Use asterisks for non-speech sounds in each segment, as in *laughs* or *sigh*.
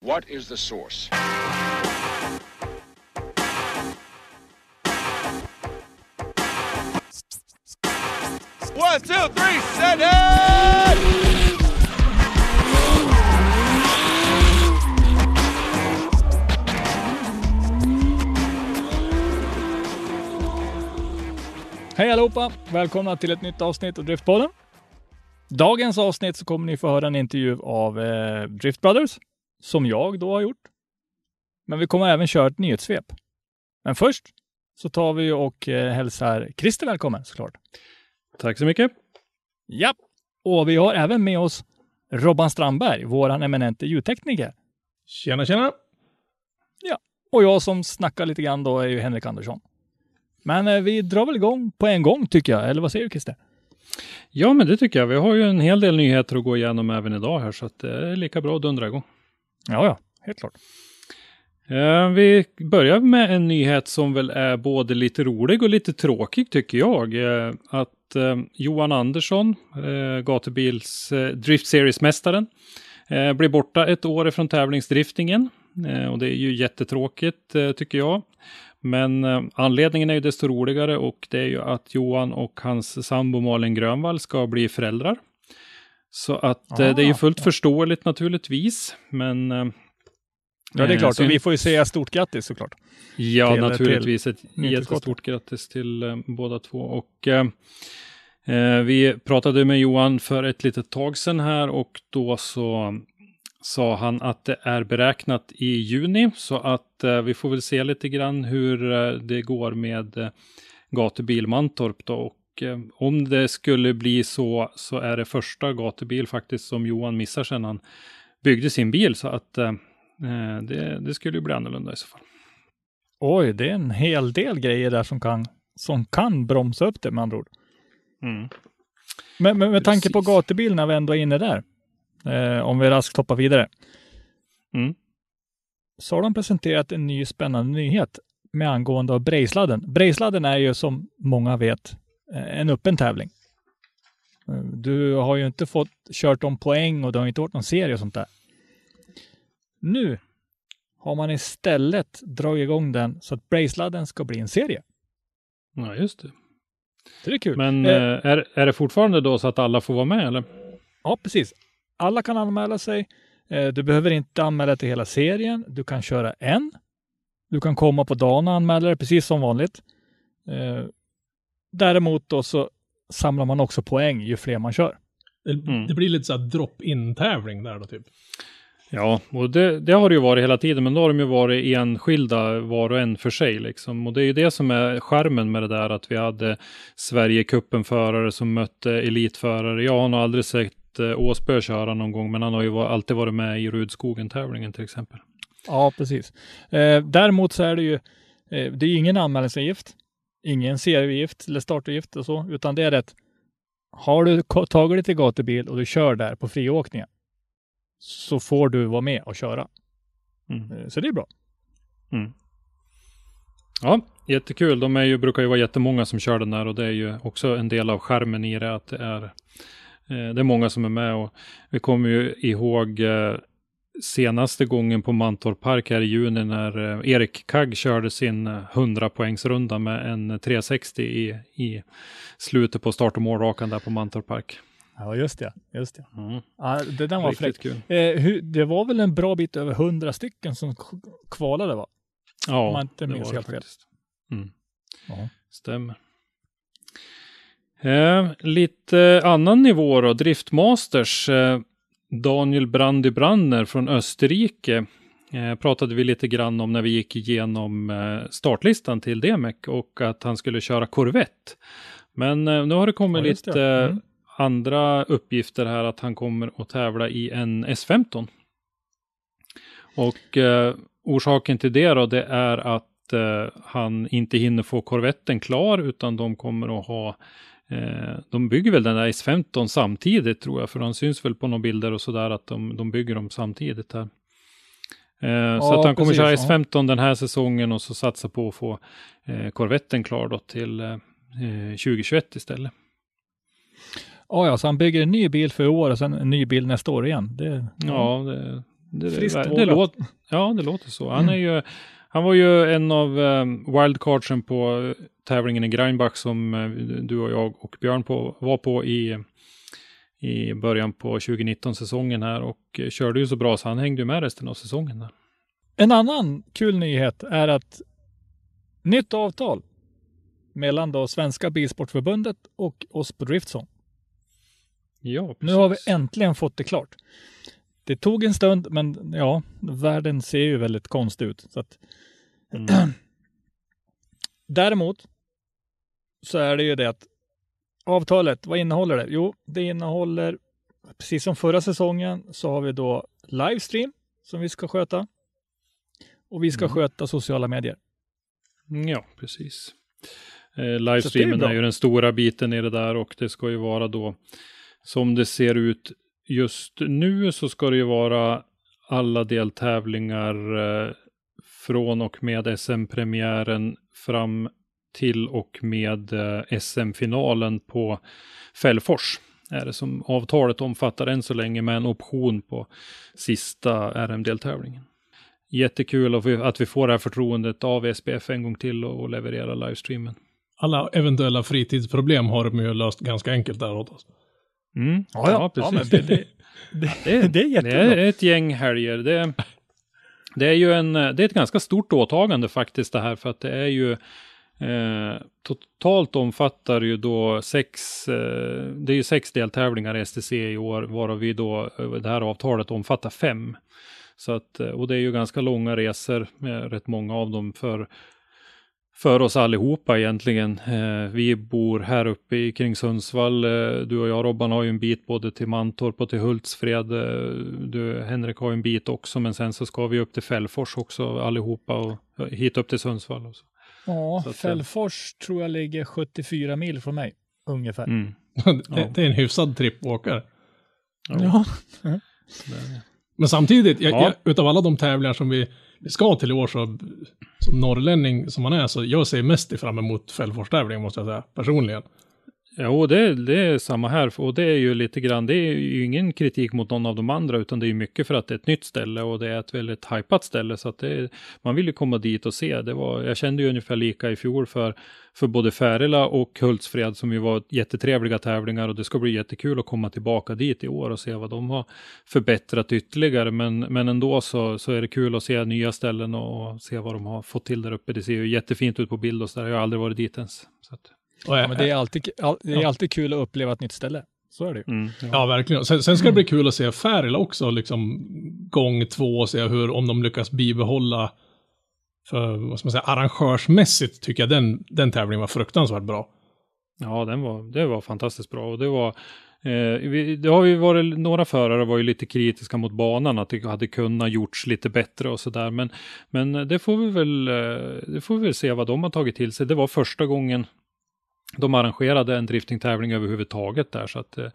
What is the source? One, two, three, set it! Hej allihopa! Välkomna till ett nytt avsnitt av Driftpodden. Dagens avsnitt så kommer ni få höra en intervju av eh, Drift Brothers, som jag då har gjort. Men vi kommer även köra ett nyhetssvep. Men först så tar vi och eh, hälsar Christer välkommen såklart. Tack så mycket. Ja, och vi har även med oss Robban Strandberg, våran eminente ljudtekniker. Tjena, tjena. Ja, och jag som snackar lite grann då är ju Henrik Andersson. Men eh, vi drar väl igång på en gång tycker jag, eller vad säger du Christer? Ja, men det tycker jag. Vi har ju en hel del nyheter att gå igenom även idag här, så att det är lika bra att dundra igång. Ja, ja, helt klart. Eh, vi börjar med en nyhet som väl är både lite rolig och lite tråkig tycker jag. Eh, att eh, Johan Andersson, eh, gatubils eh, Drift Series-mästaren, eh, blir borta ett år ifrån tävlingsdriftingen. Eh, och det är ju jättetråkigt eh, tycker jag. Men eh, anledningen är ju desto roligare och det är ju att Johan och hans sambo Malin Grönvall ska bli föräldrar. Så att eh, det är ju Ah, fullt förståeligt naturligtvis, men eh, Ja, det är eh, klart. synd- Och vi får ju säga stort grattis såklart. Ja, till- naturligtvis ett jättestort grattis till eh, båda två. Och eh, eh, vi pratade med Johan för ett litet tag sedan här och då så sa han att det är beräknat i juni så att eh, vi får väl se lite grann hur eh, det går med eh, gatubil Mantorp då. Och eh, om det skulle bli så så är det första gatubil faktiskt som Johan missar sedan han byggde sin bil så att eh, eh, det, det skulle ju bli annorlunda i så fall. Oj, det är en hel del grejer där som kan, som kan bromsa upp det med andra ord. Mm. Men, men med tanke på Precis. gatubil när vi ändå är inne där, eh, om vi raskt hoppar vidare, Mm. så har de presenterat en ny spännande nyhet med angående av Brejsladden. Brejsladden är ju som många vet en öppen tävling. Eh, Du har ju inte fått kört om poäng och det har inte varit någon serie och sånt där. Nu har man istället dragit igång den så att Brejsladden ska bli en serie. Ja, just det. Det är kul. Men Eh, eh, är, är det fortfarande då så att alla får vara med eller? Ja, precis. Alla kan anmäla sig. Eh, Du behöver inte anmäla till hela serien. Du kan köra en. Du kan komma på dagen och anmäla dig, precis som vanligt. Däremot då så samlar man också poäng ju fler man kör. Det, Mm. det blir lite så här drop-in tävling där då typ. Ja, och det, det har det ju varit hela tiden, men då har de ju varit enskilda var och en för sig liksom. Och det är ju det som är skärmen med det där att vi hade Sverigecupen-förare som mötte elitförare. Jag har nog aldrig sett eh, Åsbö köra någon gång, men han har ju va- alltid varit med i Rudskogen-tävlingen till exempel. Ja, precis. Eh, Däremot så är det ju, eh, det är ju ingen anmälningsavgift, ingen serieavgift eller startavgift och så, utan det är rätt. Har du tagit dig till gatubil och du kör där på friåkningen så får du vara med och köra. Mm. Eh, Så det är bra. Ja, jättekul. De är ju, brukar ju vara jättemånga som kör den där och det är ju också en del av skärmen i det att det är, eh, det är många som är med och vi kommer ju ihåg eh, senaste gången på Mantorp Park här i juni när eh, Erik Kagg körde sin eh, 100 poängsrunda med en 360 i, i slutet på start och målrakan där på Mantorp Park. Ja, just det. Just det. Mm. Ja, det där var fräckt. Eh, det var väl en bra bit över hundra stycken som kvalade va? Ja, Om man inte det minns var det helt fel. faktiskt. Mm. Ja. Stämmer. Eh, lite annan nivå då, Driftmasters. Eh, Daniel Brandy Branner från Österrike eh, pratade vi lite grann om när vi gick igenom eh, startlistan till DMEC och att han skulle köra Corvette. Men eh, nu har det kommit Ja, det. lite Mm. andra uppgifter här att han kommer att tävla i en S15. Och orsaken till det då, det är att han inte hinner få korvetten klar utan de kommer att ha eh, de bygger väl den där S15 samtidigt tror jag, för han syns väl på några bilder och sådär att de, de bygger dem samtidigt här. Eh, så Ja, att han kommer köra ja. S15 den här säsongen och så satsa på att få eh, korvetten klar då till eh, eh, 2021 istället. Ja, ja, så han bygger en ny bil för i år och sen en ny bil nästa år igen. Det, Ja, det, det, Friskt det, det, vågat. låter, ja, det låter så. Han, är ju, han var ju en av um, wildcardsen på eh, tävlingen i Greinbach som eh, du och jag och Björn på, var på i, i början på 2019-säsongen här och eh, körde ju så bra så han hängde ju med resten av säsongen. Där. En annan kul nyhet är att nytt avtal mellan då Svenska Bilsportförbundet och oss på Driftzone. Ja, precis. Nu har vi äntligen fått det klart. Det tog en stund, men ja, världen ser ju väldigt konstig ut. Så att... Mm. *clears throat* Däremot så är det ju det att avtalet, vad innehåller det? Jo, det innehåller, precis som förra säsongen, så har vi då livestream som vi ska sköta. Och vi ska Mm. sköta sociala medier. Ja, precis. Eh, livestreamen bra. är ju den stora biten i det där och det ska ju vara då som det ser ut just nu så ska det ju vara alla deltävlingar eh, från och med SM-premiären fram till och med eh, SM-finalen på Fällfors. Är det som avtalet omfattar än så länge med en option på sista RM-deltävlingen. Jättekul att vi, får det här förtroendet av SPF en gång till och, och leverera livestreamen. Alla eventuella fritidsproblem har de ju löst ganska enkelt där åt oss. Mm. Ja, men det, det, det, Det, *laughs* det är det är ett gäng helger. Det, det är ju en, det är ett ganska stort åtagande faktiskt det här för att det är ju eh, totalt omfattar ju då sex, eh, det är ju sex deltävlingar i STC i år varav vi då, eh, det här avtalet omfattar fem. Så att, eh, och det är ju ganska långa resor, med rätt många av dem för för oss allihopa egentligen. Eh, vi bor här uppe i kring Sundsvall. Eh, du och jag Robban har ju en bit både till Mantorp och till Hultsfred. Eh, du Henrik har ju en bit också men sen så ska vi upp till Fällfors också allihopa och ja, hit upp till Sundsvall. Och så. Ja, Så att, Fällfors tror jag ligger 74 mil från mig, ungefär. Mm. det, Ja. det är en hyfsad trippåkare. Ja. Det- Men samtidigt, jag, Ja. jag, utav alla de tävlingar som vi, vi ska till i år så, som norrlänning som man är, så jag ser mest fram emot Fällfors-tävlingen måste jag säga, personligen. Jo, det, det är samma här. Och det är ju lite grann, det är ju ingen kritik mot någon av de andra, utan det är ju mycket för att det är ett nytt ställe och det är ett väldigt hypat ställe. Så att det, man vill ju komma dit och se. Det var, jag kände ju ungefär lika i fjol för, för både Färila och Hultsfred som ju var jättetrevliga tävlingar och det ska bli jättekul att komma tillbaka dit i år och se vad de har förbättrat ytterligare. Men, men ändå så, så är det kul att se nya ställen och, och se vad de har fått till där uppe. Det ser ju jättefint ut på bild och så där. Jag har aldrig varit dit ens. Så att, och, Ja, men det är, alltid, all, det är alltid kul att uppleva ett nytt ställe. Så är det ju. mm, ja. Ja, verkligen. Sen, sen ska det bli kul att se Färila också, liksom gång två och se hur, om de lyckas bibehålla, för vad ska man säga, arrangörsmässigt tycker jag den, den tävlingen var fruktansvärt bra. Ja, den var, det var fantastiskt bra. Och det var, eh, vi, det har ju varit, några förare var ju lite kritiska mot banan, att det hade kunnat gjorts lite bättre och sådär. Men, men det får vi väl, eh, det får vi väl se vad de har tagit till sig. Det var första gången de arrangerade en driftingtävling överhuvudtaget där. Så att, eh,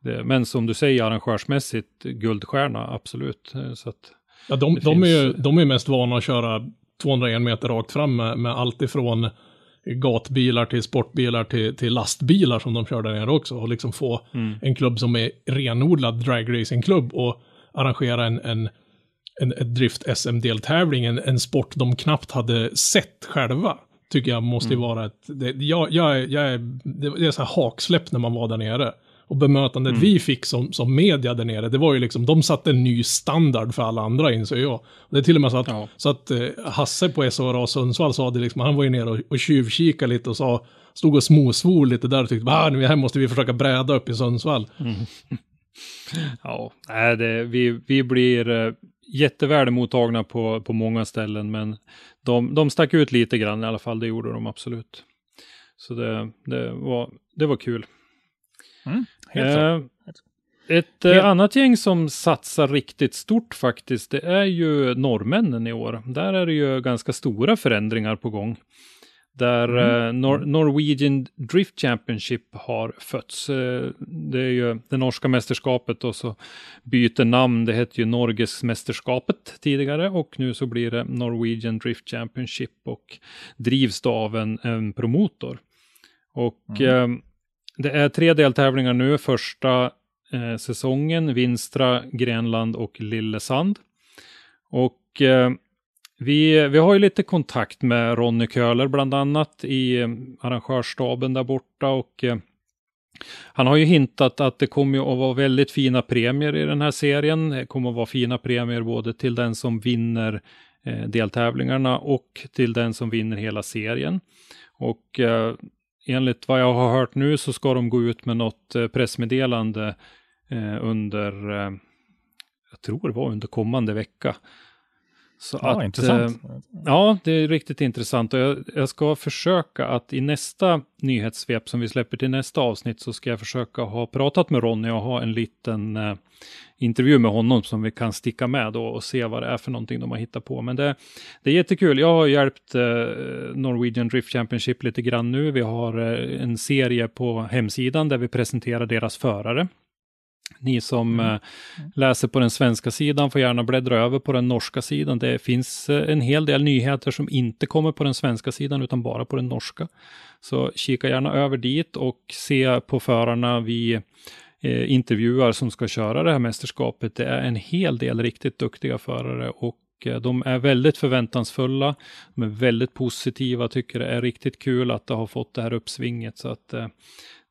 det, men som du säger, arrangörsmässigt guldstjärna, absolut. Eh, Så att, Ja, de, de, är ju, finns- de är mest vana att köra 201 meter rakt fram med, med allt ifrån gatbilar till sportbilar till, till lastbilar som de kör där nere också. Och liksom få en klubb som är renodlad dragracingklubb och arrangera en, en, en, en drift-SM-deltävling, en, en sport de knappt hade sett själva. Tycker jag måste ju vara ett, det, jag, jag, är- jag är, det, är så här haksläpp när man var där nere. Och bemötandet Mm. vi fick som, som media där nere, det var ju liksom, de satte en ny standard för alla andra inser jag. Det är till och med så att, Ja. så att eh, Hasse på SHRA Sundsvall sa det liksom, han var ju nere och, och tjuvkikade lite och sa, stod och småsvor lite där och tyckte, ah, nu här måste vi försöka bräda upp i Sundsvall. Ja, nej, det, vi, vi blir eh, jätteväl mottagna på, på många ställen, men de, de stack ut lite grann i alla fall, det gjorde de absolut. Så det, det, var, det var kul. Helt klart. Eh, ett Helt- eh, annat gäng som satsar riktigt stort faktiskt, det är ju norrmännen i år. Där är det ju ganska stora förändringar på gång. Där Mm. eh, Nor- Norwegian Drift Championship har fötts. Eh, det är ju det norska mästerskapet och så byter namn. Det hette ju Norgesmästerskapet tidigare och nu så blir det Norwegian Drift Championship och drivs då av en, en promotor. Och eh, det är tre deltävlingar nu. Första eh, säsongen, Vinstra, Grenland och Lillesand. Och eh, vi, vi har ju lite kontakt med Ronny Köhler bland annat i eh, arrangörsstaben där borta och eh, han har ju hintat att det kommer att vara väldigt fina premier i den här serien. Det kommer att vara fina premier både till den som vinner eh, deltävlingarna och till den som vinner hela serien. Och eh, enligt vad jag har hört nu så ska de gå ut med något eh, pressmeddelande eh, under, jag tror det var under kommande vecka. Så Ja, att, intressant. eh, Ja, det är riktigt intressant och jag, jag ska försöka att i nästa nyhetssvep som vi släpper till nästa avsnitt så ska jag försöka ha pratat med Ronny och ha en liten eh, intervju med honom som vi kan sticka med då och se vad det är för någonting de har hittat på. Men det, det är jättekul. Jag har hjälpt eh, Norwegian Drift Championship lite grann nu. Vi har eh, en serie på hemsidan där vi presenterar deras förare. Ni som eh, läser på den svenska sidan får gärna bläddra över på den norska sidan. Det finns eh, en hel del nyheter som inte kommer på den svenska sidan utan bara på den norska. Så kika gärna över dit och se på förarna vi eh, intervjuar som ska köra det här mästerskapet. Det är en hel del riktigt duktiga förare och de är väldigt förväntansfulla. De är väldigt positiva, tycker det är riktigt kul att det har fått det här uppsvinget. Så att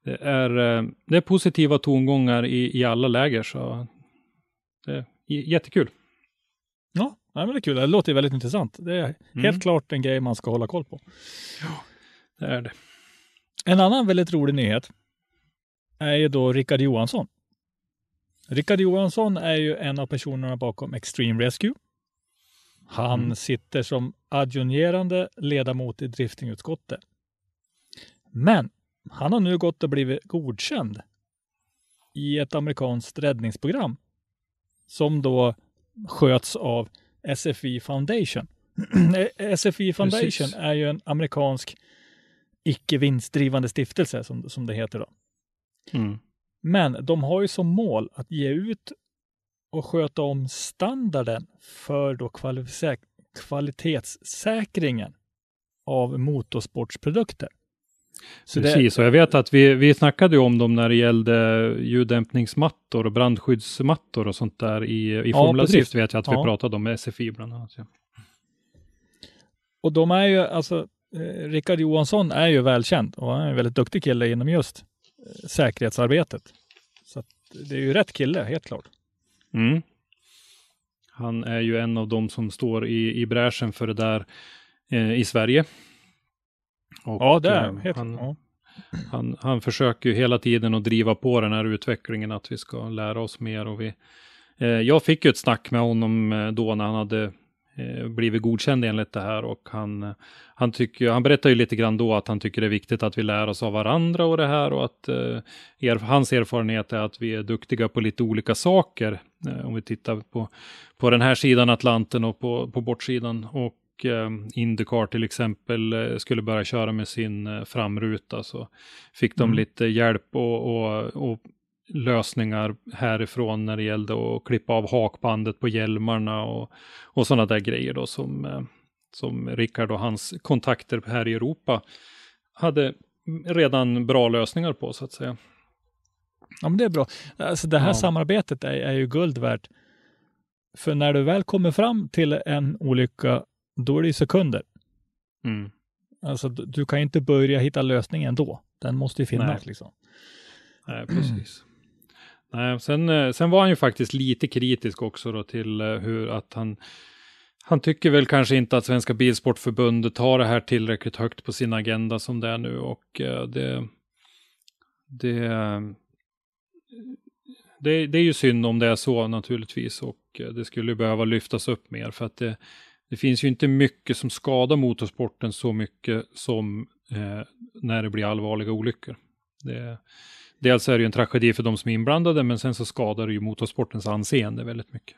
det är, eh, det är positiva tongångar i, i alla läger. Så det är jättekul. Ja, nej, men det är kul. Det låter väldigt intressant. Det är helt Mm. klart en grej man ska hålla koll på. Det är det. En annan väldigt rolig nyhet är ju då Rickard Johansson. Rickard Johansson är ju en av personerna bakom Extreme Rescue. Han Mm. sitter som adjungerande ledamot i driftingutskottet. Men han har nu gått och blivit godkänd i ett amerikanskt räddningsprogram som då sköts av SFI Foundation. *clears throat* SFI Foundation Precis. är ju en amerikansk icke vinstdrivande stiftelse som, som det heter då. Mm. Men de har ju som mål att ge ut och sköta om standarden för då kvalitetssäkringen av motorsportsprodukter. Så det- Precis, och jag vet att vi, vi snackade ju om dem när det gällde ljuddämpningsmattor och brandskyddsmattor och sånt där i, i Ja, Formula precis. Drift vet jag att vi Ja. pratade om med SFI bland annat. Ja. Och de är ju alltså, eh, Rickard Johansson är ju välkänd och han är en väldigt duktig kille inom just eh, säkerhetsarbetet. Så det är ju rätt kille, helt klart. Mm. Han är ju en av dem som står i, i bräschen för det där eh, i Sverige. Och, Ja, det är eh, helt han, ja. han, han försöker ju hela tiden att driva på den här utvecklingen, att vi ska lära oss mer. Och vi, eh, jag fick ju ett snack med honom eh, då när han hade eh, blivit godkänd enligt det här och han, eh, han, tycker, han berättar ju lite grann då att han tycker det är viktigt att vi lär oss av varandra och det här och att eh, er, hans erfarenhet är att vi är duktiga på lite olika saker. Eh, om vi tittar på, på den här sidan Atlanten och på, på bortsidan. Och eh, Indycar till exempel eh, skulle börja köra med sin eh, framruta så fick de Mm. lite hjälp och, och, och lösningar härifrån när det gällde att klippa av hakbandet på hjälmarna och, och sådana där grejer då som, eh, som Rickard och hans kontakter här i Europa hade redan bra lösningar på så att säga. Ja, men det är bra. Alltså det här Ja. samarbetet är, är ju guld värt. För när du väl kommer fram till en olycka, då är det ju sekunder. Mm. Alltså du kan ju inte börja hitta lösningen då. Den måste ju finnas Nej. liksom. Nej, precis. Nej, sen, eh, sen var han ju faktiskt lite kritisk också då till eh, hur att han han tycker väl kanske inte att Svenska Bilsportförbundet har det här tillräckligt högt på sin agenda som det är nu och eh, det, det, det, det är ju synd om det är så naturligtvis och det skulle behöva lyftas upp mer för att det, det finns ju inte mycket som skadar motorsporten så mycket som eh, när det blir allvarliga olyckor. Det, dels är det ju en tragedi för de som är inblandade, men sen så skadar det ju motorsportens anseende väldigt mycket.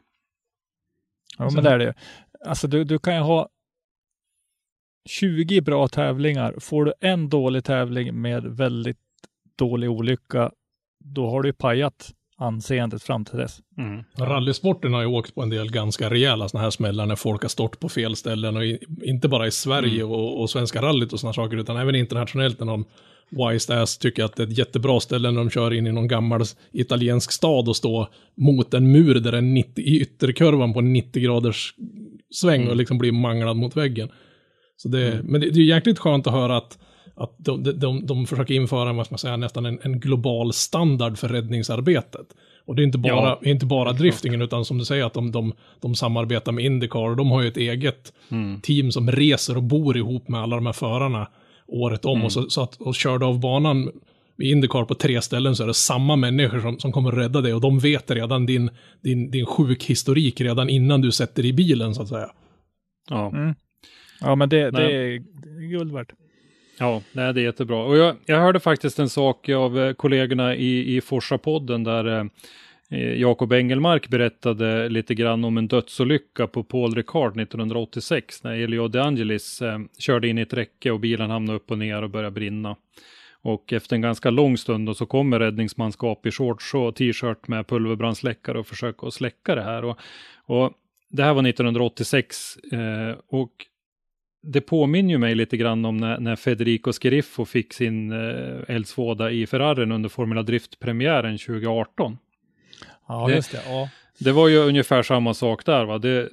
Ja, men det är det. Alltså du, du kan ju ha 20 bra tävlingar. Får du en dålig tävling med väldigt dålig olycka, då har du ju pajat anseendet fram till dess. Mm. Rallysporten har ju åkt på en del ganska rejäla sådana här smällar när folk har stått på fel ställen och i, inte bara i Sverige Mm. och, och svenska rallyt och sådana saker utan även internationellt när de Wise Ass tycker att det är ett jättebra ställe när de kör in i någon gammal italiensk stad och står mot en mur där är 90, i ytterkurvan på en 90 graders sväng Mm. och liksom blir manglad mot väggen. Så det, Men det, det är jäkligt skönt att höra att, att de, de, de, de försöker införa vad ska man säga, nästan en, en global standard för räddningsarbetet. Och det är inte bara, Ja. inte bara driftingen, utan som du säger att de, de, de samarbetar med Indycar och de har ju ett eget Mm. team som reser och bor ihop med alla de här förarna året om. Och, så, så att, och körde av banan i Indycar på tre ställen så är det samma människor som, som kommer att rädda dig och de vet redan din, din, din sjukhistorik redan innan du sätter dig i bilen så att säga. Ja. Mm. Ja, men det, det, Nej. är, det är guld värt. Ja, nej, det är jättebra. Och jag, jag hörde faktiskt en sak av eh, kollegorna i, i Forsa-podden där eh, eh, Jakob Engelmark berättade lite grann om en dödsolycka på Paul Ricard 1986 när Elio De Angelis eh, körde in i ett räcke och bilen hamnade upp och ner och började brinna. Och efter en ganska lång stund så kommer räddningsmanskap i shorts och t-shirt med pulverbrandsläckare och försöker att släcka det här. Och, och det här var 1986 eh, och det påminner ju mig lite grann om när, när Federico Scheriffo fick sin eh, eldsvåda i Ferrarin under Formula Drift-premiären 2018. Ja, Det- just det. Ja. Det var ju ungefär samma sak där. Va? Det,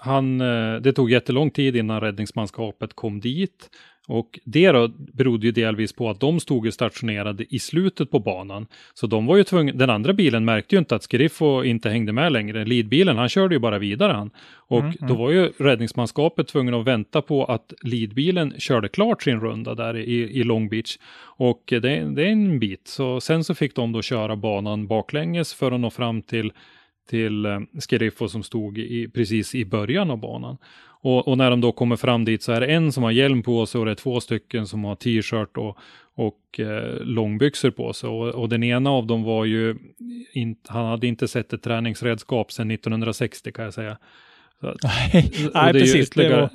han, eh, det tog jättelång tid innan räddningsmanskapet kom dit. Och det då berodde ju delvis på att de stod ju stationerade i slutet på banan. Så de var ju tvungna, den andra bilen märkte ju inte att Skriffo inte hängde med längre. Leadbilen, han körde ju bara vidare han. Och Mm, då var ju räddningsmanskapet tvungen att vänta på att leadbilen körde klart sin runda där i, i Long Beach. Och det, det är en bit. Så sen så fick de då köra banan baklänges för att nå fram till till eh, Skeriffo som stod i, precis i början av banan. Och, och när de då kommer fram dit så är det en som har hjälm på sig och det är två stycken som har t-shirt och, och eh, långbyxor på sig. Och, och den ena av dem var ju, in, han hade inte sett ett träningsredskap sedan 1960 kan jag säga. Så *laughs* Nej, Nej precis. Var,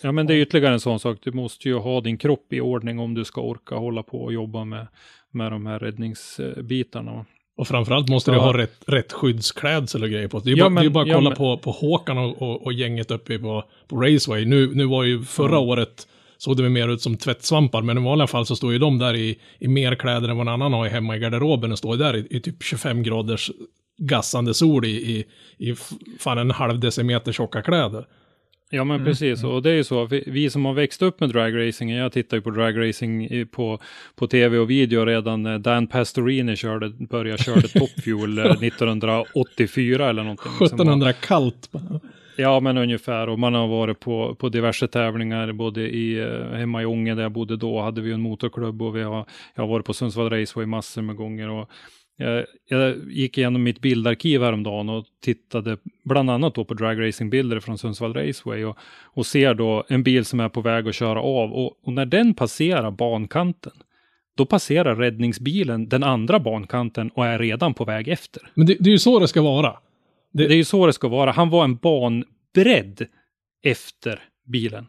Ja, men det är ytterligare en sån sak. Du måste ju ha din kropp i ordning om du ska orka hålla på och jobba med, med de här räddningsbitarna. Och framförallt måste du Ja. ha rätt, rätt skyddsklädsel och grejer på. Det är ju Ja, bara, men- bara att ja, kolla men- på, på Håkan och, och, och gänget uppe på, på Raceway. Nu, nu var ju förra Mm. året såg det mer ut som tvättsvampar, men i vanliga fall så står ju de där i, i mer kläder än vad någon annan har hemma i garderoben och står där i, i typ 25 graders gassande sol i, i, i fan en halv decimeter tjocka kläder. Ja men precis, och det är ju så, vi, som har växt upp med dragracing, jag tittar ju på dragracing på, på tv och video redan när Dan Pastorini körde, började körde *laughs* Top Fuel eh, 1984 eller någonting. liksom. 1700 kallt. Ja men ungefär, och man har varit på, på diverse tävlingar, både i, eh, hemma i Ånge där jag bodde då, hade vi en motorklubb och vi har, jag har varit på Sundsvall Raceway massor med gånger. Och jag, jag gick igenom mitt bildarkiv häromdagen och tittade bland annat då på dragracingbilder från Sundsvall Raceway och, och ser då en bil som är på väg att köra av och, och när den passerar bankanten då passerar räddningsbilen den andra bankanten och är redan på väg efter. Men det, det är ju så det ska vara. Det är ju så det ska vara. Han var en banbredd efter bilen.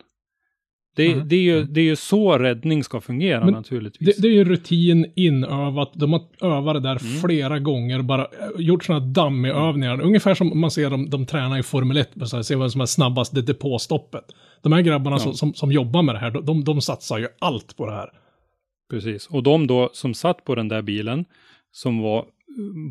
Det, det, är, ju, det är ju så räddning ska fungera Men naturligtvis. Det, det är ju rutin inövat. De har övat det där Mm. flera gånger. Bara eh, gjort sådana dummyövningar. Ungefär som man ser dem, de tränar i Formel 1. Så här, se vem som är snabbast, det depåstoppet. De här grabbarna Ja. som, som, som jobbar med det här, de, de satsar ju allt på det här. Precis. Och de då som satt på den där bilen, som var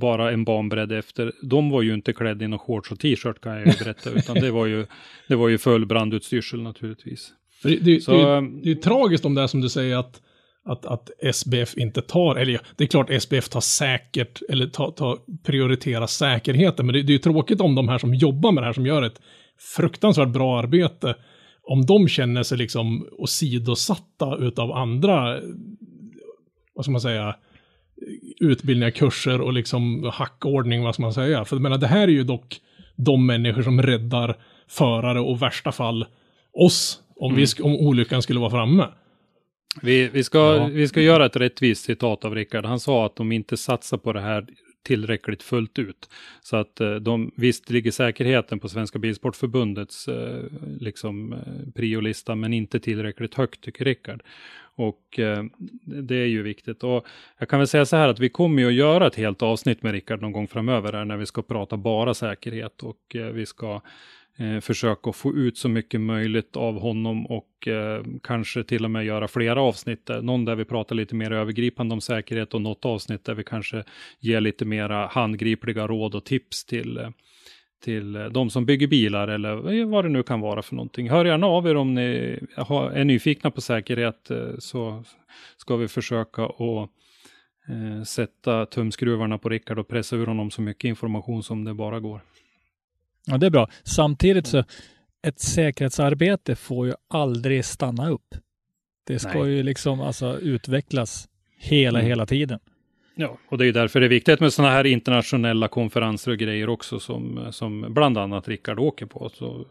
bara en banbredd efter, de var ju inte klädda i någon shorts och t-shirt kan jag ju berätta, *laughs* utan det var ju, det var ju full brandutstyrsel naturligtvis. Det, det, Så, det, är ju- det är ju tragiskt om det är som du säger att, att, att SBF inte tar, eller ja, det är klart SBF tar säkert, eller tar, tar, prioriterar säkerheten, men det, det är ju tråkigt om de här som jobbar med det här, som gör ett fruktansvärt bra arbete, om de känner sig liksom åsidosatta utav andra, vad ska man säga, utbildningar, kurser och liksom hackordning, vad ska man säga. För jag menar, det här är ju dock de människor som räddar förare och i värsta fall oss, om, mm. vi, om olyckan skulle vara framme. Vi, vi, ska, ja. vi ska göra ett rättvist citat av Rickard. Han sa att de inte satsar på det här tillräckligt fullt ut. Så att eh, de, visst ligger säkerheten på Svenska Bilsportförbundets eh, liksom, eh, priolista, men inte tillräckligt högt tycker Rickard. Och eh, det är ju viktigt. Och jag kan väl säga så här att vi kommer ju att göra ett helt avsnitt med Rickard någon gång framöver här när vi ska prata bara säkerhet och eh, vi ska eh, försöka få ut så mycket möjligt av honom och eh, kanske till och med göra flera avsnitt. Någon där vi pratar lite mer övergripande om säkerhet och något avsnitt där vi kanske ger lite mera handgripliga råd och tips till eh, till eh, de som bygger bilar eller eh, vad det nu kan vara för någonting. Hör gärna av er om ni är nyfikna på säkerhet eh, så ska vi försöka att sätta tumskruvarna på Rickard och pressa ur honom så mycket information som det bara går. Ja, det är bra. Samtidigt så ett säkerhetsarbete får ju aldrig stanna upp. Det ska Nej. ju liksom alltså utvecklas hela, mm. hela tiden. Ja, och det är därför det är viktigt med sådana här internationella konferenser och grejer också som, som bland annat Rickard åker på. Så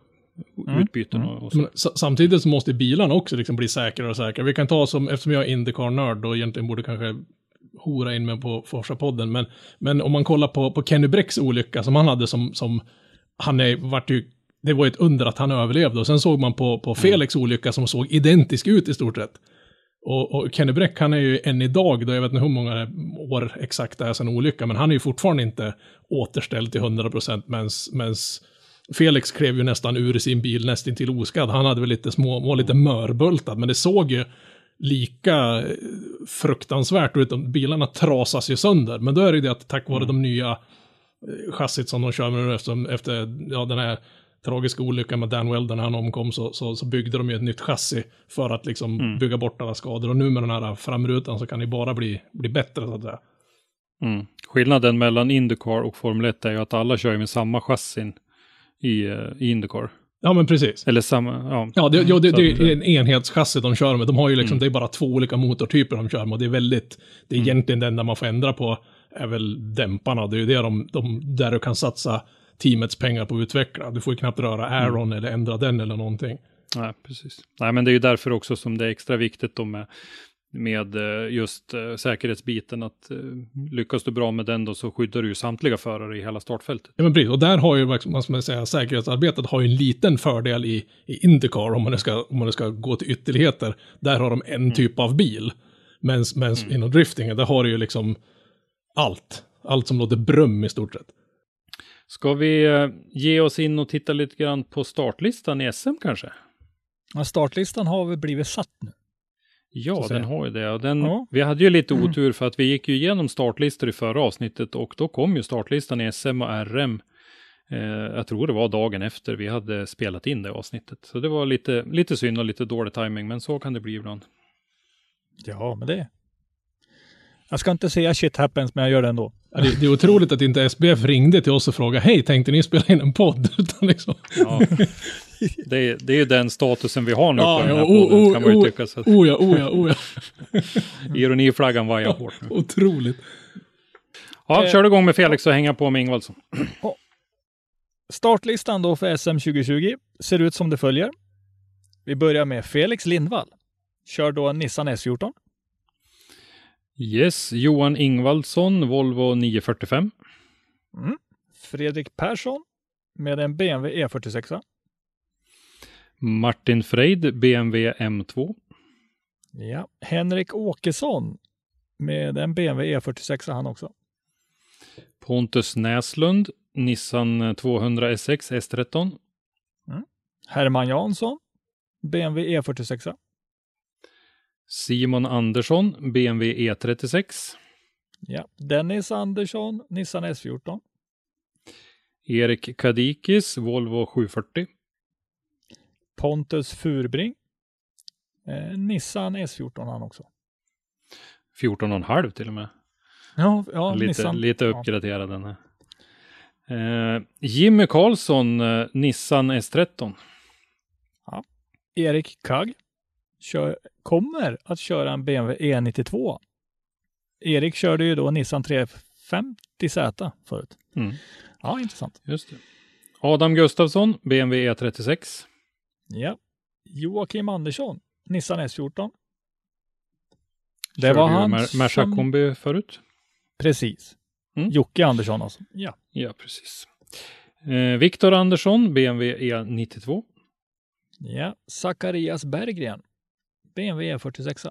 mm. utbyten och, och så. Men, samtidigt så måste bilarna också liksom bli säkrare och säkrare. Vi kan ta som, eftersom jag är Indycar-nörd och egentligen borde kanske hora in mig på Forsa-podden, men, men om man kollar på, på Kenny Brecks olycka som han hade som, som han är, vart ju, det var ett under att han överlevde och sen såg man på, på mm. Felix mm. olycka som såg identisk ut i stort sett. Och, och Kenny Bräck, han är ju än idag, då jag vet inte hur många år exakt det är sedan olyckan, men han är ju fortfarande inte återställd till 100% medan Felix klev ju nästan ur sin bil nästan till oskadd. Han hade väl lite små, var lite mörbultad, men det såg ju lika fruktansvärt ut. Bilarna trasas ju sönder, men då är det ju det att tack vare mm. de nya chassit som de kör med efter, efter ja, den här tragiska olyckan med Dan Welder när han omkom så, så, så byggde de ju ett nytt chassi för att liksom mm. bygga bort alla skador. Och nu med den här framrutan så kan det bara bli, bli bättre så att säga. Mm. Skillnaden mellan Indycar och Formel 1 är ju att alla kör med samma chassin i, uh, i Indycar. Ja, men precis. Eller samma, ja. Ja, det, ja, det, det är en enhetschassi de kör med. De har ju liksom, mm. det är bara två olika motortyper de kör med. Och det är väldigt, det är mm. egentligen den där man får ändra på är väl dämparna. Det är ju det de, de där du kan satsa teamets pengar på att utveckla. Du får ju knappt röra Aaron mm. eller ändra den eller någonting. Nej, precis. Nej, men det är ju därför också som det är extra viktigt då med, med eh, just uh, säkerhetsbiten. Att uh, lyckas du bra med den då så skyddar du ju samtliga förare i hela startfältet. Ja, men precis. Och där har ju, vad ska man säga, säkerhetsarbetet har ju en liten fördel i, i Indycar om man, ska, om man ska gå till ytterligheter. Där har de en mm. typ av bil. Men mm. inom driftingen, där har du ju liksom allt. Allt som låter brum i stort sett. Ska vi eh, ge oss in och titta lite grann på startlistan i SM kanske? Ja, startlistan har väl blivit satt nu. Ja, den har ju det. Den, ja. Vi hade ju lite mm. otur för att vi gick ju igenom startlistor i förra avsnittet och då kom ju startlistan i SM och RM. Eh, jag tror det var dagen efter vi hade spelat in det avsnittet. Så det var lite, lite synd och lite dålig timing, men så kan det bli ibland. Ja, men det. Jag ska inte säga shit happens, men jag gör det ändå. Ja, det, det, är otroligt att inte SBF ringde till oss och frågade, hej, tänkte ni spela in en podd? *laughs* Utan liksom. ja. det, är, det är ju den statusen vi har nu ja, på den här ja, podden, oh, kan man ju tycka. Så. Oh ja, oh ja, oh ja. *laughs* Ironiflaggan vajar hårt nu. Otroligt. Ja, eh, kör igång med Felix och hänga på med Ingvaldsson. Startlistan då för SM 2020 ser ut som det följer. Vi börjar med Felix Lindvall. Kör då en Nissan S14. Yes, Johan Ingvaldsson, Volvo 945. Mm. Fredrik Persson med en BMW E46. Martin Freid, BMW M2. Ja, Henrik Åkesson med en BMW E46 han också. Pontus Näslund, Nissan 200 SX S13. Mm. Herman Jansson, BMW E46. Simon Andersson, BMW E36. Ja, Dennis Andersson, Nissan S14. Erik Kadikis, Volvo 740. Pontus Furbring, eh, Nissan S14 han också. 14,5 till och med. Ja, ja lite, Nissan. lite Ja. uppgraderad här. Eh, Jimmy Karlsson, eh, Nissan S13. Erik Kagg kör, kommer att köra en BMW E92. Erik körde ju då Nissan 350Z förut. Mm. Ja, intressant. Just det. Adam Gustafsson, BMW E36. Ja. Joakim Andersson, Nissan S14. Det Körde var han Mer- Merca som... kombi förut. Precis. Mm. Jocke Andersson alltså. Ja. Ja, precis. Eh, Viktor Andersson, BMW E92. ja. Zacharias Berggren, BMW E46.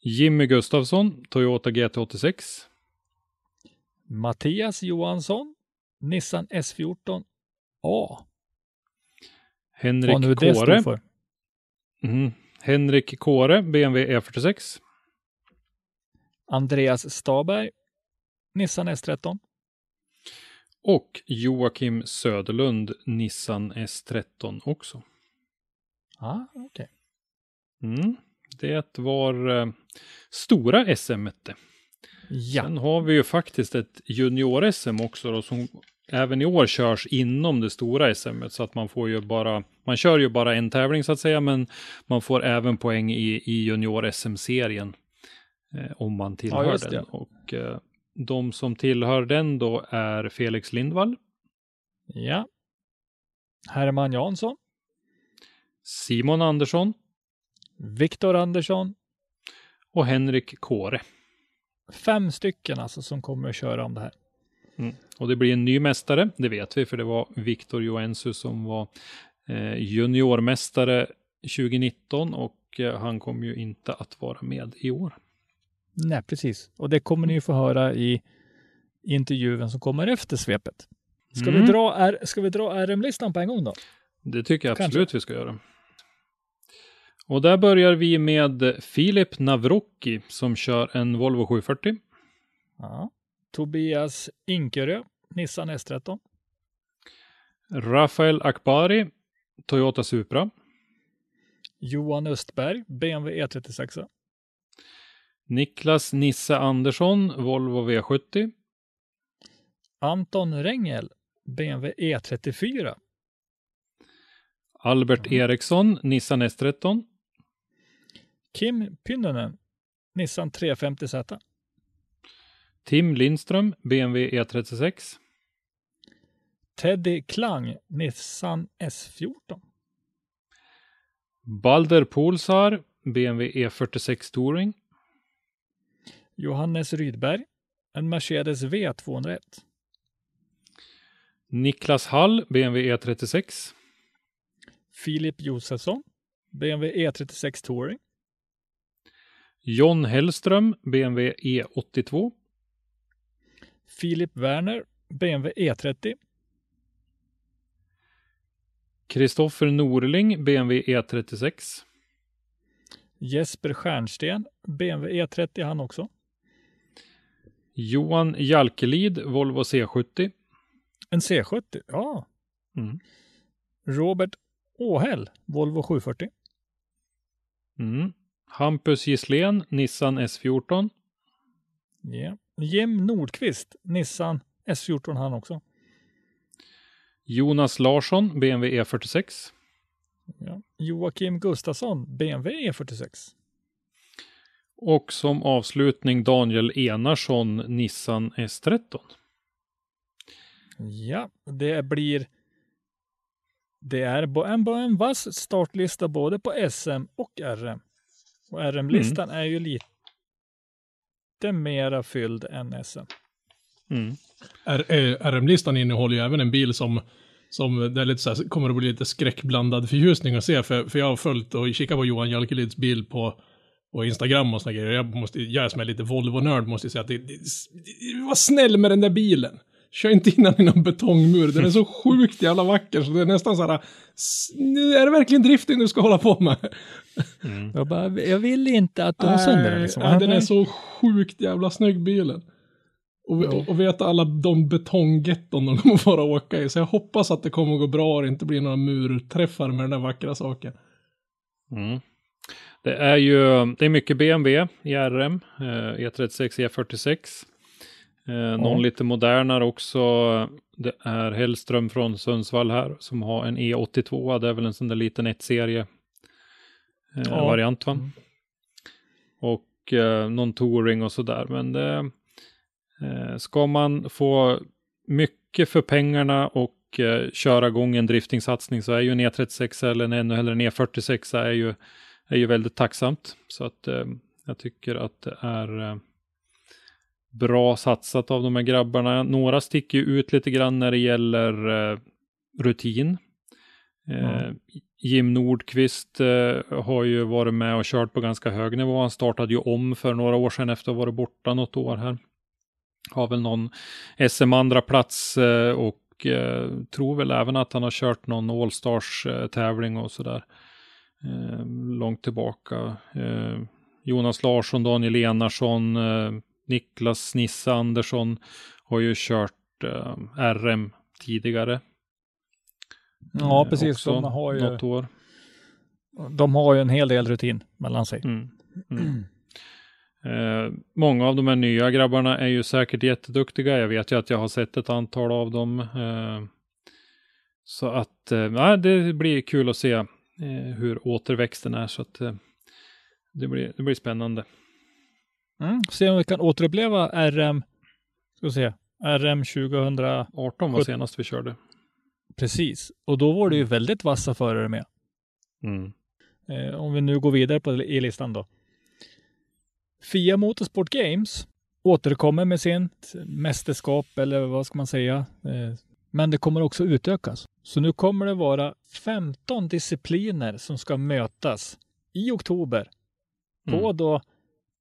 Jimmy Gustafsson, Toyota GT86. Mattias Johansson, Nissan S14 A. Henrik Vad nu det Kåre. står för. Mhm. Henrik Kåre, BMW E46. Andreas Staberg, Nissan S13. Och Joakim Söderlund, Nissan S13 också. Ja, okej. Mm. Det var eh, stora SM. Ja, Sen har vi ju faktiskt ett junior-SM också då, som även i år körs inom det stora SM. Så att man får ju bara, man kör ju bara en tävling så att säga, men man får även poäng i, i junior-SM-serien. Eh, om man tillhör det. den. Och eh, de som tillhör den då är Felix Lindvall, ja. Herman Jansson, Simon Andersson Viktor Andersson. och Henrik Kåre. Fem stycken alltså som kommer att köra om det här. Mm. Och det blir en ny mästare, det vet vi, för det var Viktor Joensu som var eh, juniormästare 2019 och eh, han kommer ju inte att vara med i år. Nej, precis. Och det kommer ni ju få höra i intervjun som kommer efter svepet. Ska, Mm. vi, dra R- ska vi dra RM-listan på en gång då? Det tycker jag Kanske. absolut vi ska göra. Och där börjar vi med Filip Navrocki som kör en Volvo 740. Ja. Tobias Inkerö, Nissan S13. Rafael Akbari, Toyota Supra. Johan Östberg, BMW E36. Niklas Nisse Andersson, Volvo V70. Anton Rengel, BMW E34. Albert Eriksson, Nissan S13. Kim Pynnönen, Nissan 350Z. Tim Lindström, BMW E36. Teddy Klang, Nissan S14. Balder Polsar, BMW E46 Touring. Johannes Rydberg, en Mercedes V201. Niklas Hall, BMW E36. Filip Josefsson, BMW E36 Touring. John Hellström, BMW E82. Filip Werner, BMW E30. Kristoffer Norling, BMW E36. Jesper Stjernsten, BMW E30 han också. Johan Jalkelid, Volvo C70. En C70, ja. Mm. Robert Åhäll, Volvo 740. Mm. Hampus Gisslén, Nissan S14. Ja. Jim Nordqvist, Nissan S14 han också. Jonas Larsson, BMW E46. Ja. Joakim Gustafsson, BMW E46. Och som avslutning Daniel Enarsson, Nissan S13. Ja, det blir det är en, en vass startlista både på SM och RM. Och RM-listan är ju lite mera fylld än SM. Mm. RM-listan innehåller ju även en bil som, som det är lite så här, kommer att bli lite skräckblandad förtjusning att se. För, för jag har följt och kikat på Johan Jalkelids bil på, på Instagram och såna grejer. Jag, måste, jag som är lite Volvo-nörd måste säga att det, det, det, var snäll med den där bilen. Kör inte in den i någon betongmur. Den är så *laughs* sjukt jävla vacker så det är nästan så här. "S- nu Är det verkligen drifting du ska hålla på med? Jag, bara, jag vill inte att de sönder den. Liksom. Nej, den är så sjukt jävla snygg bilen. Och, och, och veta alla de betonggetton de kommer vara åka i. Så jag hoppas att det kommer att gå bra och det inte blir några murträffar med den där vackra saken. Mm. Det är ju det är mycket BMW i RM, eh, E36, E46. Eh, någon lite modernare också. Det är Hellström från Sundsvall här som har en E82. Det är väl en sån där liten 1-serie eh, Ja. variant va? Mm. Och eh, någon touring och sådär. Men det, eh, ska man få mycket för pengarna och eh, köra igång en driftingsatsning så är ju en E36 eller en ännu hellre en E46 är ju, är ju väldigt tacksamt. Så att eh, jag tycker att det är bra satsat av de här grabbarna. Några sticker ju ut lite grann när det gäller eh, rutin. Eh, Jim Nordqvist eh, har ju varit med och kört på ganska hög nivå. Han startade ju om för några år sedan efter att ha varit borta något år här. Har väl någon SM andra plats eh, och eh, tror väl även att han har kört någon Allstars eh, tävling och sådär. Långt tillbaka. Jonas Larsson, Daniel Enarsson, Niklas Nisse Andersson har ju kört eh, RM tidigare. Ja, Eh, precis. också De har, ju, Något år. de har ju en hel del rutin mellan sig. Mm. Mm. Eh, många av de här nya grabbarna är ju säkert jätteduktiga. Jag vet ju att jag har sett ett antal av dem. Eh, så att eh, det blir kul att se eh, hur återväxten är. Så att eh, det, blir, det blir spännande. Mm. Se om vi kan återuppleva RM, ska vi se, RM 2000, 18 var senast vi körde. precis. Och då var det ju väldigt vassa förare med. Mm. Eh, om vi nu går vidare på i listan då. Fia Motorsport Games återkommer med sitt mästerskap eller vad ska man säga. Eh, men det kommer också utökas. Så nu kommer det vara 15 discipliner som ska mötas i oktober på Mm. då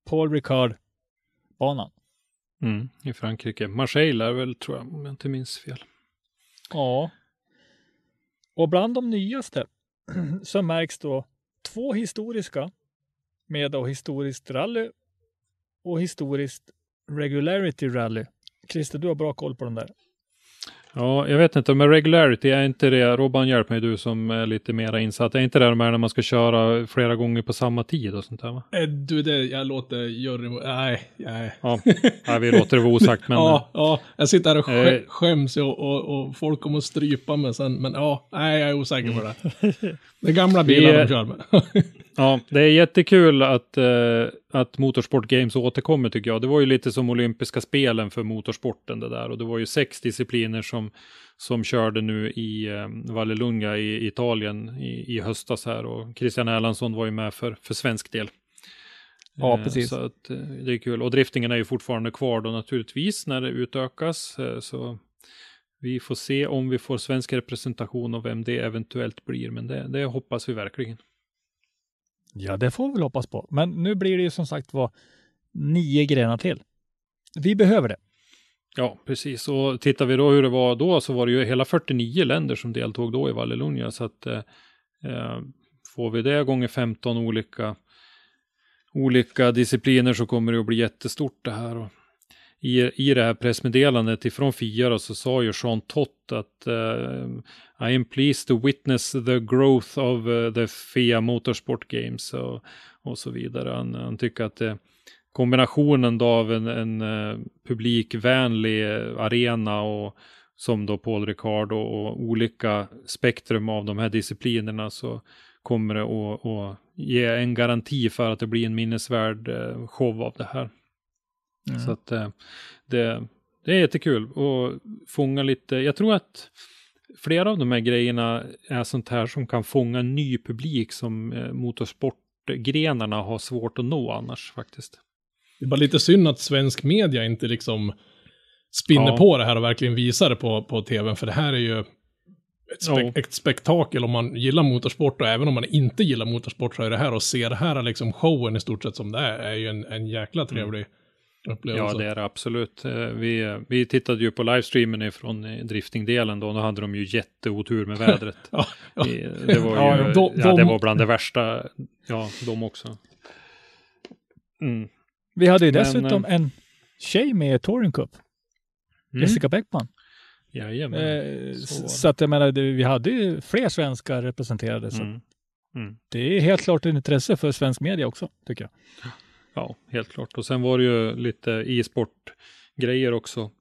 Paul Ricard-banan. Mm. I Frankrike. Marseille är väl tror jag, om jag inte minns fel. Ja. Och bland de nyaste *clears throat* så märks då två historiska med då historiskt rally och historiskt regularity rally. Christer, du har bra koll på den där. Ja, jag vet inte, men regularity är inte det, Robban hjälp mig du som är lite mera insatt, är inte det de här när man ska köra flera gånger på samma tid och sånt där va? Eh, Du, det, jag låter juryn... Nej, nej. Ja, nej, vi låter det vara osagt men *laughs* ja, ja, jag sitter här och Eh. skä, skäms och, och, och folk kommer att strypa mig sen. Men ja, nej, jag är osäker på det. *laughs* Det är gamla bilar Vi, de kör med. *laughs* ja, det är jättekul att, eh, att Motorsport Games återkommer tycker jag. Det var ju lite som olympiska spelen för motorsporten det där och det var ju sex discipliner som, som körde nu i eh, Vallelunga i Italien i, i höstas här och Christian Erlandsson var ju med för, för svensk del. Ja, Eh, precis. Så att, eh, det är kul. Och driftingen är ju fortfarande kvar då naturligtvis när det utökas. eh, Så vi får se om vi får svensk representation och vem det eventuellt blir. Men det, det hoppas vi verkligen. Ja, det får vi väl hoppas på. Men nu blir det ju som sagt var nio grenar till. Vi behöver det. Ja, precis. Och tittar vi då hur det var då så var det ju hela 49 länder som deltog då i Vallelunja. Så att eh, eh, får vi det gånger 15 olika, olika discipliner så kommer det att bli jättestort det här. Och i, I det här pressmeddelandet ifrån FIA då, så sa ju Sean Tott att uh, I am pleased to witness the growth of uh, the FIA Motorsport Games och, och så vidare. Han, han tycker att uh, kombinationen då av en, en uh, publikvänlig arena och som då Paul Ricard och, och olika spektrum av de här disciplinerna så kommer det att, att ge en garanti för att det blir en minnesvärd show av det här. Så att eh, det, det är jättekul och fånga lite, jag tror att flera av de här grejerna är sånt här som kan fånga en ny publik som eh, motorsportgrenarna har svårt att nå annars faktiskt. Det är bara lite synd att svensk media inte liksom spinner Ja. på det här och verkligen visar det på, på tvn. För det här är ju ett, spek- Ja. ett spektakel om man gillar motorsport och även om man inte gillar motorsport så är det här och se det här liksom showen i stort sett som det är, är ju en, en jäkla trevlig upplevelse. Ja, det är det absolut. Eh, Vi, vi tittade ju på livestreamen ifrån eh, driftingdelen då, då hade de ju jätteotur med vädret. *laughs* Ja, ja. Det, var Ja, ju, de- ja, det de- var bland det värsta, ja, de också. Mm. Vi hade ju Men, dessutom en tjej med i Touring Cup, Mm. Jessica Bäckman. Jajamän. Eh, så så att jag menar, vi hade ju fler svenskar representerade. Så Mm. Mm. Det är helt klart ett intresse för svensk media också, tycker jag. Ja, helt klart. Och sen var det ju lite e-sport-grejer också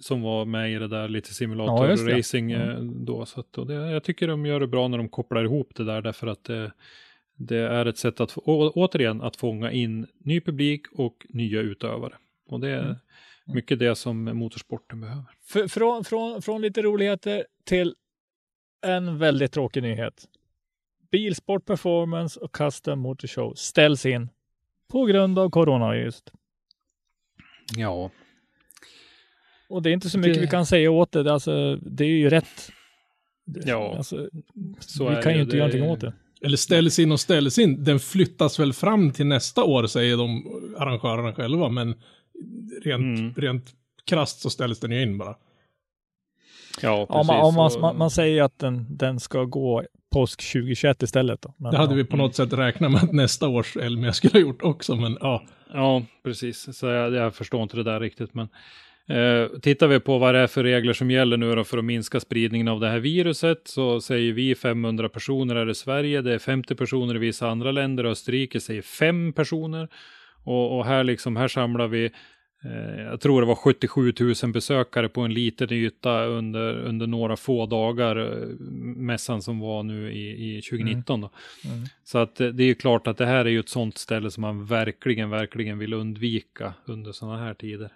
som var med i det där, lite Ja, simulator just det. racing Ja. eh, då. Så att, och det, jag tycker de gör det bra när de kopplar ihop det där, därför att det, det är ett sätt att, å, återigen, att fånga in ny publik och nya utövare. Och det är Mm. mycket det som motorsporten behöver. För, från, från, från lite roligheter till en väldigt tråkig nyhet. Bilsport Performance och Custom Motor Show ställs in på grund av corona just. Ja, Och det är inte så mycket Det- vi kan säga åt det. Alltså, det är ju rätt. Ja, alltså, så vi är kan det ju inte Det göra någonting åt det. Eller ställs in och ställs in. Den flyttas väl fram till nästa år, säger de arrangörerna själva. Men rent, Mm. rent krasst så ställs den ju in bara. ja Ja, precis. man, om man, Och- man, man säger att den, den ska gå påsk 2021 istället. Då. Men, Det hade ja. vi på något sätt räknat med att nästa års Elmia skulle ha gjort också, men ja. Ja, precis. Så jag, jag förstår inte det där riktigt. Men eh, tittar vi på vad det är för regler som gäller nu då för att minska spridningen av det här viruset så säger vi 500 personer är i Sverige. Det är 50 personer i vissa andra länder. Österrike säger 5 personer. Och, och här liksom, här samlar vi jag tror det var 77 000 besökare på en liten yta under, under några få dagar, eh, mässan som var nu i, i 2019. Då. Mm. Så att eh, det är ju klart att det här är ju ett sånt ställe som man verkligen, verkligen vill undvika under sådana här tider.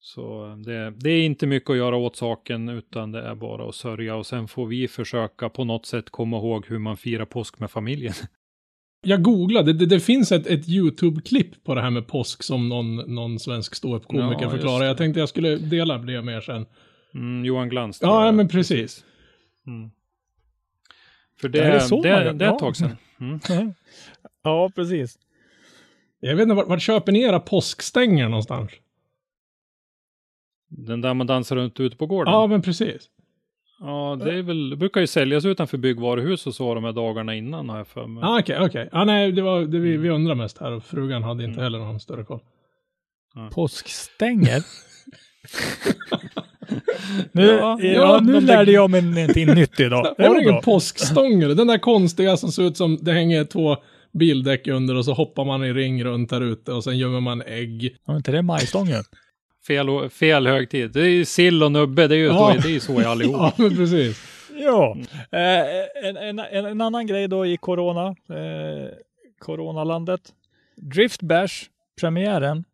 Så eh, det, det är inte mycket att göra åt saken utan det är bara att sörja och sen får vi försöka på något sätt komma ihåg hur man firar påsk med familjen. *laughs* Jag googlade, det, det finns ett, ett YouTube-klipp på det här med påsk som någon, någon svensk ståuppkomiker Ja, förklarar. Jag tänkte jag skulle dela det med er sen. Mm, Johan Glans. Ja, jag. men precis. Mm. För det, det är så det, man det, är ett tag sedan. *laughs* Mm. ja, precis. Jag vet inte, vart, vart köper ni era påskstänger någonstans? Den där man dansar runt ute på gården. Ja, men precis. Ja, det, är väl, det brukar ju säljas utanför byggvaruhus och så de här dagarna innan har jag för mig. Ah, okej, okej. Ah, nej, det var det vi, vi undrar mest här och frugan hade inte heller någon större koll. Påskstänger. *laughs* nu Ja, ja, ja, nu de- lärde jag mig någonting nytt idag. Det Var ingen bra. påskstångel? Den där konstiga som ser ut som det hänger två bildäck under och så hoppar man i ring runt här ute och sen gömmer man ägg. Var inte det majstången? Fel, fel högtid. Det är ju sill och nubbe, det är ju, Ja. det är så i allihop. *laughs* Ja, men precis. Ja, eh, en, en, en, en annan grej då i corona, eh, coronalandet. Drift Bash, premiären,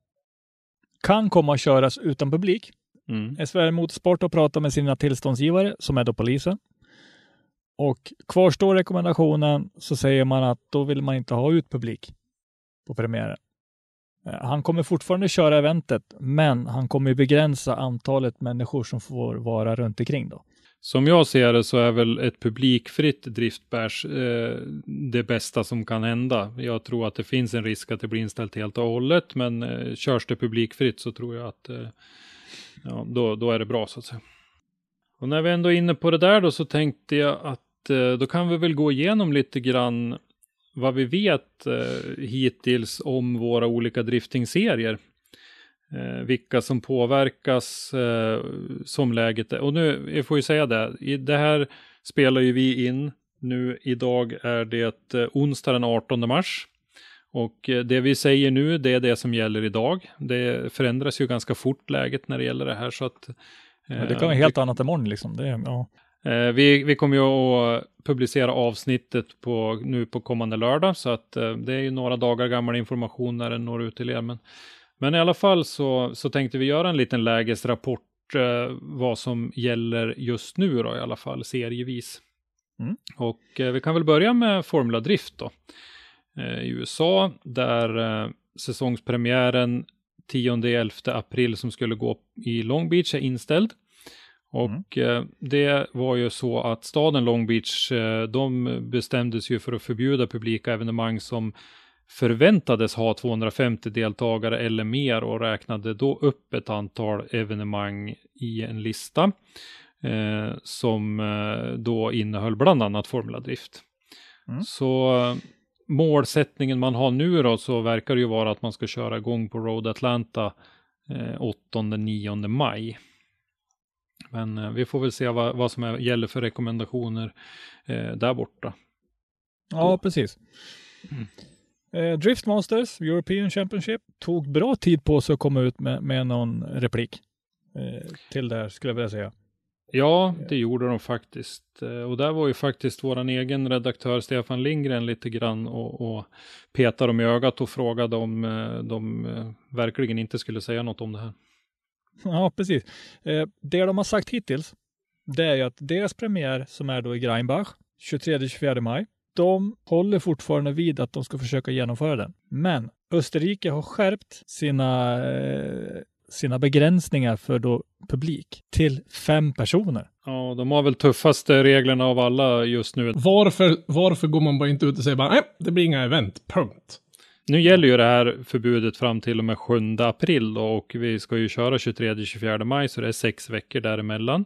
kan komma att köras utan publik. Mm. SVR Motorsport har pratat med sina tillståndsgivare, som är då polisen. Och kvarstår rekommendationen så säger man att då vill man inte ha ut publik på premiären. Eh, han kommer fortfarande köra eventet, men han kommer begränsa antalet människor som får vara runt omkring då. Som jag ser det så är väl ett publikfritt driftbärs eh, det bästa som kan hända. Jag tror att det finns en risk att det blir inställt helt och hållet, men eh, körs det publikfritt så tror jag att eh, ja, då, då är det bra så att säga. Och när vi ändå är inne på det där då så tänkte jag att eh, då kan vi väl gå igenom lite grann vad vi vet eh, hittills om våra olika driftingserier. Eh, vilka som påverkas eh, som läget är. Och nu, jag får ju säga det, i det här spelar ju vi in nu. Idag är det eh, onsdag den 18 mars. Och eh, det vi säger nu, det är det som gäller idag. Det förändras ju ganska fort läget när det gäller det här. Så att, det eh, kan vara helt annat imorgon liksom. Det, ja. Eh, vi, vi kommer ju att publicera avsnittet på, nu på kommande lördag, så att eh, det är ju några dagar gammal information när den når ut till er. Men, men i alla fall så, så tänkte vi göra en liten lägesrapport eh, vad som gäller just nu då i alla fall serievis. Mm. Och eh, vi kan väl börja med Formula Drift då. Eh, I USA där eh, säsongspremiären 10-11 april som skulle gå i Long Beach är inställd. Och eh, det var ju så att staden Long Beach, eh, de bestämdes ju för att förbjuda publika evenemang som förväntades ha 250 deltagare eller mer och räknade då upp ett antal evenemang i en lista eh, som eh, då innehöll bland annat Formula Drift. Mm. Så målsättningen man har nu då så verkar det ju vara att man ska köra igång på Road Atlanta eh, 8-9 maj. Men eh, vi får väl se vad, vad som är, gäller för rekommendationer eh, där borta. Ja, precis. Eh, Drift Masters European Championship tog bra tid på sig att komma ut med, med någon replik eh, till det här skulle jag vilja säga. Ja, det gjorde de faktiskt. Eh, Och där var ju faktiskt våran egen redaktör Stefan Lindgren lite grann och, och petade dem i ögat och frågade om eh, de verkligen inte skulle säga något om det här. *laughs* Ja, precis. Eh, det de har sagt hittills, det är ju att deras premiär som är då i Greinbach 23-24 maj, de håller fortfarande vid att de ska försöka genomföra den. Men Österrike har skärpt sina, eh, sina begränsningar för då publik till fem personer. Ja, de har väl tuffaste reglerna av alla just nu. Varför, varför går man bara inte ut och säger bara nej, det blir inga event, punkt. Nu gäller ju det här förbudet fram till och med 7 april då, och vi ska ju köra 23-24 maj så det är sex veckor däremellan.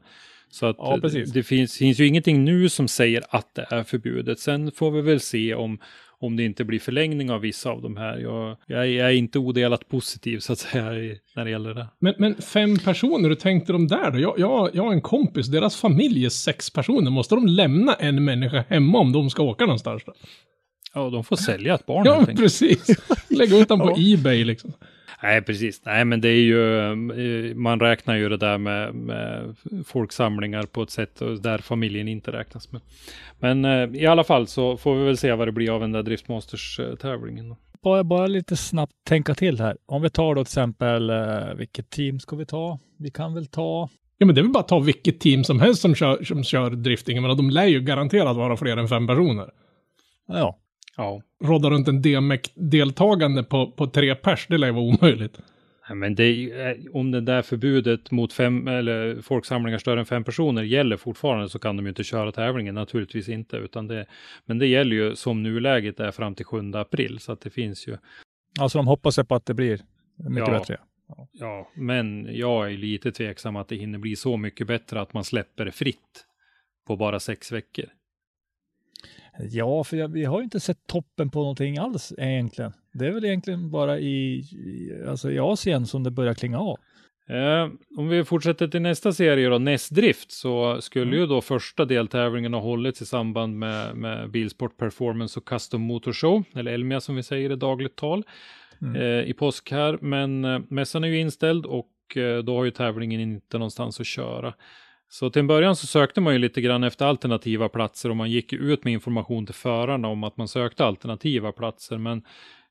Så att Ja, det finns, finns ju ingenting nu som säger att det är förbjudet. Sen får vi väl se om, om det inte blir förlängning av vissa av de här. Jag, jag, jag är inte odelat positiv så att säga i- när det gäller det. Men, men fem personer, hur tänkte de där då? Jag, jag, jag har en kompis, deras familj är sex personer. Måste de lämna en människa hemma om de ska åka någonstans då? Ja, de får sälja ett barn Ja, precis. Lägga ut dem på *laughs* Ja. Ebay liksom. Nej, precis. Nej, men det är ju, eh, man räknar ju det där med, med folksamlingar på ett sätt där familjen inte räknas med. Men eh, i alla fall så får vi väl se vad det blir av den där Driftmasters-tävlingen. Bara, bara lite snabbt tänka till här. Om vi tar då till exempel, eh, vilket team ska vi ta? Vi kan väl ta, Ja, men det är väl bara att ta vilket team som helst som kör, som kör drifting. Jag menar, de lär ju garanterat vara fler än fem personer. ja, Ja, Rodda runt en DMEC-deltagande på, på tre pers, det lär ju vara omöjligt. Nej, men det är, eh, om det där förbudet mot fem eller folksamlingar större än fem personer gäller fortfarande så kan de ju inte köra tävlingen, naturligtvis inte, utan det, men det gäller ju som nuläget är fram till 7 april, så att det finns ju alltså de hoppas på att det blir mycket Ja. bättre. Ja, men jag är lite tveksam att det hinner bli så mycket bättre att man släpper det fritt på bara sex veckor. Ja, för jag, vi har ju inte sett toppen på någonting alls egentligen. Det är väl egentligen bara i, i, alltså i Asien som det börjar klinga av. Eh, om vi fortsätter till nästa serie då, Nest Drift, så skulle ju då första deltävlingen ha hållits i samband med, med Bilsport Performance och Custom Motor Show, eller Elmia som vi säger i dagligt tal, eh, i påsk här. Men eh, mässan är ju inställd och eh, då har ju tävlingen inte någonstans att köra. Så till en början så sökte man ju lite grann efter alternativa platser och man gick ut med information till förarna om att man sökte alternativa platser. Men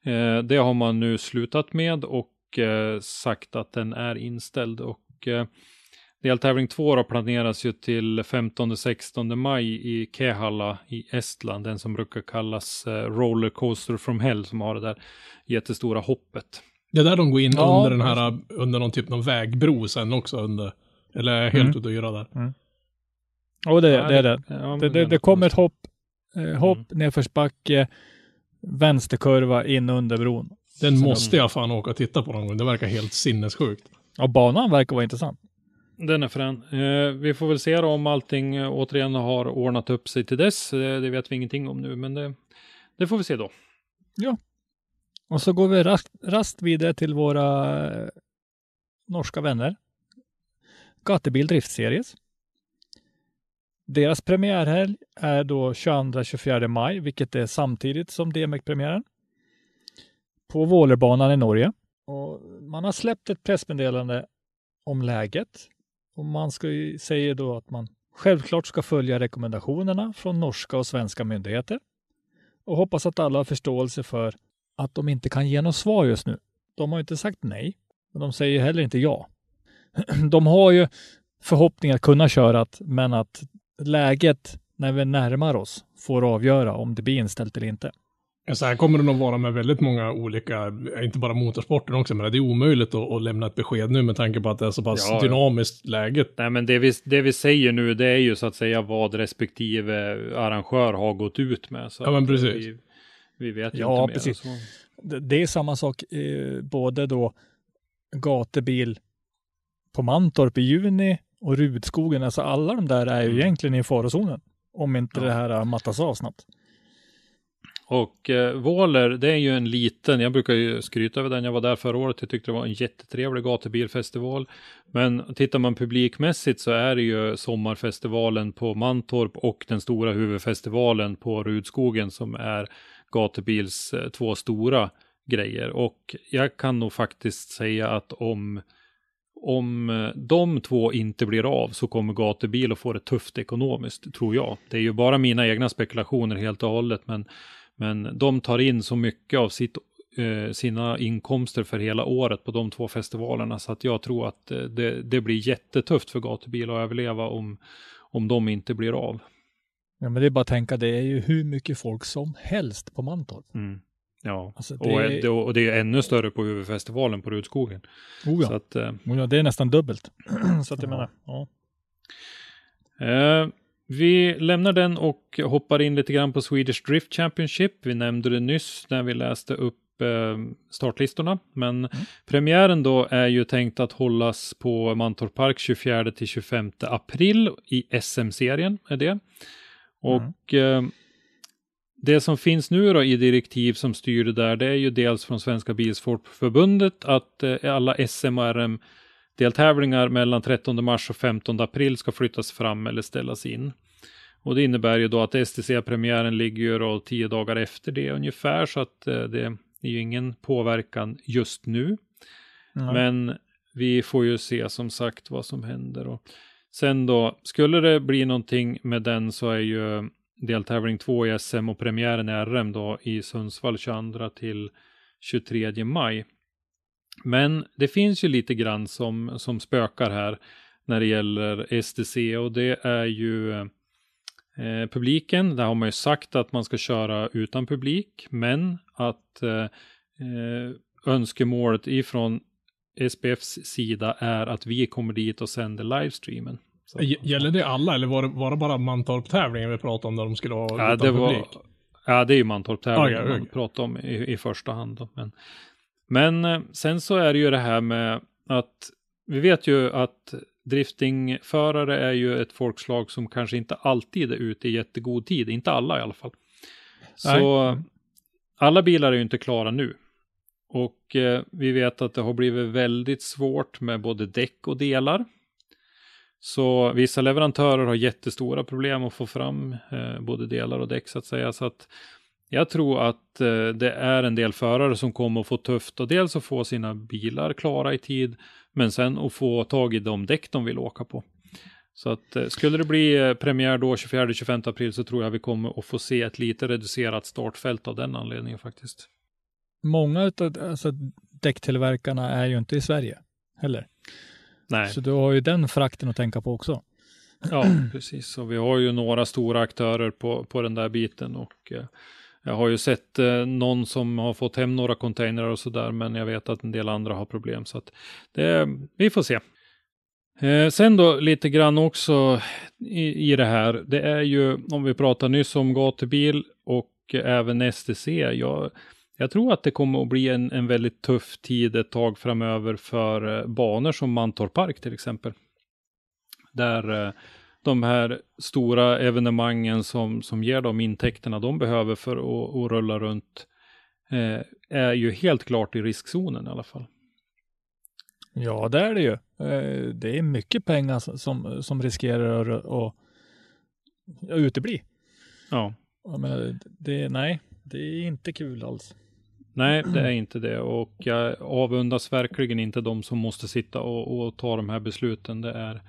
eh, det har man nu slutat med och eh, sagt att den är inställd. Och eh, deltävling 2 då planeras ju till 15-16 maj i Kehalla i Estland. Den som brukar kallas eh, Roller Coaster from Hell som har det där jättestora hoppet. Det är där de går in Ja, under den här, under någon typ av vägbro sen också under. Eller är jag helt Mm. ute och yra där. Och det, Ja, det är det. ja, Det, det, det kommer ett hopp, eh, hopp nedförsbacke, vänsterkurva in under bron. Den Så måste jag fan åka och titta på någon gång. Det verkar helt sinnessjukt. Och banan verkar vara intressant. Den är frän. Eh, vi får väl se då om allting eh, återigen har ordnat upp sig till dess. Eh, det vet vi ingenting om nu, men det, det får vi se då. Och så går vi rast, rast vidare till våra norska vänner. Gatebil Driftseries. Deras premiärhelg är då 22-24 maj, vilket är samtidigt som DMX-premiären. På Vålerbanan i Norge. Och man har släppt ett pressmeddelande om läget. Och man ska ju, säger då att man självklart ska följa rekommendationerna från norska och svenska myndigheter. Och hoppas att alla har förståelse för att de inte kan ge något svar just nu. De har inte sagt nej, men de säger heller inte ja. *clears throat* De har ju förhoppningar att kunna köra, men att läget när vi närmar oss får avgöra om det blir inställt eller inte. Så här kommer det nog vara med väldigt många olika, inte bara motorsporten också, men det är omöjligt att, att lämna ett besked nu med tanke på att det är så pass Ja, ja. dynamiskt läget. Nej, men det vi, det vi säger nu, det är ju så att säga vad respektive arrangör har gått ut med. Så Ja, men precis. Vi, vi vet ju Ja, inte mer. precis. Så. Det, det är samma sak eh, både då gatebil på Mantorp i juni och Rudskogen. Alltså alla de där är ju Mm. egentligen i farozonen. Om inte Ja. det här mattas av snabbt. Och eh, Våler, det är ju en liten, jag brukar ju skryta över den, jag var där förra året, jag tyckte det var en jättetrevlig gatubilfestival. Men tittar man publikmässigt så är det ju sommarfestivalen på Mantorp och den stora huvudfestivalen på Rudskogen som är gatubils eh, två stora grejer. Och jag kan nog faktiskt säga att om om eh, de två inte blir av så kommer gatubil att få det tufft ekonomiskt, tror jag. Det är ju bara mina egna spekulationer helt och hållet, men, men de tar in så mycket av sitt, eh, sina inkomster för hela året på de två festivalerna, så att jag tror att eh, det, det blir jättetufft för gatubil att överleva om, om de inte blir av. Ja, men det är bara att tänka, det är ju hur mycket folk som helst på Mantorp. Mm. Ja, Alltså, och, det- det... och det är ännu större på huvudfestivalen på Rudskogen. Oh ja. Så att, eh, Oh ja, det är nästan dubbelt. *clears throat* så att jag menar, ja. Eh, vi lämnar den och hoppar in lite grann på Swedish Drift Championship. Vi nämnde det nyss när vi läste upp eh, startlistorna, men premiären då är ju tänkt att hållas på Mantorp Park 24 till 25 april i SM-serien är det. Och eh, det som finns nu då i direktiv som styr det där, det är ju dels från Svenska Bilsportförbundet att eh, alla SM och RM deltävlingar mellan 13 mars och 15 april ska flyttas fram eller ställas in. Och det innebär ju då att STC-premiären ligger ju då tio dagar efter det ungefär, så att eh, det är ju ingen påverkan just nu. Nej. Men vi får ju se som sagt vad som händer. Och sen då, skulle det bli någonting med den så är ju deltävling 2 i SM och premiären i RM då i Sundsvall 22 till 23 maj. Men det finns ju lite grann som, som spökar här när det gäller STC och det är ju eh, publiken. Där har man ju sagt att man ska köra utan publik, men att eh, eh önskemålet ifrån SPFs sida är att vi kommer dit och sänder livestreamen. Så- Gäller det alla eller var det, var det bara Mantorp-tävlingen vi pratade om där de skulle ha Ja, det var, publik? ja, det är ju Mantorp-tävlingen Okej, man okej. pratar om i, i första hand. Då. Men, men eh, sen så är det ju det här med att vi vet ju att driftingförare är ju ett folkslag som kanske inte alltid är ute i jättegod tid, inte alla i alla fall. Så alla bilar är ju inte klara nu. Och eh, vi vet att det har blivit väldigt svårt med både däck och delar. Så vissa leverantörer har jättestora problem att få fram eh, både delar och däck så att säga. Så att jag tror att eh, det är en del förare som kommer att få tufft och dels att få sina bilar klara i tid men sen att få tag i de däck de vill åka på. Så att eh, skulle det bli eh, premiär då 24-25 april så tror jag vi kommer att få se ett lite reducerat startfält av den anledningen faktiskt. Många av alltså, däcktillverkarna är ju inte i Sverige heller. Nej. Så du har ju den frakten att tänka på också. Ja, precis. Och vi har ju några stora aktörer på, på den där biten och eh, jag har ju sett eh, någon som har fått hem några containrar och sådär, men jag vet att en del andra har problem så att det, vi får se. Eh, sen då lite grann också i, i det här, det är ju om vi pratar nyss om gatubil och även STC. Jag, jag tror att det kommer att bli en, en väldigt tuff tid ett tag framöver för eh, banor som Mantorp Park till exempel. Där eh, de här stora evenemangen som, som ger de intäkterna de behöver för att, att rulla runt eh, är ju helt klart i riskzonen i alla fall. Ja, det är det ju. Eh, Det är mycket pengar som- som, riskerar att, att utebli. Ja, Jag menar, det, nej, det är inte kul alls nej, det är inte det och jag avundas verkligen inte de som måste sitta och, och ta de här besluten. Det är,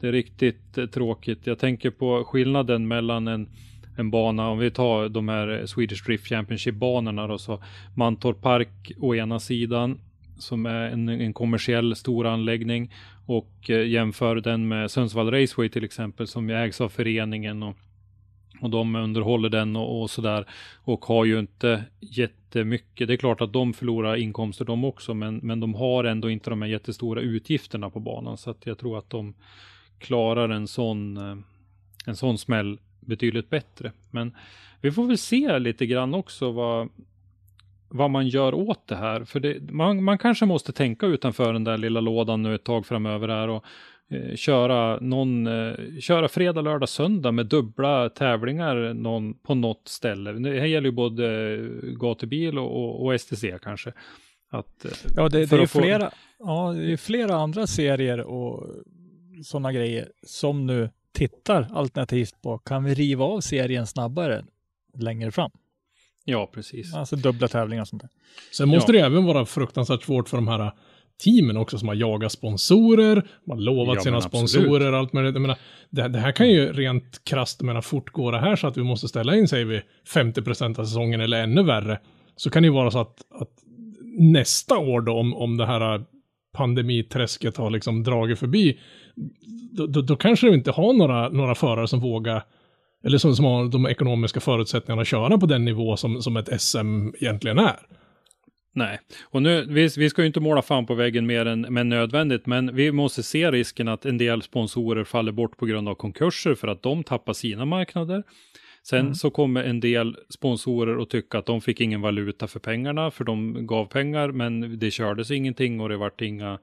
det är riktigt eh, tråkigt. Jag tänker på skillnaden mellan en en bana, om vi tar de här Swedish Drift Championship-banorna då, så Mantorp Park å ena sidan, som är en, en kommersiell stor anläggning, och eh, jämför den med Sundsvall Raceway till exempel, som ju ägs av föreningen och, och de underhåller den och, och sådär, och har ju inte jättemycket. Det är klart att de förlorar inkomster de också, men, men de har ändå inte de här jättestora utgifterna på banan, så att jag tror att de klarar en sån, eh, en sån smäll betydligt bättre. Men vi får väl se lite grann också vad, vad man gör åt det här. För det, man, man kanske måste tänka utanför den där lilla lådan nu ett tag framöver här och, köra, någon, eh, köra fredag, lördag, söndag med dubbla tävlingar någon, på något ställe. Det här gäller ju både gatubil och, och, och STC kanske. Att, eh, Ja, det, det är få- flera, ja, det är flera andra serier och sådana grejer som nu tittar alternativt på, kan vi riva av serien snabbare längre fram? Ja, precis. Alltså dubbla tävlingar och sånt där. Sen måste Ja. det även vara fruktansvärt svårt för de här teamen också som har jagat sponsorer, man har lovat Ja, sina absolut. sponsorer och allt möjligt. Jag menar, det, det här kan ju rent krasst, menar, fortgå det här så att vi måste ställa in, säger vi, 50% av säsongen eller ännu värre. Så kan det ju vara så att, att nästa år då, om, om det här pandemiträsket har liksom dragit förbi, då, då, då kanske vi inte har några, några förare som vågar eller som, som har de ekonomiska förutsättningarna att köra på den nivå som, som ett SM egentligen är. Nej, och nu, vi, vi ska ju inte måla fan på väggen mer än men nödvändigt, men vi måste se risken att en del sponsorer faller bort på grund av konkurser för att de tappar sina marknader. Sen så kommer en del sponsorer att tycka att de fick ingen valuta för pengarna, för de gav pengar, men det kördes ingenting och det vart inga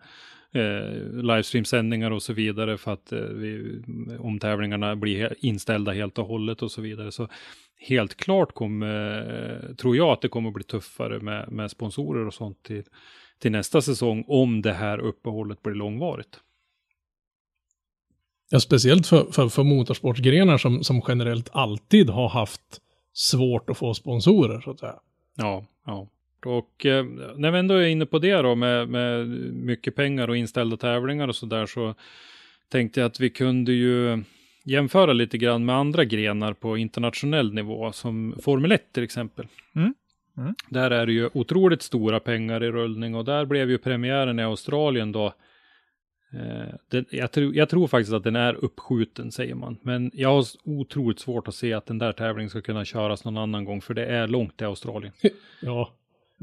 eh, livestreamsändningar och så vidare för att eh, vi, om tävlingarna blir inställda helt och hållet och så vidare. Så helt klart kommer, eh, tror jag att det kommer bli tuffare med, med sponsorer och sånt till, till nästa säsong om det här uppehållet blir långvarigt. Ja, speciellt för, för, för motorsportgrenar som, som generellt alltid har haft svårt att få sponsorer, så att säga. Ja, ja. Och eh, när vi ändå är inne på det då med, med mycket pengar och inställda tävlingar och så där så tänkte jag att vi kunde ju jämföra lite grann med andra grenar på internationell nivå som Formel 1 till exempel. Mm. Mm. Där är det ju otroligt stora pengar i rullning och där blev ju premiären i Australien då Eh, det, jag, tror, jag tror faktiskt att den är uppskjuten säger man. Men jag har otroligt svårt att se att den där tävlingen ska kunna köras någon annan gång. För det är långt till Australien. *laughs* Ja.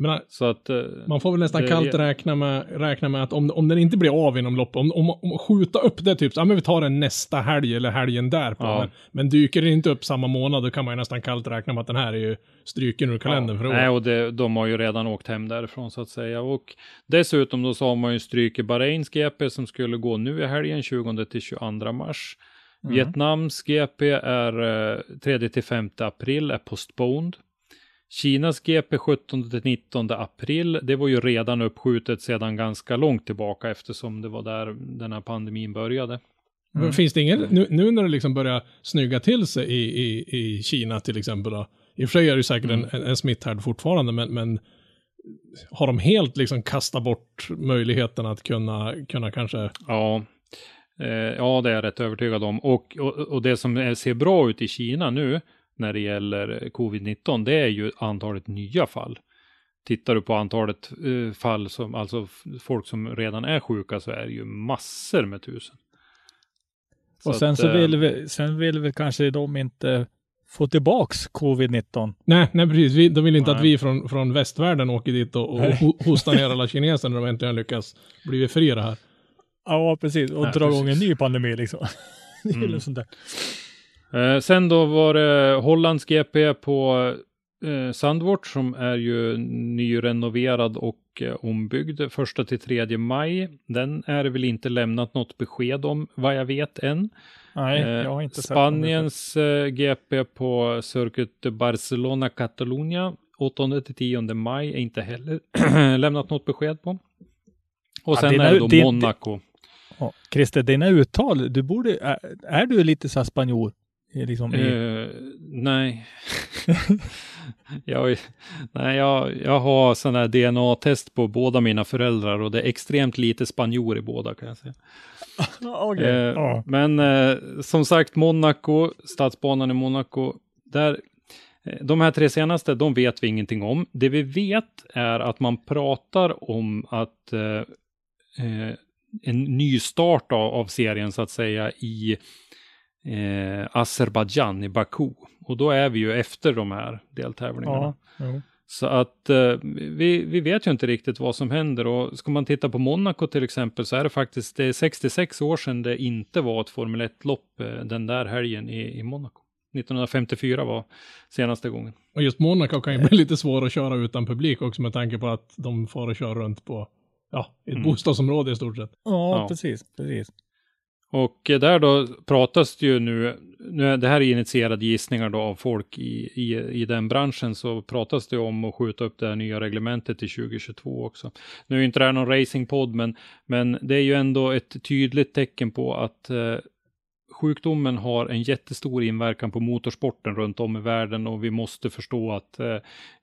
Menar, Så att... eh, man får väl nästan det- kallt räkna med, räkna med att om, om den inte blir av inom loppet, om, om, om skjuta upp det typ, så, ja men vi tar den nästa helg eller helgen där på. Ja. Men, men dyker den inte upp samma månad, då kan man ju nästan kallt räkna med att den här är ju stryken ur kalendern för Nej, år. och det, de har ju redan åkt hem därifrån så att säga. Och dessutom då så har man ju stryket Bahrains GP som skulle gå nu i helgen 20 till 22 mars. Vietnams GP är eh, 3 till 5 april är postponed. Kinas GP 17 till 19 april, det var ju redan uppskjutet sedan ganska långt tillbaka eftersom det var där den här pandemin började. Men Finns det ingen, nu, nu när det liksom börjar snygga till sig i, i, i Kina till exempel då, i och för sig är det ju säkert en, en smitthärd fortfarande, men, men har de helt liksom kastat bort möjligheten att kunna, kunna kanske, Ja, eh, ja det är jag rätt övertygad om. Och, och, och det som ser bra ut i Kina nu när det gäller covid-19, det är ju antalet nya fall. Tittar du på antalet eh, fall som, alltså folk som redan är sjuka så är det ju massor med tusen. Och Så sen att, så eh, vill vi, sen vill vi kanske de inte få tillbaks covid-19. nej, nej precis, vi, de vill inte att Nej. vi från, från västvärlden åker dit och, och Nej. hostar ner alla kineser när de äntligen lyckas bli fria det här. Ja, precis. Och Nej, dra igång en ny pandemi liksom. *laughs* Det är mm. sånt där. Eh, sen då var det Hollands GP på eh, Sandvort som är ju nyrenoverad och eh, ombyggd första till 3 maj. Den är väl inte lämnat något besked om vad jag vet än. Nej, Eh, jag har inte. Spaniens eh, GP på Circuit Barcelona Catalunya 8 till 10 maj är inte heller *clears throat* lämnat något besked på. Och Ja, sen dina- är det då din- Monaco. Ja, Christer, dina uttal, du borde, är, är du lite så här spanjor? Liksom i, Eh, nej. *laughs* jag, nej, jag, jag har sån här DNA-test på båda mina föräldrar och det är extremt lite spanjor i båda kan jag säga. *laughs* Okej. Eh, ja. Men eh, som sagt, Monaco, stadsbanan i Monaco, där, eh, de här tre senaste, de vet vi ingenting om. Det vi vet är att man pratar om att eh, en ny start av, av serien så att säga i eh, Azerbajdzjan i Baku. Och då är vi ju efter de här deltävlingarna. Ja, jo. Så att eh, vi, vi vet ju inte riktigt vad som händer och ska man titta på Monaco till exempel så är det faktiskt det är 66 år sedan det inte var ett Formel 1-lopp eh, den där helgen i, i Monaco. 1954 var senaste gången. Och just Monaco kan ju bli lite svår att köra utan publik också med tanke på att de får och kör runt på, ja, ett Mm. bostadsområde i stort sett. Ja, Ja. precis, precis. Och eh, där då pratas det ju nu, nu är, det här är initierade gissningar då av folk i, i, i den branschen, så pratas det om att skjuta upp det här nya reglementet till 2022 också. Nu är ju inte det här någon racingpodd, men, men det är ju ändå ett tydligt tecken på att eh, sjukdomen har en jättestor inverkan på motorsporten runt om i världen och vi måste förstå att eh,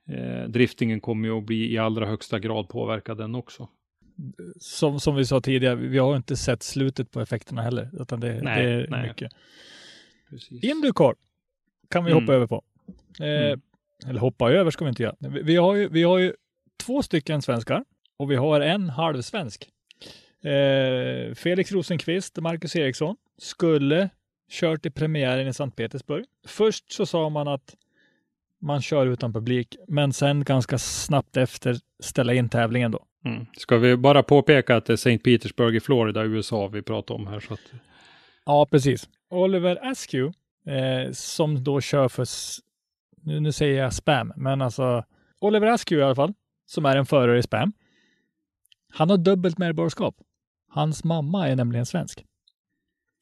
eh driftingen kommer ju att bli i allra högsta grad påverkad den också som, som vi sa tidigare, vi har inte sett slutet på effekterna heller, utan det, nej, det är nej. mycket. Precis. Indycar kan vi mm. hoppa över på. Eh, mm. Eller hoppa över ska vi inte göra. Vi, vi, har ju, vi har ju två stycken svenskar och vi har en halvsvensk. Eh, Felix Rosenqvist och Marcus Eriksson skulle kört i premiären i Sankt Petersburg. Först så sa man att man kör utan publik, men sen ganska snabbt efter ställa in tävlingen då. Mm. Ska vi bara påpeka att det är St. Petersburg i Florida, USA vi pratar om här. Så att... Ja, precis. Oliver Askew, eh, som då kör för, nu, nu säger jag spam, men alltså Oliver Askew i alla fall, som är en förare i spam. Han har dubbelt medborgarskap. Hans mamma är nämligen svensk.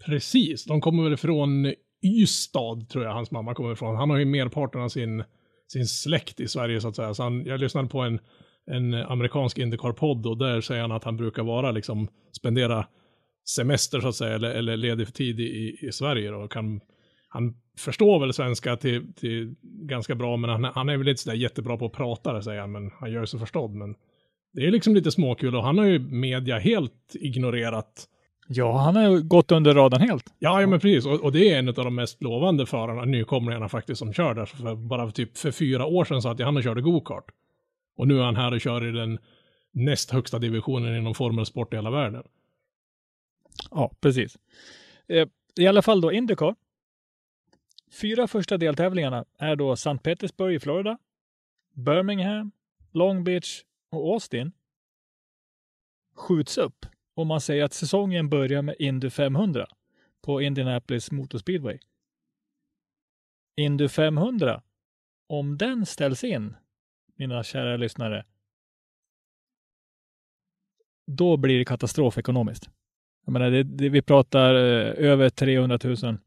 Precis, de kommer väl från Ystad, tror jag hans mamma kommer ifrån. Han har ju merparten av sin, sin släkt i Sverige så att säga. Så han, jag lyssnade på en en amerikansk Indycar-podd och där säger han att han brukar vara liksom spendera semester så att säga eller, eller ledig för tid i, i Sverige då. Kan, han förstår väl svenska till, till ganska bra men han, han är väl inte sådär jättebra på att prata det säger han men han gör sig förstådd men det är liksom lite småkul och han har ju media helt ignorerat Ja, han har ju gått under radarn helt. Ja, ja men precis. Och, och, det är en av de mest lovande förarna, nykomlingarna faktiskt, som kör där. För bara typ för fyra år sedan sa att han och körde go-kart. Och nu är han här och kör i den näst högsta divisionen inom formelsport i hela världen. Ja, precis. Eh, I alla fall då Indycar. Fyra första deltävlingarna är då St. Petersburg i Florida, Birmingham, Long Beach och Austin. Skjuts upp om man säger att säsongen börjar med Indy 500 på Indianapolis Motor Speedway. Indy 500, om den ställs in mina kära lyssnare, då blir det katastrof ekonomiskt. Jag menar, det, det, vi pratar eh, över 300 000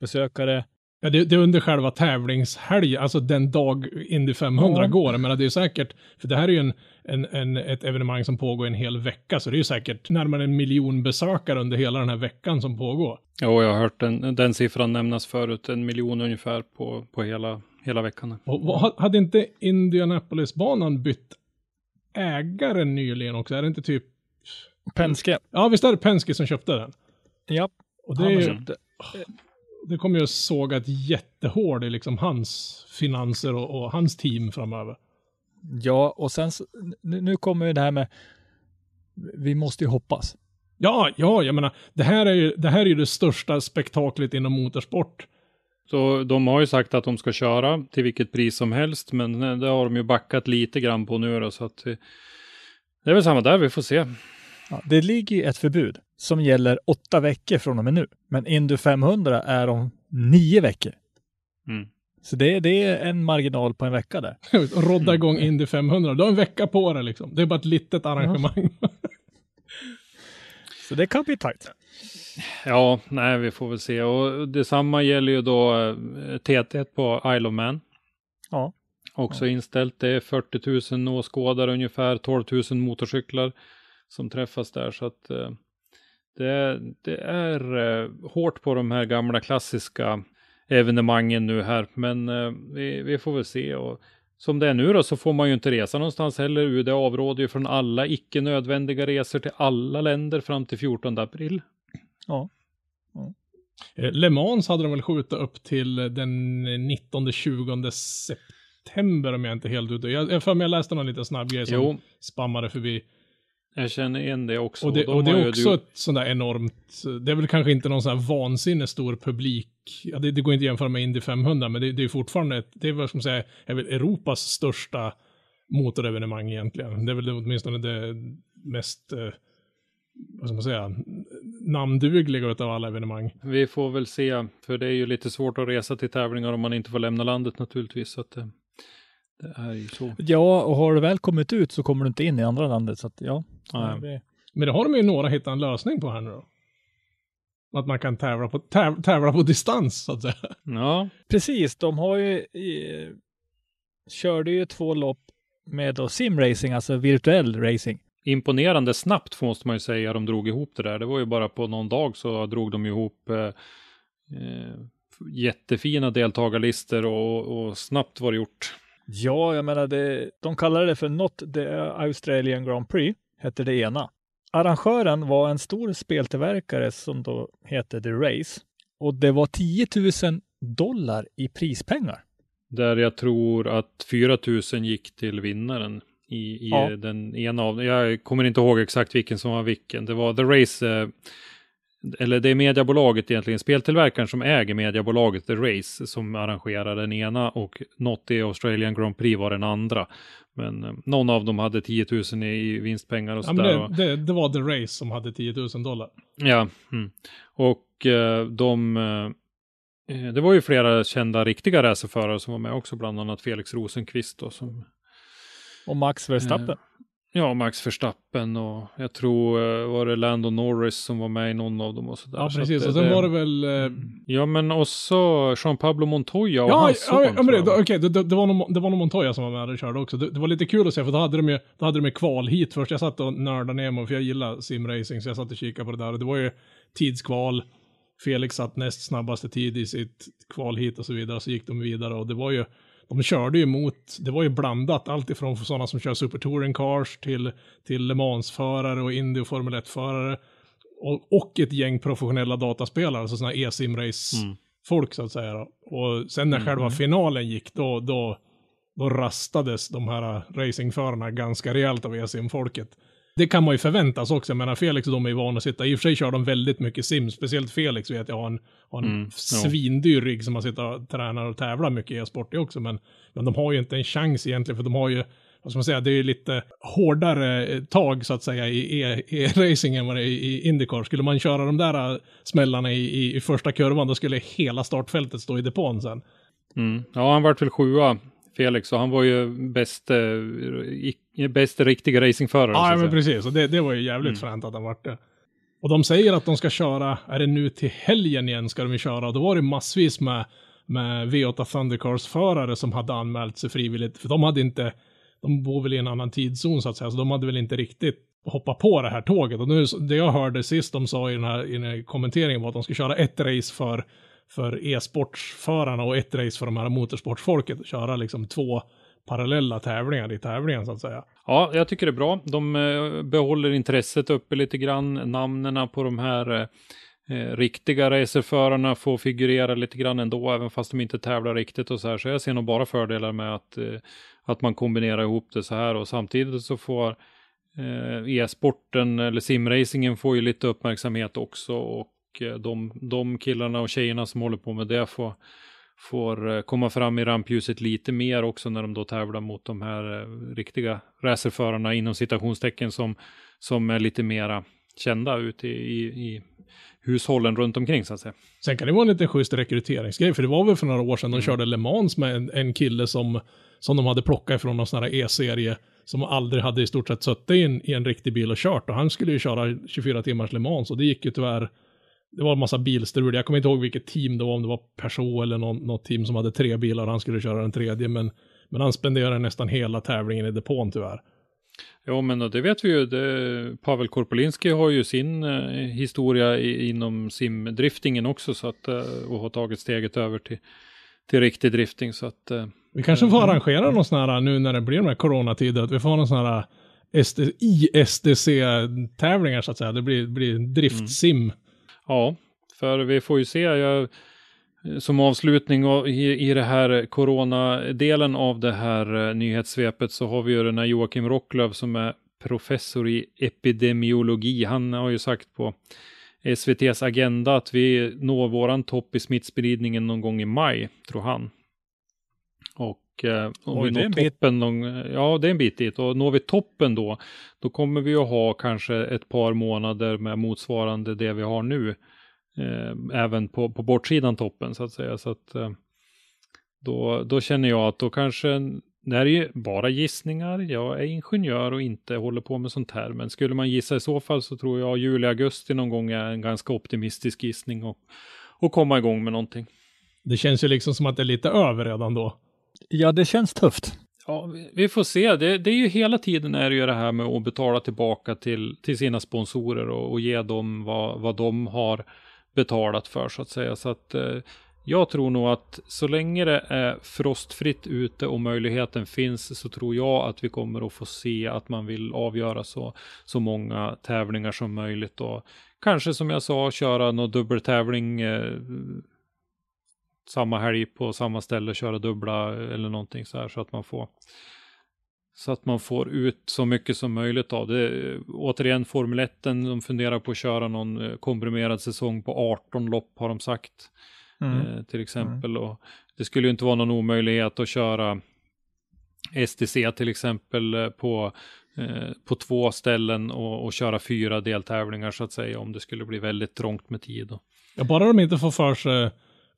besökare. Ja, det, det, är under själva tävlingshelgen, alltså den dag Indy 500 ja. går. Menar, det är säkert, för det här är ju en, en, en, ett evenemang som pågår en hel vecka, så det är ju säkert närmare en miljon besökare under hela den här veckan som pågår. Ja, jag har hört den, den siffran nämnas förut, en miljon ungefär på, på hela hela veckan. Och, hade inte Indianapolis-banan bytt ägare nyligen också? Är det inte typ... Penske. Ja, visst är det Penske som köpte den? Ja, och det, är ju, det kommer ju såga ett jättehård i liksom hans finanser och, och hans team framöver. Ja, och sen nu, nu kommer ju det här med vi måste ju hoppas. Ja, ja, jag menar, det här är ju det, här är ju det största spektaklet inom motorsport så de har ju sagt att de ska köra till vilket pris som helst, men det har de ju backat lite grann på nu då, så att eh, det är väl samma där, vi får se. Ja, det ligger ju ett förbud som gäller åtta veckor från och med nu, men Indy 500 är om nio veckor. Mm. Så det, det, är en marginal på en vecka där. *laughs* Rodda igång mm. Indy 500, du har en vecka på det liksom. Det är bara ett litet arrangemang. Ja. *laughs* Så det kan bli tajt. Ja, nej, vi får väl se. Och detsamma gäller ju då T1 eh, på Isle of Man. Ja. Också ja. inställt. Det är 40 000 åskådare ungefär, 12 000 motorcyklar som träffas där. Så att eh, det, det, är eh, hårt på de här gamla klassiska evenemangen nu här. Men vi, vi får väl se. Och som det är nu då så får man ju inte resa någonstans heller. UD avråder ju från alla icke nödvändiga resor till alla länder fram till 14 april. Ja. ja. Eh, Le Mans hade de väl skjutit upp till den 19-20 september om jag inte helt ute. Jag, jag, för mig jag läste någon liten snabb grej som jo. spammade förbi. Jag känner igen det också. Och det, de och det är också du... ett sånt där enormt, det är väl kanske inte någon sån här vansinne stor publik. Ja, det, det går inte att jämföra med Indy 500, men det, det är fortfarande, ett, det är vad ska man säga, är väl Europas största motorevenemang egentligen. Det är väl åtminstone det mest eh, vad ska man säga, namndugliga av alla evenemang. Vi får väl se, för det är ju lite svårt att resa till tävlingar om man inte får lämna landet naturligtvis. Så att det, det är ju så. Ja, och har du väl kommit ut så kommer du inte in i andra landet. Så att ja. Det... Men det har de ju några hittat en lösning på här nu då. Att man kan tävla på, täv, tävla på distans så att säga. Ja, Precis, de har ju eh, körde ju två lopp med då simracing, alltså virtuell racing. imponerande snabbt måste man ju säga de drog ihop det där. Det var ju bara på någon dag så drog de ihop eh, eh, jättefina deltagarlistor och, och snabbt var det gjort. Ja, jag menar, det, de kallade det för Not the Australian Grand Prix, hette det ena. Arrangören var en stor speltillverkare som då hette The Race. Och det var 10 000 dollar i prispengar. Där jag tror att 4 000 gick till vinnaren i, i Ja. den ena av Jag kommer inte ihåg exakt vilken som var vilken. Det var The Race, eh, eller det är mediebolaget egentligen, speltillverkaren som äger mediebolaget The Race som arrangerar den ena och Not i Australian Grand Prix var den andra. Men eh, någon av dem hade 10 000 i vinstpengar och Ja, sådär. det, det, det var The Race som hade 10 000 dollar. Ja, mm. och eh, de... Eh, eh, det var ju flera kända riktiga racerförare som var med också, bland annat Felix Rosenqvist då, som... Och Max Verstappen. Ja, Max Verstappen och jag tror eh, var det Lando Norris som var med i någon av dem och sådär. Ja, Så precis. det- Och sen det- var det väl... eh, Ja, men också Jean Pablo Montoya och Ja, hans son. ja, men det, okej, det, det, det var nog, det var nog Montoya som var med och körde också. Det, det var lite kul att se, för då hade de ju, då hade de ju kval hit först. Jag satt och nördade ner mig, för jag gillar simracing, så jag satt och kikade på det där. Och det var ju tidskval. Felix satt näst snabbaste tid i sitt kval hit och så vidare. Så gick de vidare och det var ju, de körde ju mot, det var ju blandat, allt ifrån sådana som kör Super Touring Cars till, till Le Mans-förare och Indy och Formel 1-förare. Och, och ett gäng professionella dataspelare, alltså sådana e-simrace Mm. så att säga. Och sen när själva finalen gick, då, då, då rastades de här racingförarna ganska rejält av e-sim-folket. Det kan man ju förväntas också. Jag menar, Felix och de är ju vana att sitta. I och för sig kör de väldigt mycket sim. Speciellt Felix vet jag har en, har en Mm, svindyr rigg som man sitter och tränar och tävlar mycket i e-sport i också. Men, men de har ju inte en chans egentligen, för de har ju vad ska man säga, det är ju lite hårdare eh, tag så att säga i e- e-racing än vad det är i Indycar. Skulle man köra de där eh, smällarna i, i, i första kurvan, då skulle hela startfältet stå i depån sen. Mm. Ja, han vart väl sjua, Felix, och han var ju bäste, i- bäste riktiga racingförare. Ja, men precis. Och det, det var ju jävligt fränt att han vart det. Och de säger att de ska köra, är det nu till helgen igen ska de ju köra. Och då var det massvis med, med V8 Thundercars-förare som hade anmält sig frivilligt. För de hade inte, de bor väl i en annan tidszon så att säga, så de hade väl inte riktigt hoppat på det här tåget. Och nu, det jag hörde sist de sa i den här, i den här kommenteringen var att de ska köra ett race för, för e-sportsförarna och ett race för de här motorsportsfolket. Köra liksom två parallella tävlingar i tävlingen så att säga. Ja, jag tycker det är bra. De eh, behåller intresset uppe lite grann. Namnen på de här eh, eh, riktiga racerförarna får figurera lite grann ändå, även fast de inte tävlar riktigt och så här. Så jag ser nog bara fördelar med att, eh, att man kombinerar ihop det så här och samtidigt så får eh, e-sporten eller simracingen får ju lite uppmärksamhet också och de, de killarna och tjejerna som håller på med det får får eh, komma fram i rampljuset lite mer också när de då tävlar mot de här eh, riktiga racerförarna inom citationstecken som, som är lite mera kända ute i, i, i hushållen runt omkring så att säga. Sen kan det vara en liten schysst rekryteringsgrej, för det var väl för några år sedan de körde Le Mans med en, en kille som, som de hade plockat ifrån någon sån här E-serie, som aldrig hade i stort sett suttit i en, i en riktig bil och kört. Och han skulle ju köra 24 timmars Le Mans och det gick ju tyvärr, det var en massa bilstrul. Jag kommer inte ihåg vilket team det var, om det var Peugeot eller någon, något team som hade tre bilar och han skulle köra den tredje, men, men han spenderade nästan hela tävlingen i depån tyvärr. Ja, men det vet vi ju. Det, Pavel Korpolinski har ju sin eh, historia i, inom simdriftingen också så att, eh, och har tagit steget över till, till riktig drifting. Så att, eh, Vi kanske får arrangera någon sån här, nu när det blir de här coronatider, att vi får någon sån här SD, ISDC-tävlingar så att säga. Det blir, blir driftsim. Ja, för vi får ju se. Jag, som avslutning i, i det här coronadelen av det här eh, nyhetssvepet så har vi ju den här Joakim Rocklöv som är professor i epidemiologi. Han har ju sagt på SVTs agenda att vi når våran topp i smittspridningen någon gång i maj, tror han. Och eh, om Oj, vi det är når en bit. toppen någon, ja det är en bit dit. Och når vi toppen då, då kommer vi att ha kanske ett par månader med motsvarande det vi har nu. Eh, även på, på bortsidan toppen så att säga. Så att, eh, då, då känner jag att då kanske det här är ju bara gissningar. Jag är ingenjör och inte håller på med sånt här. Men skulle man gissa i så fall så tror jag juli, augusti någon gång är en ganska optimistisk gissning och, och komma igång med någonting. Det känns ju liksom som att det är lite över redan då. Ja, det känns tufft. Ja, vi- får se. Det, det är ju hela tiden är det ju det här med att betala tillbaka till, till sina sponsorer och, och ge dem vad, vad de har betalat för så att säga. Så att eh, jag tror nog att så länge det är frostfritt ute och möjligheten finns så tror jag att vi kommer att få se att man vill avgöra så, så många tävlingar som möjligt och kanske som jag sa köra någon dubbeltävling eh, samma helg på samma ställe, köra dubbla eller någonting så här så att man får så att man får ut så mycket som möjligt av det. Återigen Formel 1, de funderar på att köra någon eh, komprimerad säsong på 18 lopp har de sagt. Eh, till exempel. Och det skulle ju inte vara någon omöjlighet att köra STC till exempel eh, på, eh, på två ställen och, och köra fyra deltävlingar så att säga om det skulle bli väldigt trångt med tid. Och, Ja, bara de inte får för sig,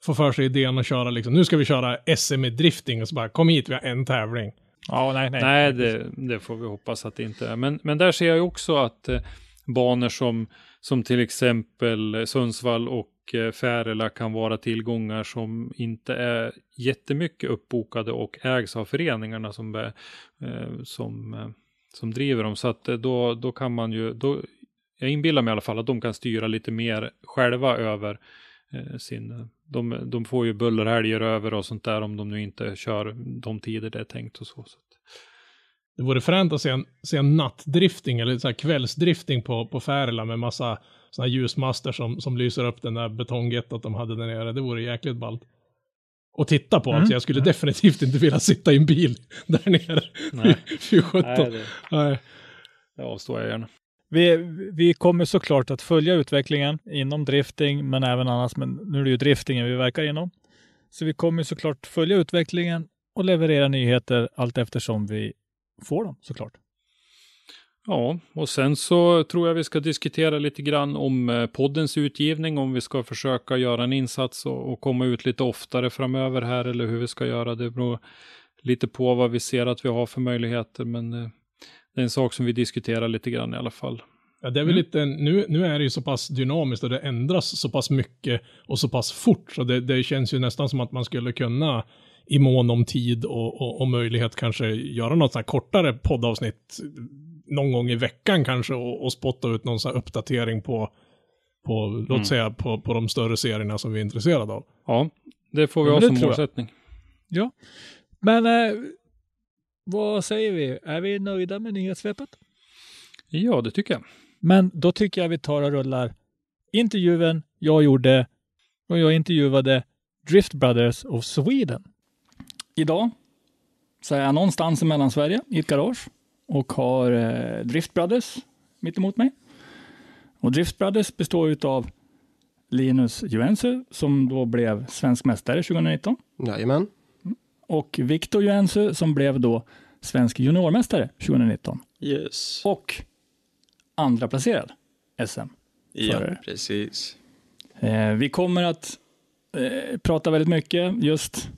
får för sig idén att köra liksom, nu ska vi köra SM i drifting och så bara, kom hit, vi har en tävling. Ja, nej, nej. Nej, det, det får vi hoppas att det inte är. Men, men där ser jag ju också att eh, banor som, som till exempel Sundsvall och eh, Färila kan vara tillgångar som inte är jättemycket uppbokade och ägs av föreningarna som, eh, som, eh, som driver dem. Så att eh, då, då kan man ju, då, jag inbillar mig i alla fall att de kan styra lite mer själva över eh, sin, de, de får ju bullerhelger över och sånt där om de nu inte kör de tider det är tänkt och så. så. Det vore fränt att se en, se en nattdrifting eller så här kvällsdrifting på, på Färila med massa sådana här ljusmaster som, som lyser upp den där betonggettot de hade där nere. Det vore jäkligt ballt. Och titta på, alltså jag skulle definitivt inte vilja sitta i en bil *laughs* där nere. Nej. Fy sjutton. Nej, det, Nej. det avstår jag gärna. Vi, vi kommer såklart att följa utvecklingen inom drifting, men även annars. Men nu är det ju driftingen vi verkar inom. Så vi kommer såklart följa utvecklingen och leverera nyheter allt eftersom vi får dem såklart. Ja, och sen så tror jag vi ska diskutera lite grann om eh, poddens utgivning, om vi ska försöka göra en insats och, och komma ut lite oftare framöver här eller hur vi ska göra. Det beror lite på vad vi ser att vi har för möjligheter, men eh, det är en sak som vi diskuterar lite grann i alla fall. Ja, det är väl lite, nu, nu är det ju så pass dynamiskt och det ändras så pass mycket och så pass fort så det, det känns ju nästan som att man skulle kunna i mån om tid och, och, och möjlighet kanske göra något sånt här kortare poddavsnitt någon gång i veckan kanske och, och spotta ut någon sån här uppdatering på, på låt säga på, på de större serierna som vi är intresserade av. Ja, det får vi Ja, ha som jag. målsättning. Ja, men eh, vad säger vi? Är vi nöjda med nyhetssvepet? Ja, det tycker jag. Men då tycker jag vi tar och rullar intervjun jag gjorde och jag intervjuade Drift Brothers of Sweden. Idag så är jag någonstans i Mellansverige i ett garage och har eh, Drift Brothers mitt emot mig. Och Drift Brothers består av Linus Juensu som då blev svensk mästare 2019 Jajamän. Och Viktor Juensu som blev då svensk juniormästare 2019 Yes. och andra placerad SM. Ja, Förare. precis. Eh, vi kommer att eh, prata väldigt mycket just.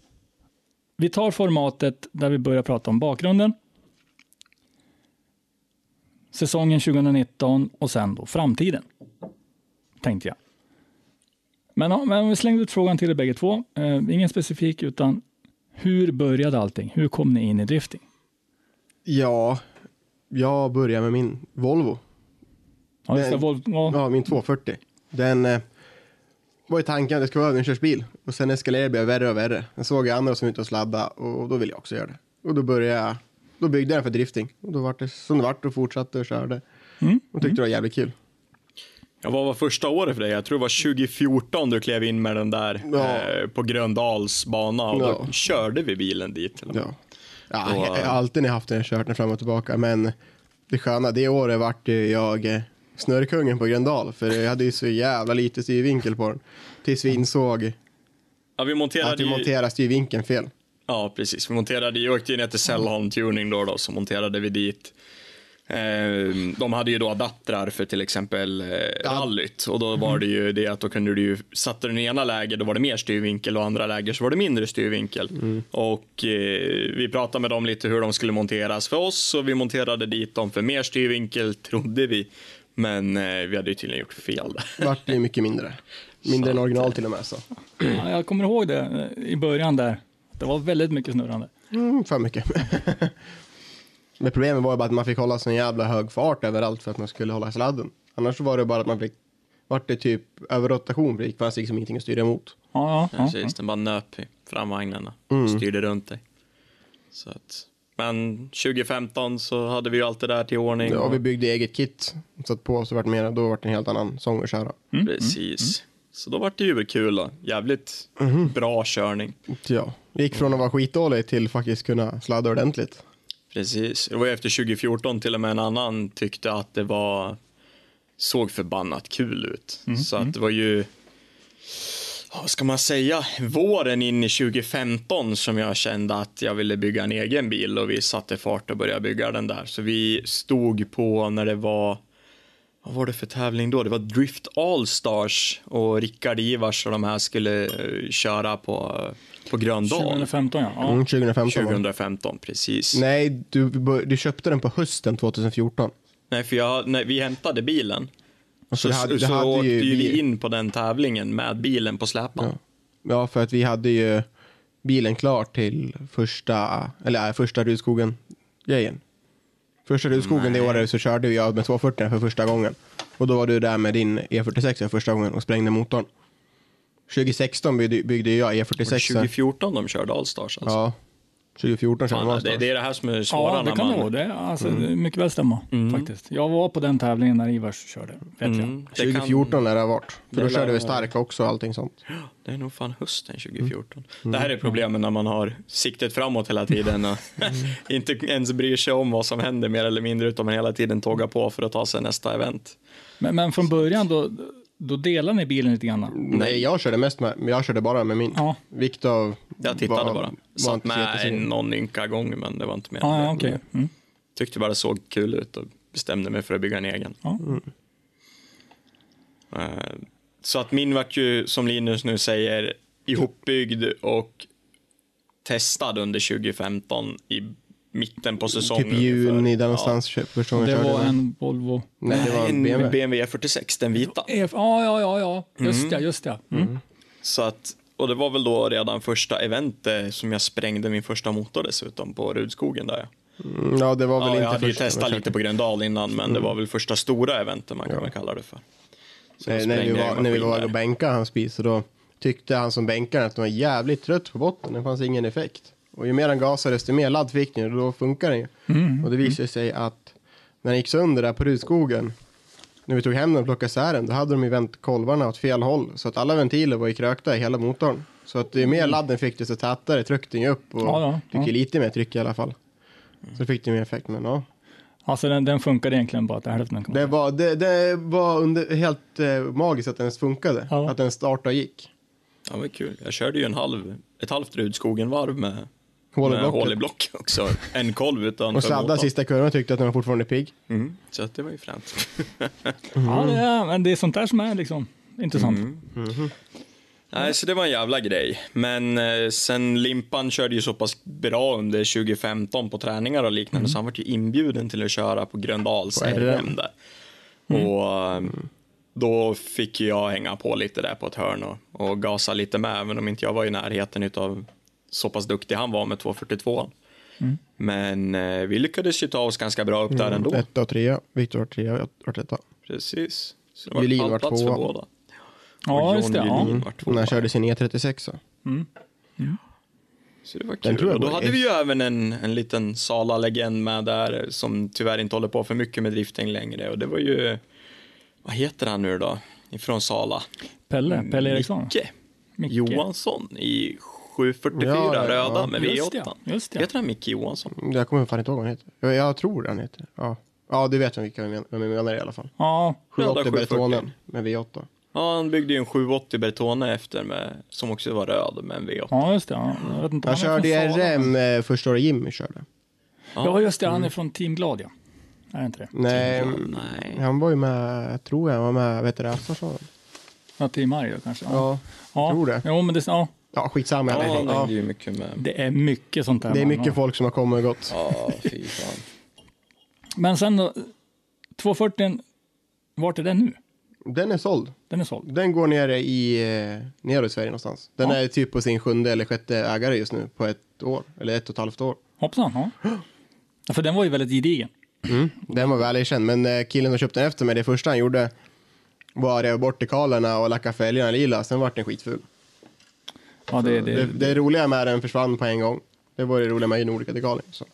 Vi tar formatet där vi börjar prata om bakgrunden. Säsongen 2019 och sen då framtiden. Tänkte jag. Men, men vi slängde ut frågan till er bägge två. Eh, ingen specifik utan hur började allting? Hur kom ni in i drifting? Ja, jag börjar med min Volvo. Ja, Men- Volvo, ja, Ja, min 240. Den eh, var ju tanken att det skulle vara övningskörsbil. Och sen eskalerade det värre och värre. Jag såg andra som var ute och sladda och då ville jag också göra det. Och då började jag, då byggde jag den för drifting. Och då var det som det vart och fortsatte och körde. Mm. Och tyckte det var jävligt kul. Ja, vad var första året för dig? Jag tror det var 2014 du klev in med den där Ja. eh, på Gröndals bana och Ja. då körde vi bilen dit. Ja. Ja, Och, jag har alltid när jag haft den kört den fram och tillbaka. Men det sköna, det året vart jag eh, snurrkungen på Gröndal. För jag hade ju så jävla lite styrvinkel på den. Tills vi insåg Ja, vi monterade att vi monterade styrvinkeln fel. Ja, precis. Vi monterade, vi åkte ju ner till Sällholm Tuning då, då, så monterade vi dit de hade ju då adaptrar för till exempel eh, rallyt och då var det ju det att då kunde du ju, satte du den ena läget då var det mer styrvinkel och andra läger så var det mindre styrvinkel. Och eh, vi pratade med dem lite hur de skulle monteras för oss och vi monterade dit dem för mer styrvinkel trodde vi. Men eh, vi hade ju tydligen gjort fel där. Vart ju mycket mindre. Mindre än original till och med så. Ja, jag kommer ihåg det i början där. Det var väldigt mycket snurrande. Mm, för mycket. *laughs* Men problemet var ju bara att man fick hålla sån jävla hög fart överallt för att man skulle hålla sladden. Annars var det bara att man fick, vart det typ överrotation för det fanns liksom ingenting att styra emot. Ja, ja, ja. Precis, den bara nöp i framvagnarna Mm. och styrde runt dig. Så att, men 2015 så hade vi ju allt det där till ordning. Ja, och- vi byggde eget kit. Satt på så vart det mer, då vart det en helt annan sång att köra. Precis. Så då var det ju kul och jävligt Mhm. bra körning. Ja, vi gick från att vara skitdålig till faktiskt kunna sladda ordentligt. Precis. Det var ju efter 2014 till och med en annan tyckte att det var såg förbannat kul ut. Så att det var ju vad ska man säga, våren in i 2015 som jag kände att jag ville bygga en egen bil och vi satte fart och började bygga den där. Så vi stod på när det var, vad var det för tävling då? Det var Drift Allstars och Rickard Ivars och de här skulle eh, köra på, på Gröndal. 2015 ja. ja. Mm, 2015 var det. 2015, precis. Nej, du, du köpte den på hösten 2014. Nej, för jag, när vi hämtade bilen Alltså, så, det hade- det så hade åkte ju vi- vi in på den tävlingen med bilen på släpan. Ja. Ja, för att vi hade ju bilen klar till första, eller äh, första Rudskogen-grejen. Första Rudskogen det året så körde vi av med 240 för första gången. Och då var du där med din E46 för första gången och sprängde motorn. 2016 byggde, byggde jag Var det E46. 2014 de körde Allstars alltså? Ja, 2014 körde Fan, man det, det är det här som är svåra Ja, det kan man... det vara. Det, alltså, det är mycket väl stämma faktiskt. Jag var på den tävlingen när Ivars körde, vet jag. Mm, det, kan, 2014 lär det ha varit. För då Det körde vi det ha stark också och allting sånt. det är nog fan hösten Mm. 2014. Det här är problemet när man har siktet framåt hela tiden och *laughs* *laughs* inte ens bryr sig om vad som händer mer eller mindre utan man hela tiden tågar på för att ta sig nästa event. Men, men från början då, då delade ni bilen lite grann? Nej, jag körde mest med, men jag körde bara med min. Ja. Viktor Jag tittade var- bara. var Satt inte med jättesugen. någon ynka gång men det var inte mer än Ja, det. ja okej. Mm. Tyckte bara det såg kul ut och bestämde mig för att bygga en egen. Ja. Eh, Så att min vart ju, som Linus nu säger, ihopbyggd och testad under 2015 i mitten på säsongen. Typ juni ungefär. där någonstans första gången Det var den. en Volvo. Nej, det var en BMW. BMW 46, den vita. Ja, ja, ja, ja. Just det, just det. Mm. Så att, och det var väl då redan första eventet som jag sprängde min första motor dessutom på Rudskogen där. Mm, Ja, det var väl Ja, inte jag hade ju testat lite på Gröndal innan, men det var väl första stora eventet man kan väl kalla det för. Nej, när vi var, när vi var och bänkade hans bil så då tyckte han som bänkade att den var jävligt trött på botten. Det fanns ingen effekt. Och ju mer han gasade desto mer ladd fick den och då funkar den ju. Mm. Och det visade sig att när den gick sönder där på Rudskogen när vi tog hem den och plockade isär den, då hade de ju vänt kolvarna åt fel håll. Så att alla ventiler var ju krökta i hela motorn. Så att ju mer ladd den fick, desto tätare tryckte den ju upp. Och Mm. Ja, ja, fick ju ja. lite mer tryck i alla fall. Så fick det mer effekt, men ja. Alltså den, den funkade egentligen bara till hälften. Det var, det, det var under, helt eh, magiskt att den ens funkade. Ja. Att den startade och gick. Ja, men kul. Jag körde ju en halv, ett halvt Rudskogen-varv med, Hål i blocket. hål i block också. En kolv utan Och sladdade sista kurvan tyckte att den var fortfarande pigg. Mm, så att det var ju fränt. *laughs* Ja, det är, men det är sånt där som är liksom intressant. Mm. Nej, så det var en jävla grej. Men eh, sen Limpan körde ju så pass bra under 2015 på träningar och liknande, så han var ju inbjuden till att köra på Gröndals RM. Där. Och eh, då fick jag hänga på lite där på ett hörn och, och gasa lite med, även om inte jag var i närheten av så pass duktig han var med 242. Men eh, vi lyckades ju ta oss ganska bra upp där ändå. Etta och trea. Viktor var trea, jag var etta. Precis. Så det var Julin var pallplats för tvåa. båda. Ja, Och just det. Ja. Var tvåa. När han körde sin E36 så. Så det var kul. tror jag Och då hade vi ju även en, en liten Sala-legend med där som tyvärr inte håller på för mycket med drifting längre. Och det var ju, vad heter han nu då? Ifrån Sala. Pelle, Pelle Eriksson. Micke Micke. Johansson i 744 Ja, ja, röda ja. med Just V8. det, just det. Heter han Micke Johansson? Jag kommer fan inte ihåg vad han heter. Jag, jag tror han heter. Ja. Ja, du vet vilka jag men- vem jag menar i alla fall. Ja, 780 740. Bertonen med V8. Ja, han byggde ju en 780 Bertone efter med, som också var röd med en V8. ja just det. Ja. Jag vet inte, Han körde i. RM eh, första året Jimmy körde. Ja, just det. Han är från Team Glad, ja. Är inte det? Nej, Nej. han var ju med, jag tror jag var med, vet du det, Assarsson? Ja, till Mario kanske? Ja, ja. tror det. Jo, men det, ja, ja skitsamma. Ja, han ja. hängde ju mycket med. det är mycket sånt där. Det är mycket har. folk som har kommit och gått. Ja, fy fan. Men sen då, 240, vart är den nu? Den är såld. Den är såld. Den går nere i, eh, nere i Sverige någonstans. Den Ja. är typ på sin sjunde eller sjätte ägare just nu på ett år, eller ett och ett halvt år. Hoppsan, ja. ja. För den var ju väldigt gedigen. Den var väl erkänd, men eh, killen som köpte den efter mig, det första han gjorde var att rev bort dekalerna och lacka fälgarna lila, sen vart den skitful. Ja, det, det, Det, det roliga med den försvann på en gång. Det var det roliga med Nordica dekalen. Så.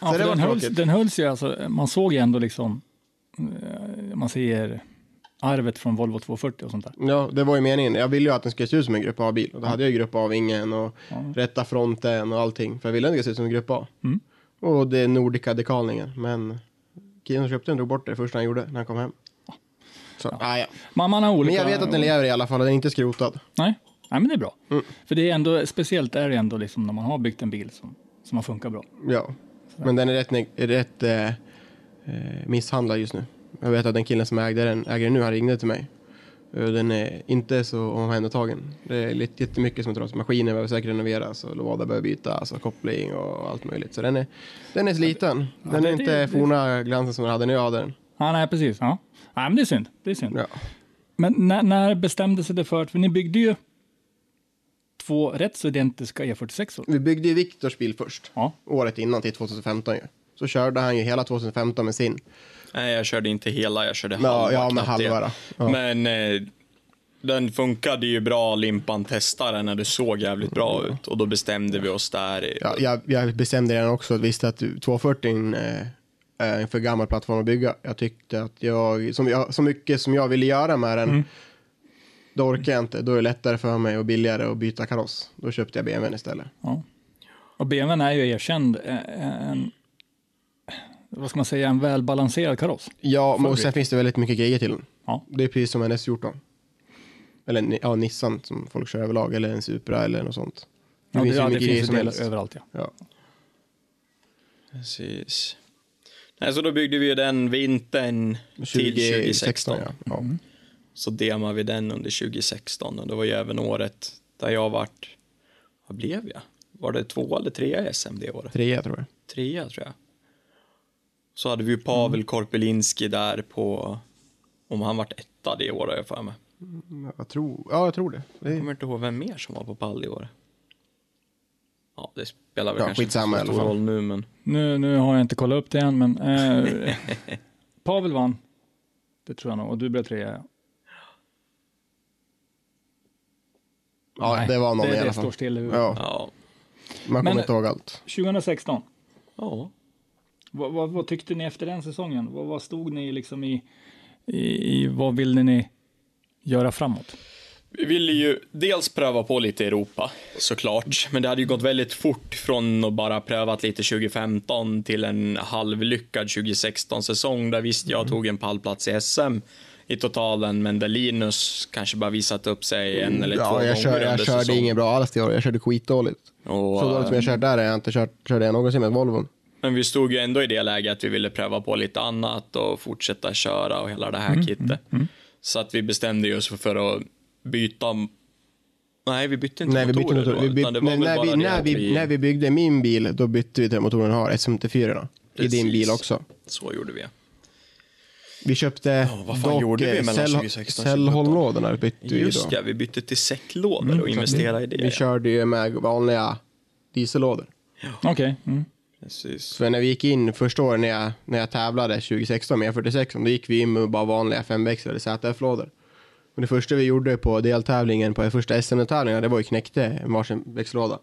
ja, så den, hölls, den hölls ju alltså, man såg ju ändå liksom, eh, man ser arvet från Volvo 240 och sånt där. Ja, det var ju meningen. Jag ville ju att den skulle se ut som en grupp A-bil. Och då hade jag ju grupp A-vingen och rätta fronten och allting. För jag ville att den skulle se ut som en grupp A. Mm. Och det är Nordica dekalningen. Men killen som köpte den drog bort det första han gjorde när han kom hem. Så, ja. ja. Man, man har olika... Men jag vet att den lever i alla fall och den är inte skrotad. Nej, Nej men det är bra. Mm. För det är ändå, speciellt är det ändå liksom när man har byggt en bil som, som har funkat bra. Ja. Men den är rätt, är rätt eh, eh, misshandlad just nu. Jag vet att den killen som ägde den, äger den nu, han ringde till mig. Den är inte så omhändertagen. Det är lite, jättemycket som dras. Maskiner behöver säkert renoveras och låda behöver bytas och koppling och allt möjligt. Så den är, den är sliten. Den det- är inte det- forna glansen som den hade när jag hade den. Ja, nej, precis. Ja. Nej, men det är synd. Det är synd. Ja. Men när, när bestämde sig det för att, för ni byggde ju två rätt så identiska E46 -or. Vi byggde ju Viktors bil först. Ja. Året innan till 2015 ju. Så körde han ju hela 2015 med sin. Nej, jag körde inte hela, jag körde halva. ja, det. halva. Ja. Men eh, den funkade ju bra, limpan testade när det såg jävligt bra ut. Och då bestämde vi oss där. Ja, jag, jag bestämde redan också att visste att 240 eh, är en för gammal plattform att bygga. Jag tyckte att jag, som jag, så mycket som jag ville göra med den, då orkar jag inte. Då är det lättare för mig och billigare att byta kaross. Då köpte jag BMWn istället. Ja. Och BMWn är ju erkänd eh, en, vad ska man säga, en välbalanserad kaross. Ja, men och sen finns det väldigt mycket grejer till den. Ja. Det är precis som en S14. Eller ja, Nissan som folk kör överlag, eller en Supra eller något sånt. Ja, det, finns ju ja, det finns som helst. överallt. Ja. Ja. Precis. Nej, så då byggde vi ju den vintern till 2016. ja. ja. Så demade vi den under 2016 och det var ju även året där jag vart, vad blev jag? Var det två eller trea i SM det året? Trea tror jag. Trea tror jag. Så hade vi ju Pavel Korpelinski där på, om han vart etta det året jag för mig. Jag tror, ja, jag tror det. det Jag är, kommer inte ihåg vem mer som var på pall i år. Ja, det spelar väl Ja, kanske inte så stor roll nu, men Nu, nu har jag inte kollat upp det än, men eh, *laughs* Pavel vann. Det tror jag nog. Och du blev trea. Ja. Nej, det var någon det, i alla det fall. står still i huvudet. Ja, ja. man Men- kommer inte ihåg allt. 2016. Ja. Vad, vad, vad tyckte ni efter den säsongen? Vad, vad stod ni liksom i, i, i, vad ville ni göra framåt? Vi ville ju dels pröva på lite i Europa, såklart. Men det hade ju gått väldigt fort från att bara prövat lite 2015 till en halvlyckad 2016-säsong. Där visst, jag tog en pallplats i SM i totalen, men där Linus kanske bara visat upp sig en eller två Ja, gånger jag, kör, jag körde säsongen. inget bra alls det år. Jag körde skitdåligt. Och, Så dåligt som jag kört där har jag inte kört, körde jag någonsin med Volvon. Men vi stod ju ändå i det läget att vi ville pröva på lite annat och fortsätta köra och hela det här kittet. Så att vi bestämde oss för att byta Nej, vi bytte inte Nej, vi bytte motorer motor. då, Vi bytte, nej, när, vi, när, att vi, när vi byggde min bil, då bytte vi till motorn har, SM54. I din bil också. Så gjorde vi. Vi köpte vad fan dock gjorde vi mellan cell- 2016 och Cellholmlådorna bytte vi Just då. ja, vi bytte till säcklådor och investerade i det. Vi ja. körde ju med vanliga diesellådor. Okej. Mm. Precis. För när vi gick in första året när jag, när jag tävlade 2016 med 46 då gick vi in med bara vanliga 5-växlade ZF-lådor. Och det första vi gjorde på deltävlingen, på första SM-tävlingen, det var ju knäckte en varsin växellåda.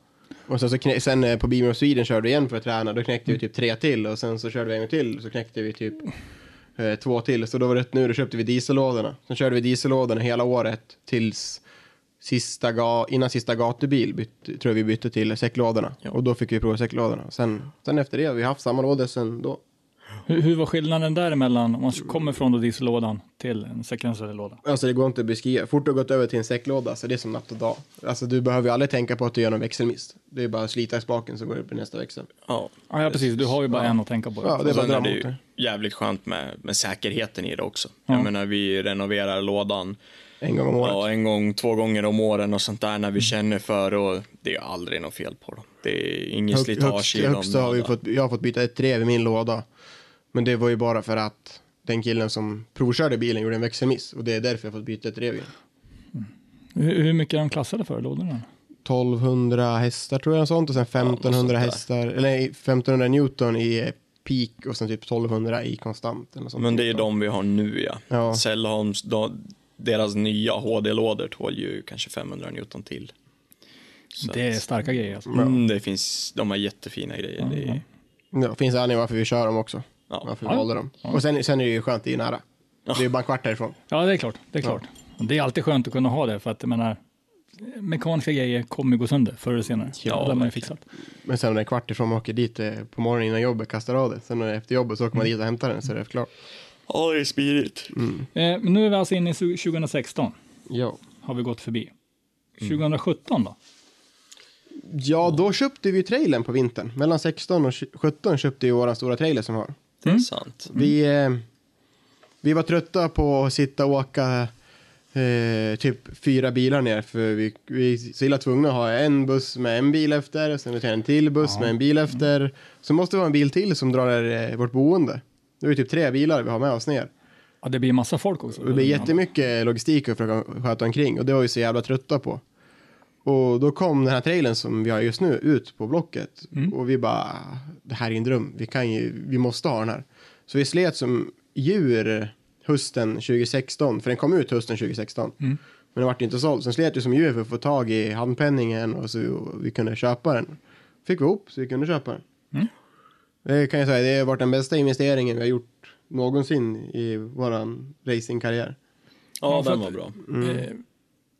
Och sen, så knä, sen eh, på Beamer of Sweden körde vi igen för att träna, då knäckte vi typ tre till och sen så körde vi en gång till så knäckte vi typ eh, två till. Så då var det nu, då köpte vi diesellådorna. Sen körde vi diesellådorna hela året tills sista ga, innan sista gatubil bytte, tror jag vi bytte till säcklådorna. Och då fick vi prova säcklådorna. Sen, sen efter det har vi haft samma lådor sen då. Hur, hur var skillnaden däremellan om man kommer från då diesellådan till en sekvenserad låda? Alltså det går inte att beskriva. Fort du har gått över till en säcklåda så det är som natt och dag. Alltså du behöver ju aldrig tänka på att du gör någon växelmiss. Det är bara att slita i spaken så går det upp i nästa växel. Ja, Ja, ja precis. Du har ju bara en att tänka på. Ja, det är bara är det motorn. ju jävligt skönt med, med säkerheten i det också. Ja. Jag menar, vi renoverar lådan En gång om året. ja, en gång, två gånger om åren och sånt där när vi känner för och det är aldrig något fel på dem. Det är inget Hög- slitage högst, i dem. högsta har vi fått, jag har fått byta ett drev i min låda. Men det var ju bara för att den killen som provkörde bilen gjorde en växelmiss. Och det är därför jag fått byta ett drev igen. Hur, hur mycket är de klassade för, lådorna? 1200 hästar tror jag och sånt och sen något sånt 1500 där. hästar, eller nej, 1500 Newton i peak och sen typ 1200 i konstant. Eller sånt Men det är typ. de vi har nu ja. Ja. Cellholms, de, deras nya HD-lådor tål ju kanske 500 Newton till. Så Det är starka grejer. Alltså. Mm, det finns, de har jättefina grejer. Det är, Ja, finns anledning varför vi kör dem också. Ja. Varför vi Ja. valde dem. Och sen, sen är det ju skönt, det är ju nära. Det är ju bara en kvart därifrån. Ja, det är klart. Det är klart. Och Det är alltid skönt att kunna ha det, för att jag menar, mekaniska grejer kommer gå sönder förr eller senare. Ja, det har man ju fixat. Men sen när det är en kvart ifrån man åker dit eh, på morgonen innan jobbet, kastar av det. Sen när det är efter jobbet så åker man dit och hämtar den så är det klart. ja, det är smidigt. Eh, men nu är vi alltså inne i 2016, Ja. har vi gått förbi. 2017 då? Ja, då köpte vi ju trailern på vintern. Mellan 16 och 17 köpte vi våran stora trailer som har. Det är sant. Vi, eh, vi var trötta på att sitta och åka eh, typ fyra bilar ner. För vi, vi är så illa tvungna att ha en buss med en bil efter. Sen tar en till buss med en bil efter. Så måste vi ha en bil till som drar eh, vårt boende. Det är typ tre bilar vi har med oss ner. Ja, det blir massa folk också. Det blir jättemycket logistik att försöka sköta omkring. Och det var vi så jävla trötta på. Och då kom den här trailern som vi har just nu ut på Blocket. Och vi bara, det här är en dröm. Vi, kan ju, vi måste ha den här. Så vi slet som djur hösten 2016. För den kom ut hösten 2016. Men den vart inte såld. Sen slet vi som djur för att få tag i handpenningen. Och så vi kunde köpa den. Fick vi ihop så vi kunde köpa den. Det kan jag säga, det har varit den bästa investeringen vi har gjort någonsin i våran racingkarriär. Ja, för den var bra. Eh,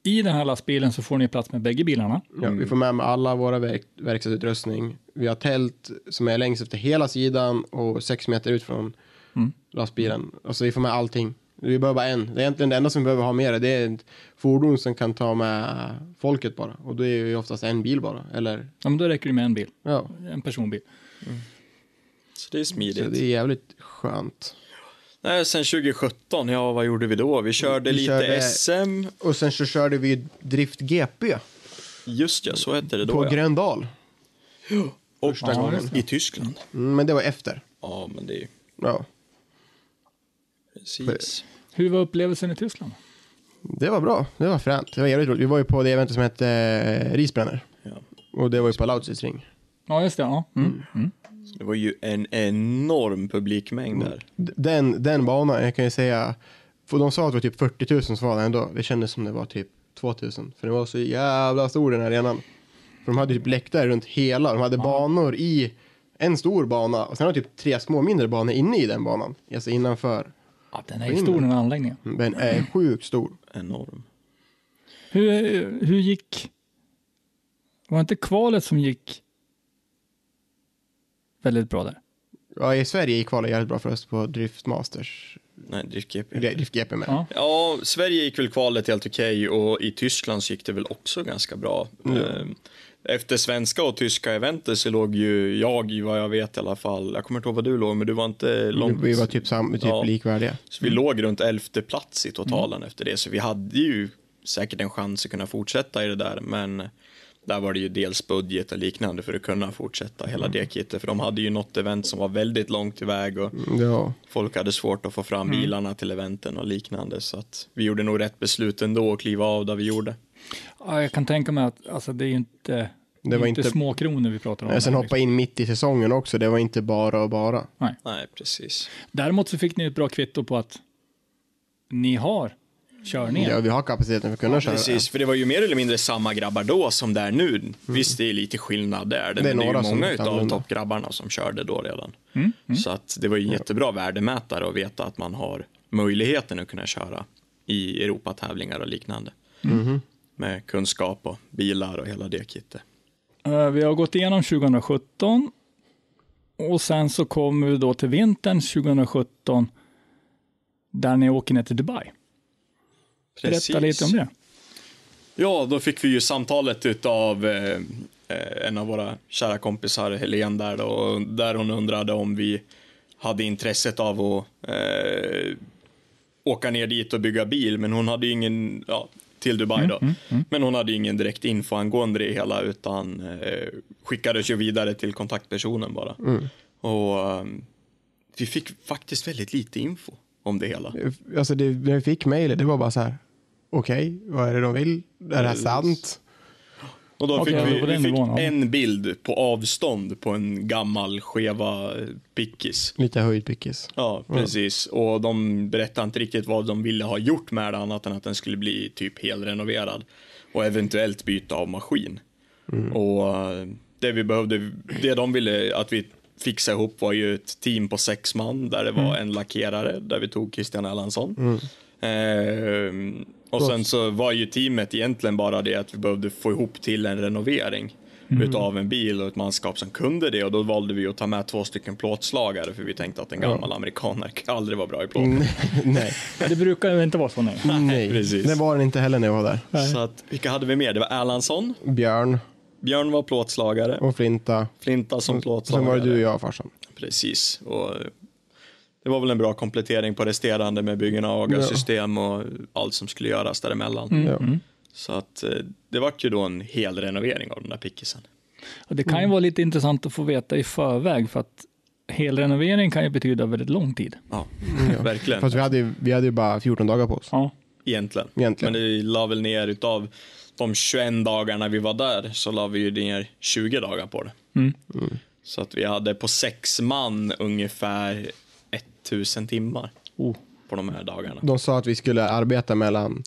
I den här lastbilen så får ni plats med bägge bilarna. Ja, Vi får med, med alla våra verk verkstadsutrustning. Vi har tält som är längs efter hela sidan och sex meter ut från lastbilen. Alltså vi får med allting. Vi behöver bara en. Det är egentligen det enda som vi behöver ha med det. Det är ett fordon som kan ta med folket bara. Och det är ju oftast en bil bara. Eller, Ja, men då räcker det med en bil, ja. en personbil. Så det är Så smidigt. det är jävligt skönt. Nej, sen 2017, ja vad gjorde vi då? Vi körde Vi lite körde- SM. Och sen så körde vi Drift GP Just ja, så hette det då på ja. Gröndal. Och första gången. i Tyskland. Mm, men det var efter. Ja, men det är Ja. precis. Hur var upplevelsen i Tyskland? Det var bra. Det var fränt. Det var jävligt roligt. Vi var ju på det eventet som hette eh, Risbränner. Ja. Och det var ju på Lautsids ring. Ja, just det. Ja. Mm. Mm. Det var ju en enorm publikmängd där. Den, den banan, jag kan ju säga, för de sa att det var typ 40 000 som var där ändå. Det kändes som det var typ 2 000. För det var så jävla stor den här arenan. För de hade typ läktare runt hela. De hade banor i en stor bana. Och sen var det typ tre små mindre banor inne i den banan. Alltså innanför. Ja, den är ju stor den här anläggningen. Den är sjukt stor. Enorm. Hur, hur gick... Var det inte kvalet som gick väldigt bra där? Ja, i Sverige gick kvalet jävligt bra för oss på Drift Masters. Nej, Drift GP. Drift GP med. Ja. Ja, Sverige gick väl kvalet helt okej och i Tyskland så gick det väl också ganska bra. Eh, Efter svenska och tyska eventet så låg ju jag, vad jag vet i alla fall, jag kommer inte ihåg vad du låg, men du var inte långt. Vi var typ, sam, typ Ja. likvärdiga. Så vi låg runt elfte plats i totalen efter det, så vi hade ju säkert en chans att kunna fortsätta i det där, men där var det ju dels budget och liknande för att kunna fortsätta hela det kittet, för de hade ju något event som var väldigt långt iväg och Ja. folk hade svårt att få fram bilarna till eventen och liknande, så att vi gjorde nog rätt beslut ändå att kliva av där vi gjorde. Ja, jag kan tänka mig att alltså, det är ju inte, Det var inte, inte- små kronor vi pratar om. Men sen hoppa in mitt i säsongen också. Det var inte bara och bara. Nej, precis. Däremot så fick ni ett bra kvitto på att ni har körningen. Ja, vi har kapaciteten för att kunna köra. Precis, för det var ju mer eller mindre samma grabbar då som det är nu. Visst, det är lite skillnad där, Det är men det är några ju många utav annorlunda. toppgrabbarna som körde då redan. Mm, Så att det var ju en jättebra värdemätare att veta att man har möjligheten att kunna köra i Europatävlingar och liknande. Mhm. Med kunskap och bilar och hela det kittet. Eh, Vi har gått igenom 2017 Och sen så kommer vi då till vintern 2017 där ni åker ner till Dubai. Berätta lite om det. Ja, då fick vi ju samtalet utav eh, en av våra kära kompisar, Helen där då, där hon undrade om vi hade intresset av att eh, åka ner dit och bygga bil, men hon hade ju ingen, ja, till Dubai då. Men hon hade ju ingen direkt info angående det hela, utan eh, skickades ju vidare till kontaktpersonen bara. Och eh, vi fick faktiskt väldigt lite info om det hela. Alltså det, när vi fick mejlet, det var bara så här. Okej, vad är det de vill? Är det här sant? Och då Okej, fick vi, på vi den fick nivån, ja. en bild på avstånd på en gammal skeva pickis. Lite höjdpickis. Ja, precis. Och de berättade inte riktigt vad de ville ha gjort med det annat än att den skulle bli typ helrenoverad. Och eventuellt byta av maskin. Och eh, det vi behövde, det de ville att vi fixa ihop var ju ett team på sex man där det var en lackerare där vi tog Christian Erlandsson. Ehm, och sen så var ju teamet egentligen bara det att vi behövde få ihop till en renovering utav en bil och ett manskap som kunde det och då valde vi att ta med två stycken plåtslagare för vi tänkte att en gammal amerikanare kan aldrig vara bra i plåt. *laughs* nej, Ja, det brukar ju inte vara så nej. nej. precis. det var den inte heller när jag var där. Så att, vilka hade vi mer? Det var Erlandsson, Björn Björn var plåtslagare, och Flinta. Flinta som Sen plåtslagare. var det du och jag farsan. Precis. Och det var väl en bra komplettering på resterande med byggen av AGA-system och allt som skulle göras däremellan. Ja. Så att eh, det vart ju då en hel renovering av den där pickisen. Och det kan ju vara lite intressant att få veta i förväg för att helrenovering kan ju betyda väldigt lång tid. Ja, verkligen. Fast vi hade, ju- vi hade ju bara 14 dagar på oss. Ja. Egentligen. Egentligen. Men det la väl ner utav de 21 dagarna vi var där så la vi ju ner 20 dagar på det. Mm. Så att vi hade på sex man ungefär 1000 timmar Oh. på de här dagarna. De sa att vi skulle arbeta mellan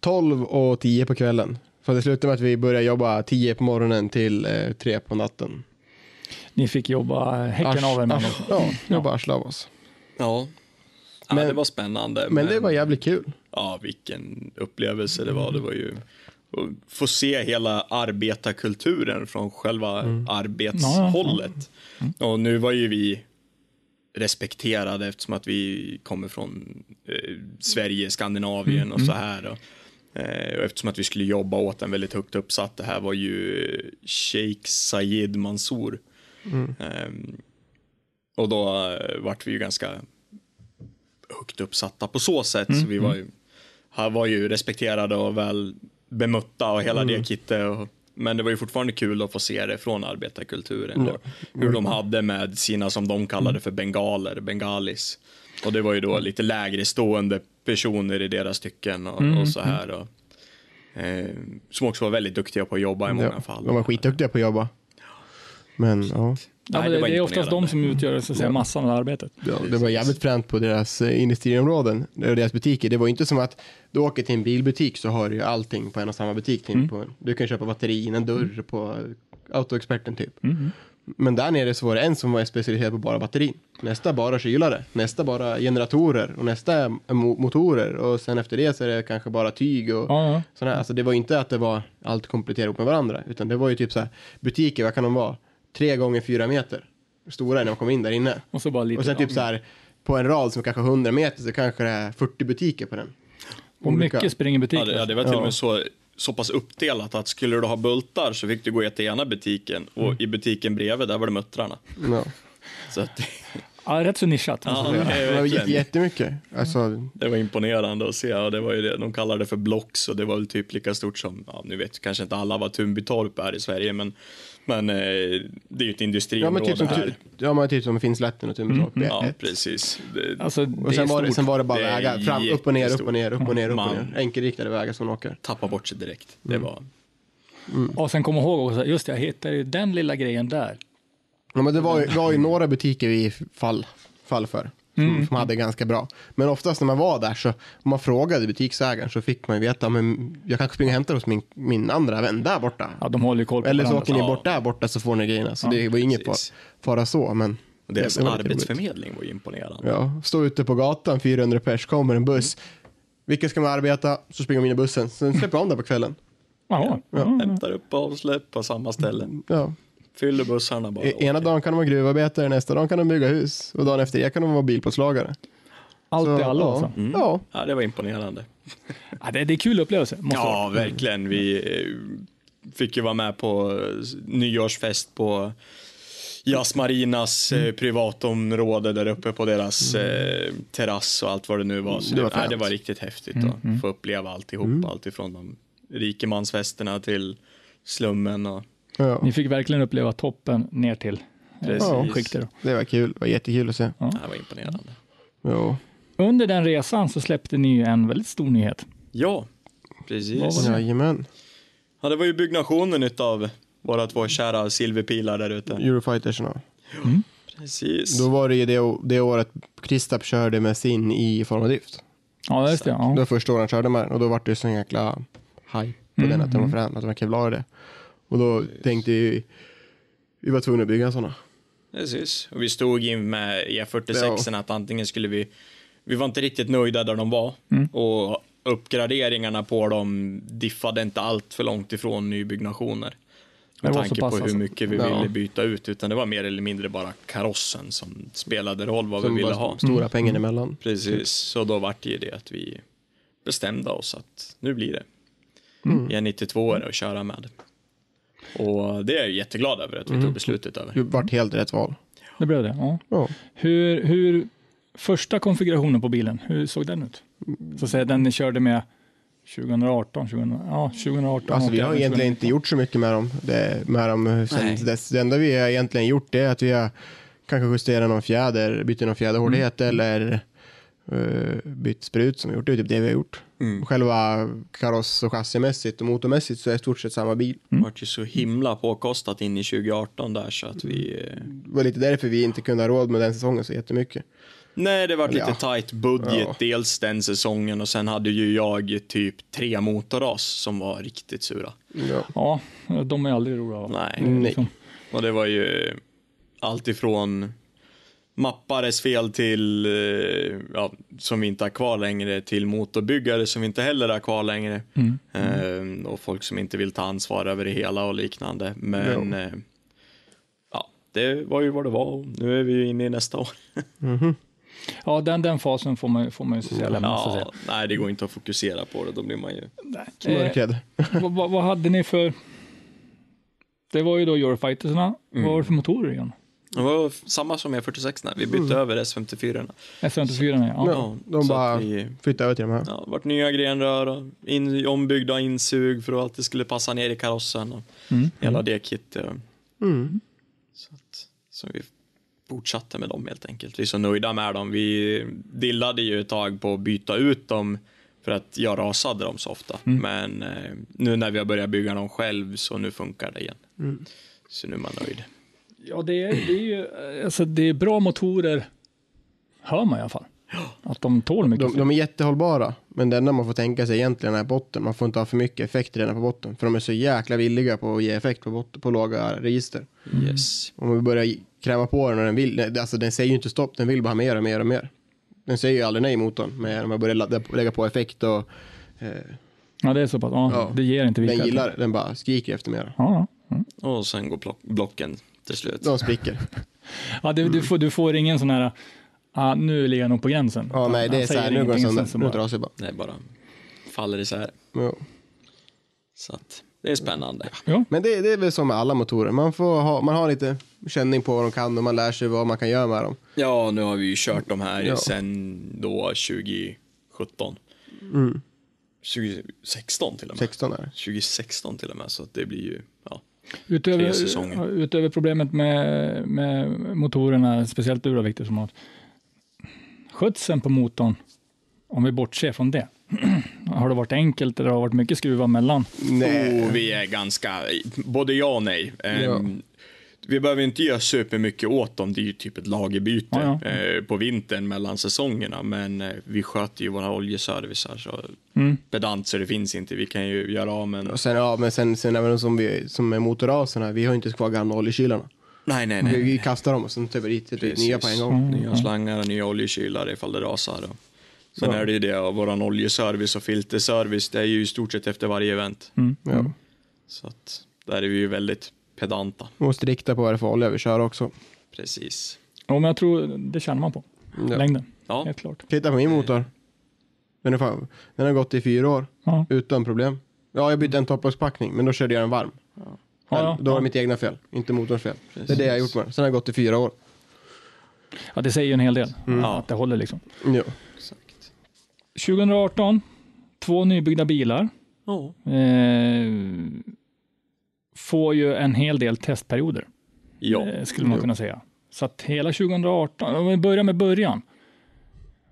12 och 10 på kvällen. För det slutade med att vi började jobba 10 på morgonen till eh, 3 på natten. Ni fick jobba häcken av er med dem. Ja, jobba arsle av oss. Ja. ja, Men- det var spännande. Men det var jävligt kul. Ja, vilken upplevelse det var. Det var ju att få se hela arbetarkulturen från själva arbetshållet. Och nu var ju vi respekterade eftersom att vi kommer från eh, Sverige, Skandinavien och så här. Och, eh, och eftersom att vi skulle jobba åt en väldigt högt uppsatt. Det här var ju Sheikh Sayed Mansour. Ehm, och då eh, vart vi ju ganska högt uppsatta på så sätt. Så vi var ju, han var ju respekterade och väl bemötta och hela det kittet. Och, men det var ju fortfarande kul att få se det från arbetarkulturen. Då, hur de hade med sina, som de kallade för bengaler, bengalis. Och det var ju då lite lägre stående personer i deras tycken och, och så här. Och, eh, som också var väldigt duktiga på att jobba i många Ja, fall. de var skitduktiga på att jobba. Men ja, Ja, men det det, det är oftast de som utgör så att säga, massan av arbetet. ja, det var jävligt fränt på deras eh, industriområden och deras butiker. Det var inte som att du åker till en bilbutik så har du ju allting på en och samma butik. Typ. På, du kan köpa batterin, en dörr på Autoexperten typ. Men där nere så var det en som var specialiserad på bara batterin. Nästa bara kylare, nästa bara generatorer och nästa mo- motorer och sen efter det så är det kanske bara tyg och Ja, ja. sådana här. Alltså det var inte att det var allt kompletterat med varandra utan det var ju typ så här butiker, vad kan de vara? Tre gånger fyra meter stora när man kom in där inne. Och så bara lite. Och sen typ så här på en rad som är kanske 100 meter så kanske det är 40 butiker på den. och mycket springer butik. Ja, det, ja, det var till och med så, så pass uppdelat att skulle du ha bultar så fick du gå till ena butiken och Mm. i butiken bredvid där var det muttrarna. Ja. Så att, Ja, rätt så nischat. ja, Det var jättemycket. Alltså, det var imponerande att se och det var ju det, de kallade det för blocks och det var väl typ lika stort som, ja, nu vet kanske inte alla vad Tumbytorp är i Sverige men, men eh, det är ju ett ja, industriområde men typ här. ja, men typ som Finnslätten och Tumtorp. det är Ja, precis. Det, Alltså, Och sen var, det, sen var det bara Det vägar, fram, upp och ner, upp och ner, upp och ner, upp och Man- ner. Enkelriktade vägar som de åker. tappa bort sig direkt. Mm. Det var, Och sen kom ihåg också, just det, jag hittade ju den lilla grejen där. Ja, men det var ju, var ju några butiker vi fall, fall för. Som, som hade ganska bra. Men oftast när man var där så, om man frågade butiksägaren så fick man ju veta, men jag kanske springer och hämtar hos min, min andra vän där borta. Ja, de håller koll på Eller så varandra. åker ni Ja. bort där borta så får ni grejerna. Så det var inget precis. fara, fara så, men. och deras det- var arbetsförmedling var ju imponerande. Ja, stå ute på gatan, 400 pers, kommer en buss. Vilka ska man arbeta? Så springer de in i bussen. Sen släpper de där på kvällen. Jaha. Ja. Hämtar upp och avsläpp på samma ställe. Ja, Fyller bussarna bara. E- Ena dagen kan de vara gruvarbetare, nästa dag kan de bygga hus och dagen efter det kan de vara bilplåtslagare. Allt i allo ja. alltså. Ja, Ja, det var imponerande. Ja, det, det är kul upplevelse. Måste det Ja, vara. verkligen. Vi eh, fick ju vara med på eh, nyårsfest på Jasmarinas Mm. eh, privatområde där uppe på deras eh, terrass och allt vad det nu var. Så Det var det, nej, det var riktigt häftigt Mm, att få uppleva alltihop. Allt ifrån de rikemansfesterna till slummen och ja. Ni fick verkligen uppleva toppen ner till eh, Precis. skiktet. det var kul. Det var jättekul att se. det var imponerande. Ja, Under den resan så släppte ni ju en väldigt stor nyhet. Ja, precis. det? jajamän. Ja, det var ju byggnationen utav våra två kära silverpilar där ute. Eurofightersna. Precis. Då var det ju det, det året Kristaps körde med sin i form av drift. Ja, just det. Det Ja. var första året han körde med den och då var det ju sån jäkla hype på den att den var frän, att den var i det. Och då tänkte vi, vi var tvungna att bygga sådana. Precis. Och vi stod in med E46 att antingen skulle vi, vi var inte riktigt nöjda där de var och uppgraderingarna på dem diffade inte allt för långt ifrån nybyggnationer. Det Med tanke pass på hur alltså. mycket vi Ja. ville byta ut, utan det var mer eller mindre bara karossen som spelade roll vad Som vi ville ha. stora pengar emellan. Precis, så då vart det ju det att vi bestämde oss att nu blir det. E 92 är att köra med. Och det är jag jätteglad över att vi tog beslutet över. Det vart helt rätt val. Det blev det. Ja. Ja. Hur, hur, första konfigurationen på bilen, hur såg den ut? Så att säga, den ni körde med 2018, 2000, ja, 2018. Alltså vi har egentligen inte 2019. gjort så mycket med dem. Det, med dem sen Nej. dess. Det enda vi har egentligen gjort är att vi har kanske justerat någon fjäder, bytt någon fjäderhårdhet eller uh, bytt sprut som vi gjort. Det är typ det vi har gjort. Själva kaross och chassimässigt och motormässigt så är det i stort sett samma bil. Det vart ju så himla påkostat in i 2018 där så att vi... eh, Det var lite därför vi inte kunde ha råd med den säsongen så jättemycket. Nej, det var lite Ja. tight budget Ja. dels den säsongen och sen hade ju jag typ tre motorras som var riktigt sura. Ja. Ja, de är aldrig roliga. va? Nej. Det är liksom- Och det var ju allt ifrån mappares fel till, eh, ja, som vi inte har kvar längre, till motorbyggare som vi inte heller har kvar längre. Eh, och folk som inte vill ta ansvar över det hela och liknande. Men eh, ja, det var ju vad det var och nu är vi ju inne i nästa år. *laughs* Ja, den, den fasen får man, får man ju så säga lämna. Säga. Ja, nej, det går inte att fokusera på det, då blir man ju... Eh, Mörkrädd. vad, vad, vad hade ni för... Det var ju då Eurofightersna. Vad var det för motorer igen? Det var samma som E46 när vi bytte över S54. S54, ja. Ja, de så bara vi- flyttade över till de här. Ja, det vart nya grenrör och in, ombyggda insug för att allt det skulle passa ner i karossen och hela det kittet. Mm. Så, att, så vi fortsatte med dem helt enkelt. Vi är så nöjda med dem. Vi dillade ju ett tag på att byta ut dem för att jag rasade dem så ofta. Men eh, nu när vi har börjat bygga dem själv så nu funkar det igen. Så nu är man nöjd. Ja, det är, det är ju alltså, det är bra motorer, hör man i alla fall. Att de tål mycket. De, de är jättehållbara, men det enda man får tänka sig egentligen är botten. Man får inte ha för mycket effekt redan på botten, för de är så jäkla villiga på att ge effekt på, botten, på låga register. Yes. Om vi börjar kräma på den och den vill, alltså den säger ju inte stopp, den vill bara ha mer och mer och mer. Den säger ju aldrig nej motorn, men om man börjar lägga på effekt och eh, Ja, det är så pass. Ja, Ja. Det ger inte den vika. gillar det, den bara skriker efter mer. Ja, ja. Och sen går block, blocken till slut. De spricker. ja du, du, får, du får ingen sån här, ah, nu ligger jag nog på gränsen. Ja, nej, det är så här, nu går ingenting sönder, nu så bara- drar sig bara. Det är bara faller isär. Ja. Så att det är spännande. Men det, det är väl som med alla motorer, man, får ha, man har lite känning på vad de kan och man lär sig vad man kan göra med dem. Ja, nu har vi ju kört de här Ja. sen då 2017. Mm. 2016 till och med. 16 är det. 2016 till och med, så att det blir ju, ja. Utöver, Tre säsonger. utöver problemet med, med motorerna, speciellt Euroviktor som har skötseln på motorn, om vi bortser från det. *clears throat* har det varit enkelt eller har det varit mycket skruvar mellan? Nej. Och vi är ganska, både ja och nej. Ehm, Ja. Vi behöver inte göra supermycket åt dem, det är ju typ ett lagerbyte Ja, ja. eh, på vintern mellan säsongerna, men eh, vi sköter ju våra oljeservicer så Mm. pedant så det finns inte. Vi kan ju göra av med en... Och sen, ja, men sen, sen även som, vi, som är motorraserna, vi har ju inte kvar gamla oljekylarna. Nej, nej, Vi, nej. vi kastar dem och sen tar vi dit ett Precis. nya på en gång. Mm. Nya slangar och nya oljekylare ifall det rasar. Och sen Ja. är det ju det, och våran oljeservice och filterservice, det är ju i stort sett efter varje event. Mm. Ja. Så att där är vi ju väldigt pedanta. Måste rikta på vad det är för olja vi kör också. Precis. Ja, men jag tror det känner man på. Ja. Längden, Ja, helt klart. Titta på min motor. Den, är fan, den har gått i fyra år Ja. utan problem. Ja, jag bytte en topplockspackning, men då körde jag den varm. Ja, ja, då var ja. det mitt egna fel, inte motorns fel. Det är det jag har gjort med den. Sen har det gått i fyra år. ja, det säger ju en hel del. Ja. Att det håller liksom. Jo. exakt. 2018, två nybyggda bilar. Ja. Eh, får ju en hel del testperioder, Ja. eh, skulle man kunna säga. Så att hela 2018, om vi börjar med början.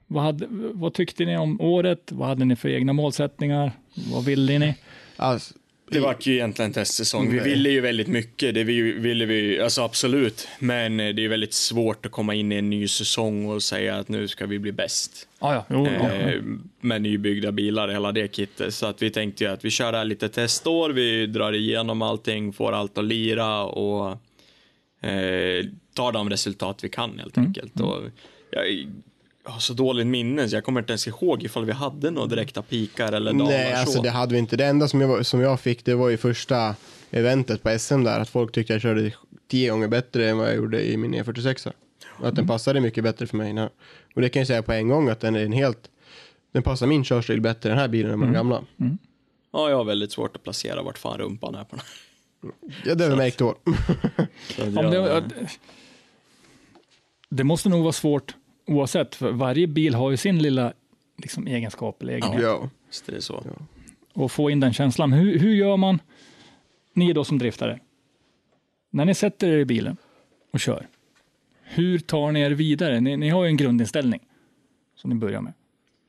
Vad, hade, vad tyckte ni om året? Vad hade ni för egna målsättningar? Vad ville ni? Alltså, Det vart ju egentligen en testsäsong. Vi ville ju väldigt mycket, det vi, ville vi, alltså absolut. Men eh, det är väldigt svårt att komma in i en ny säsong och säga att nu ska vi bli bäst. Ah, ja, jo, ja. Eh, med nybyggda bilar, hela det kittet. Så att vi tänkte ju att vi kör det här lite testår, vi drar igenom allting, får allt att lira och eh, tar de resultat vi kan helt enkelt. Och jag har så dåligt minne, så jag kommer inte ens ihåg ifall vi hade några direkta pikar eller dalar nej, alltså så. det hade vi inte. Det enda som jag, som jag fick, det var ju första eventet på SM där, att folk tyckte jag körde tio gånger bättre än vad jag gjorde i min E46. Och att den passade mycket bättre för mig. nu. Och det kan jag säga på en gång att den är en helt, den passar min körstil bättre den här bilen än den gamla. Ja, jag har väldigt svårt att placera vart fan rumpan är på den här. Ja, det har vi märkt då. Jag- det måste nog vara svårt oavsett, för varje bil har ju sin lilla liksom, egenskap eller egenhet. ja. Visst är det så. Och få in den känslan. Hur, hur gör man, ni då som driftare, när ni sätter er i bilen och kör, hur tar ni er vidare? Ni, ni har ju en grundinställning som ni börjar med.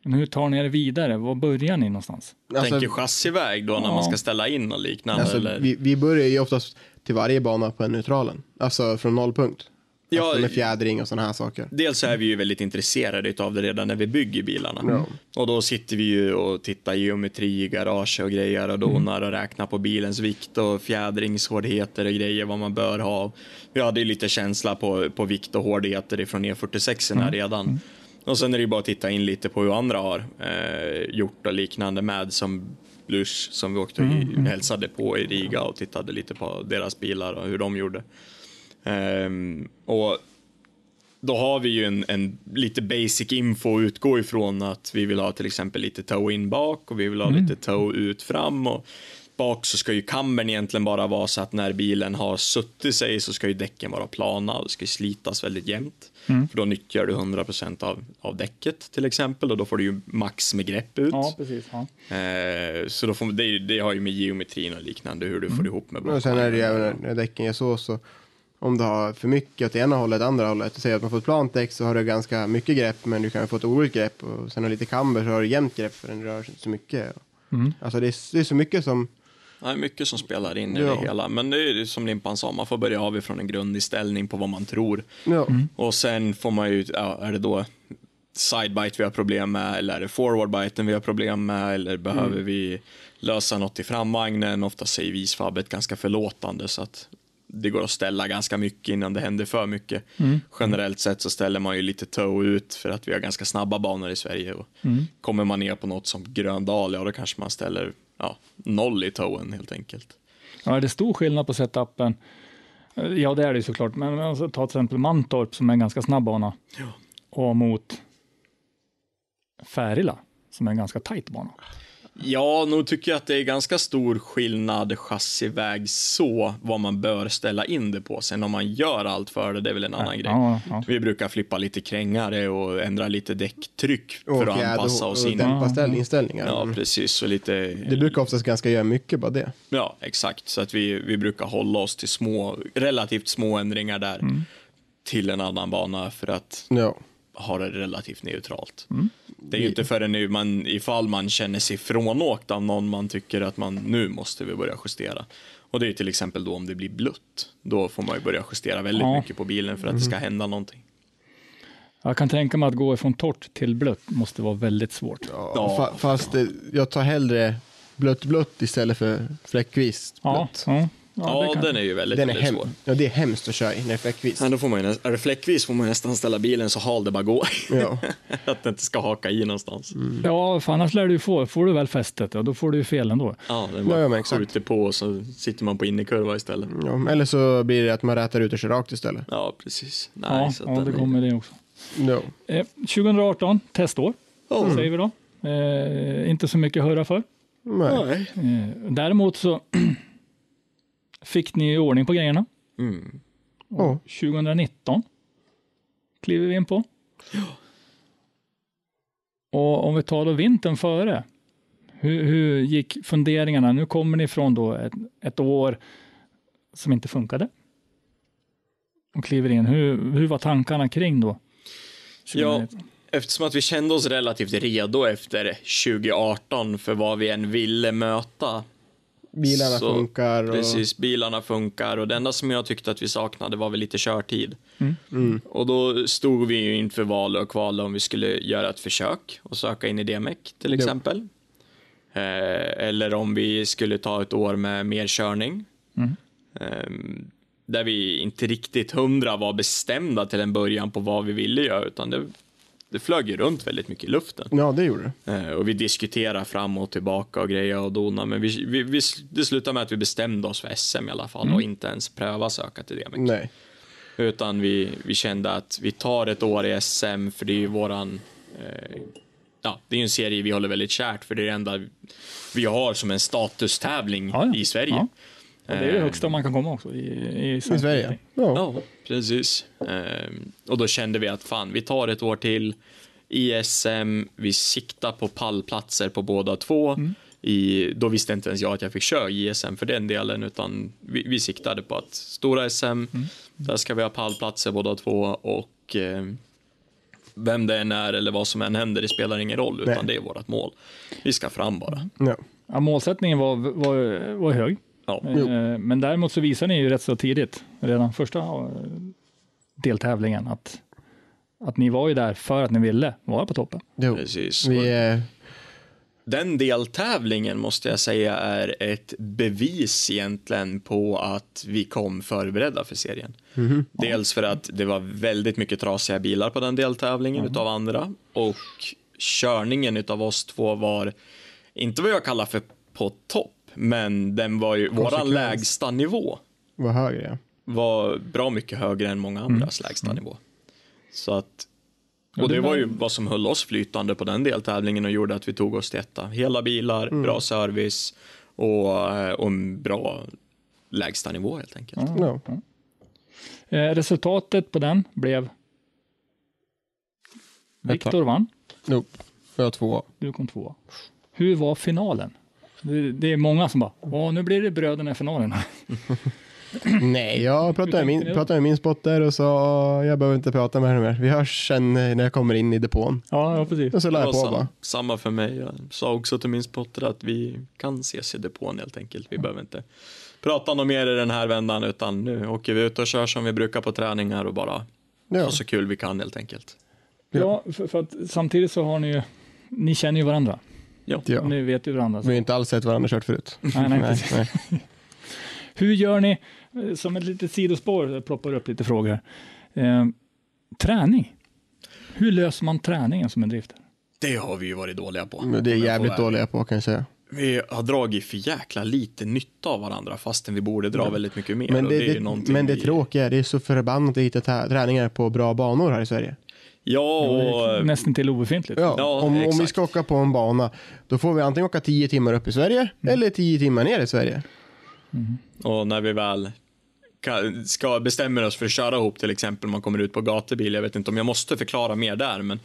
Men hur tar ni er vidare? Var börjar ni någonstans? Alltså, Tänker chassiväg då när Ja. man ska ställa in och liknande? alltså, eller? vi, vi börjar ju oftast till varje bana på en neutralen. Alltså från nollpunkt. Ja, alltså med fjädring och sådana här saker. Dels är vi ju väldigt intresserade av det redan när vi bygger bilarna. Och då sitter vi ju och tittar geometri i garage och grejer och donar och räknar på bilens vikt och fjädringshårdheter och grejer vad man bör ha. Vi hade ju lite känsla på, på vikt och hårdheter ifrån E46 mm. redan. Och sen är det ju bara att titta in lite på hur andra har eh, gjort och liknande med som Blush som vi åkte och hälsade på i Riga och tittade lite på deras bilar och hur de gjorde. Ehm, och då har vi ju en, en lite basic info att utgå ifrån att vi vill ha till exempel lite toe in bak och vi vill ha lite toe ut fram och bak så ska ju kammern egentligen bara vara så att när bilen har suttit sig så ska ju däcken vara plana och det ska ju slitas väldigt jämnt. För då nyttjar du 100% av, av däcket till exempel och då får du ju max med grepp ut. precis. Ja. Eh, så då får, det, det har ju med geometrin och liknande hur du får ihop med Och sen är det ju även när- när däcken är så, så om du har för mycket åt ena hållet, andra hållet, säg att man får ett plant däck så har du ganska mycket grepp, men du kan få ett oroligt grepp och sen har du lite camber så har du jämnt grepp för den rör sig inte så mycket. Alltså det är, det är så mycket som, är mycket som spelar in i Ja. det hela. Men det är ju som Limpan sa, man får börja av ifrån en grundinställning på vad man tror. ja, Och sen får man ju, ja, är det då sidebite vi har problem med eller är det forwardbiten vi har problem med eller behöver vi lösa något i framvagnen? Ofta säger visfabbet ganska förlåtande så att det går att ställa ganska mycket innan det händer för mycket. Generellt sett så ställer man ju lite toe ut för att vi har ganska snabba banor i Sverige. Och Kommer man ner på något som Gröndal, ja då kanske man ställer ja, noll i toen helt enkelt. Ja, är det stor skillnad på setupen? Ja, det är det ju såklart. Men alltså, ta till exempel Mantorp som är en ganska snabb bana. Och mot Färila som är en ganska tajt bana. Ja, nog tycker jag att det är ganska stor skillnad chassiväg så, vad man bör ställa in det på. Sen om man gör allt för det, det är väl en annan grej. Ja, ja. Vi brukar flippa lite krängare och ändra lite däcktryck och för att fjäder anpassa och, oss och in. dämpa ställ, inställningar. Ja, precis. Och lite... det brukar oftast ganska göra mycket bara det. Ja, exakt. Så att vi, vi brukar hålla oss till små, relativt små ändringar där till en annan bana för att Ja. ha det relativt neutralt. Det är ju inte förrän nu man, ifall man känner sig frånåkt av någon man tycker att man nu måste vi börja justera. Och det är ju till exempel då om det blir blött. Då får man ju börja justera väldigt Ja. mycket på bilen för att det ska hända någonting. Jag kan tänka mig att gå från torrt till blött måste vara väldigt svårt. Ja. Fa, fast eh, jag tar hellre blött blött istället för fläckvis Ja, blött. ja. Ja, det kan- den är ju väldigt, Den är väldigt hem, svår. ja, det är hemskt att köra i när det är fläckvis. Ja, då får man ju, är det fläckvis får man nästan ställa bilen så hal det bara går. Ja. *laughs* att det inte ska haka i någonstans. Ja, för annars lär du ju få, får du väl fästet, ja, då får du ju fel ändå. Ja, den Ja, bara ja, exakt. skjuter på och så sitter man på innerkurva istället. Ja, eller så blir det att man rätar ut och kör rakt istället. Ja, precis. Nej, Ja, så att ja det är- kommer det också. No. Eh, 2018, testår, säger vi då. Eh, inte så mycket att höra för. Nej. Nej. Eh, däremot så *clears throat* fick ni ordning på grejerna. Mm. Ja. 2019 kliver vi in på. Och om vi tar då vintern före. Hur, hur gick funderingarna? Nu kommer ni från då ett, ett år som inte funkade. Och kliver in. Hur, hur var tankarna kring då? Ja, 2019? eftersom att vi kände oss relativt redo efter 2018 för vad vi än ville möta. Bilarna Så, funkar. Och... Precis, bilarna funkar och det enda som jag tyckte att vi saknade var väl lite körtid. Och då stod vi ju inför val och kval om vi skulle göra ett försök och söka in i DMEC till Jo. exempel. Eh, eller om vi skulle ta ett år med mer körning. Eh, där vi inte riktigt hundra var bestämda till en början på vad vi ville göra, utan det, det flög ju runt väldigt mycket i luften. Ja, det gjorde det. Eh, och vi diskuterade fram och tillbaka och grejer och dona, men vi, vi, vi, det slutade med att vi bestämde oss för SM i alla fall och inte ens pröva söka till det. Nej. Utan vi, vi kände att vi tar ett år i SM, för det är ju våran, eh, ja, det är ju en serie vi håller väldigt kärt, för det är det enda vi har som en statustävling Ja, ja. i Sverige. Ja. Och det är det Eh, högsta man kan komma också i, i, I Sverige. Ja. Ja, precis. Ehm, och då kände vi att fan, vi tar ett år till i SM, vi siktar på pallplatser på båda två. I, då visste inte ens jag att jag fick köra JSM för den delen, utan vi, vi siktade på att stora SM, där ska vi ha pallplatser båda två och eh, vem det än är eller vad som än händer, det spelar ingen roll, utan Nej. det är vårt mål. Vi ska fram bara. Ja. Ja, målsättningen var, var, var hög. Ja. Eh, Men däremot så visar ni ju rätt så tidigt, redan första eh, deltävlingen, att, att ni var ju där för att ni ville vara på toppen. Jo. Precis. Vi, eh, Den deltävlingen måste jag säga är ett bevis egentligen på att vi kom förberedda för serien. Dels för att det var väldigt mycket trasiga bilar på den deltävlingen utav andra och körningen utav oss två var inte vad jag kallar för på topp, men den var ju våran lägsta nivå var högre. var bra mycket högre än många andras lägsta nivå. Så att och det var ju vad som höll oss flytande på den deltävlingen och gjorde att vi tog oss till etta. Hela bilar, bra service och, och en bra lägsta nivå helt enkelt. Ja. Eh, Resultatet på den blev Viktor vann, Jo. Jag har två. du kom tvåa. Hur var finalen? Det, det är många som bara, Åh, nu blir det bröderna i finalen. *laughs* Nej, jag pratade med, min, pratade med min spotter och sa jag behöver inte prata med henne mer. Vi hörs sen när jag kommer in i depån. ja, ja, precis. Och så la jag på sam- bara. samma för mig. Jag sa också till min spotter att vi kan ses i depån helt enkelt. Vi behöver inte prata något mer i den här vändan utan nu åker vi ut och kör som vi brukar på träningar och bara Ja. ha så kul vi kan helt enkelt. Ja, för, för att samtidigt så har ni ju, ni känner ju varandra. Ja. Ja. Ni vet ju varandra. Vi har inte alls sett varandra kört förut. Nej, nej, precis. nej. *laughs* Hur gör ni, eh, som ett litet sidospår, ploppar upp lite frågor. Eh, träning. Hur löser man träningen som en driftare? Det har vi ju varit dåliga på. Men Det är jävligt dåliga på kan jag säga. Vi har dragit för jäkla lite nytta av varandra fastän vi borde dra väldigt mycket mer. Men och det, det, någonting men det vi- tråkiga är det är så förbannat att hitta träningar på bra banor här i Sverige. Ja, och... Nästan till obefintligt. Ja, Ja, om, om vi ska åka på en bana, då får vi antingen åka 10 timmar upp i Sverige eller 10 timmar ner i Sverige. Och när vi väl ka- ska bestämmer oss för att köra ihop till exempel man kommer ut på gatubil. Jag vet inte om jag måste förklara mer där, men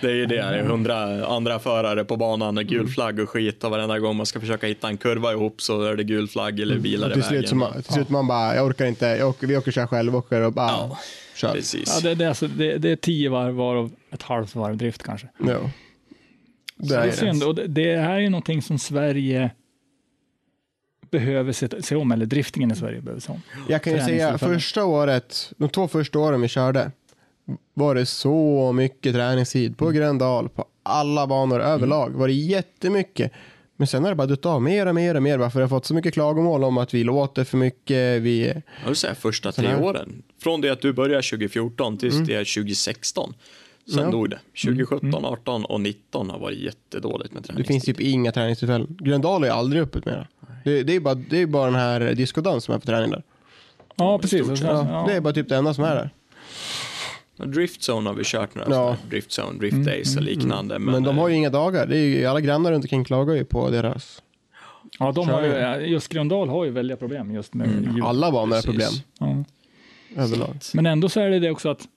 det är ju det. Det är hundra andra förare på banan och gul flagg och skit och varenda gång man ska försöka hitta en kurva ihop så är det gul flagg eller bilar Och i till vägen. slut, så man, till slut man bara, jag orkar inte, jag åker, vi åker köra själv, åker och bara Ja, kör. Precis. Ja, det, det, är alltså, det, det är tio varv varav ett halvt varv drift kanske. Ja. Så det är synd. Och det, det här är ju någonting som Sverige behöver se, se om, eller driftingen i Sverige behöver se om. Jag kan ju säga, första året, de två första åren vi körde, var det så mycket träningstid på Gröndal, på alla banor överlag, var det jättemycket. Men sen har det bara dött av mer och mer och mer. Varför jag har fått så mycket klagomål om att vi låter för mycket. Vi... Jag vill säga första tre åren. Från det att du började 2014 tills det är 2016. Sen Ja. dog det. 2017, 18 och 19 har varit jättedåligt med Det träningstid. finns typ inga träningstillfällen. Gröndal är aldrig öppet mer. Det, det, är bara, det är bara den här diskodans som är på träning där. Ja, precis. Ja, Det är bara typ det enda som är där. Driftzone har vi kört några Ja. här Driftzone, Drift Days och liknande. Men, de har eh, ju inga dagar. Det är ju, alla grannar runt omkring klagar ju på deras... Ja, de har ju, just Gröndal har ju väldiga problem just med Mm. Alla banor Precis. problem Ja. överlag. Men ändå så är det det också att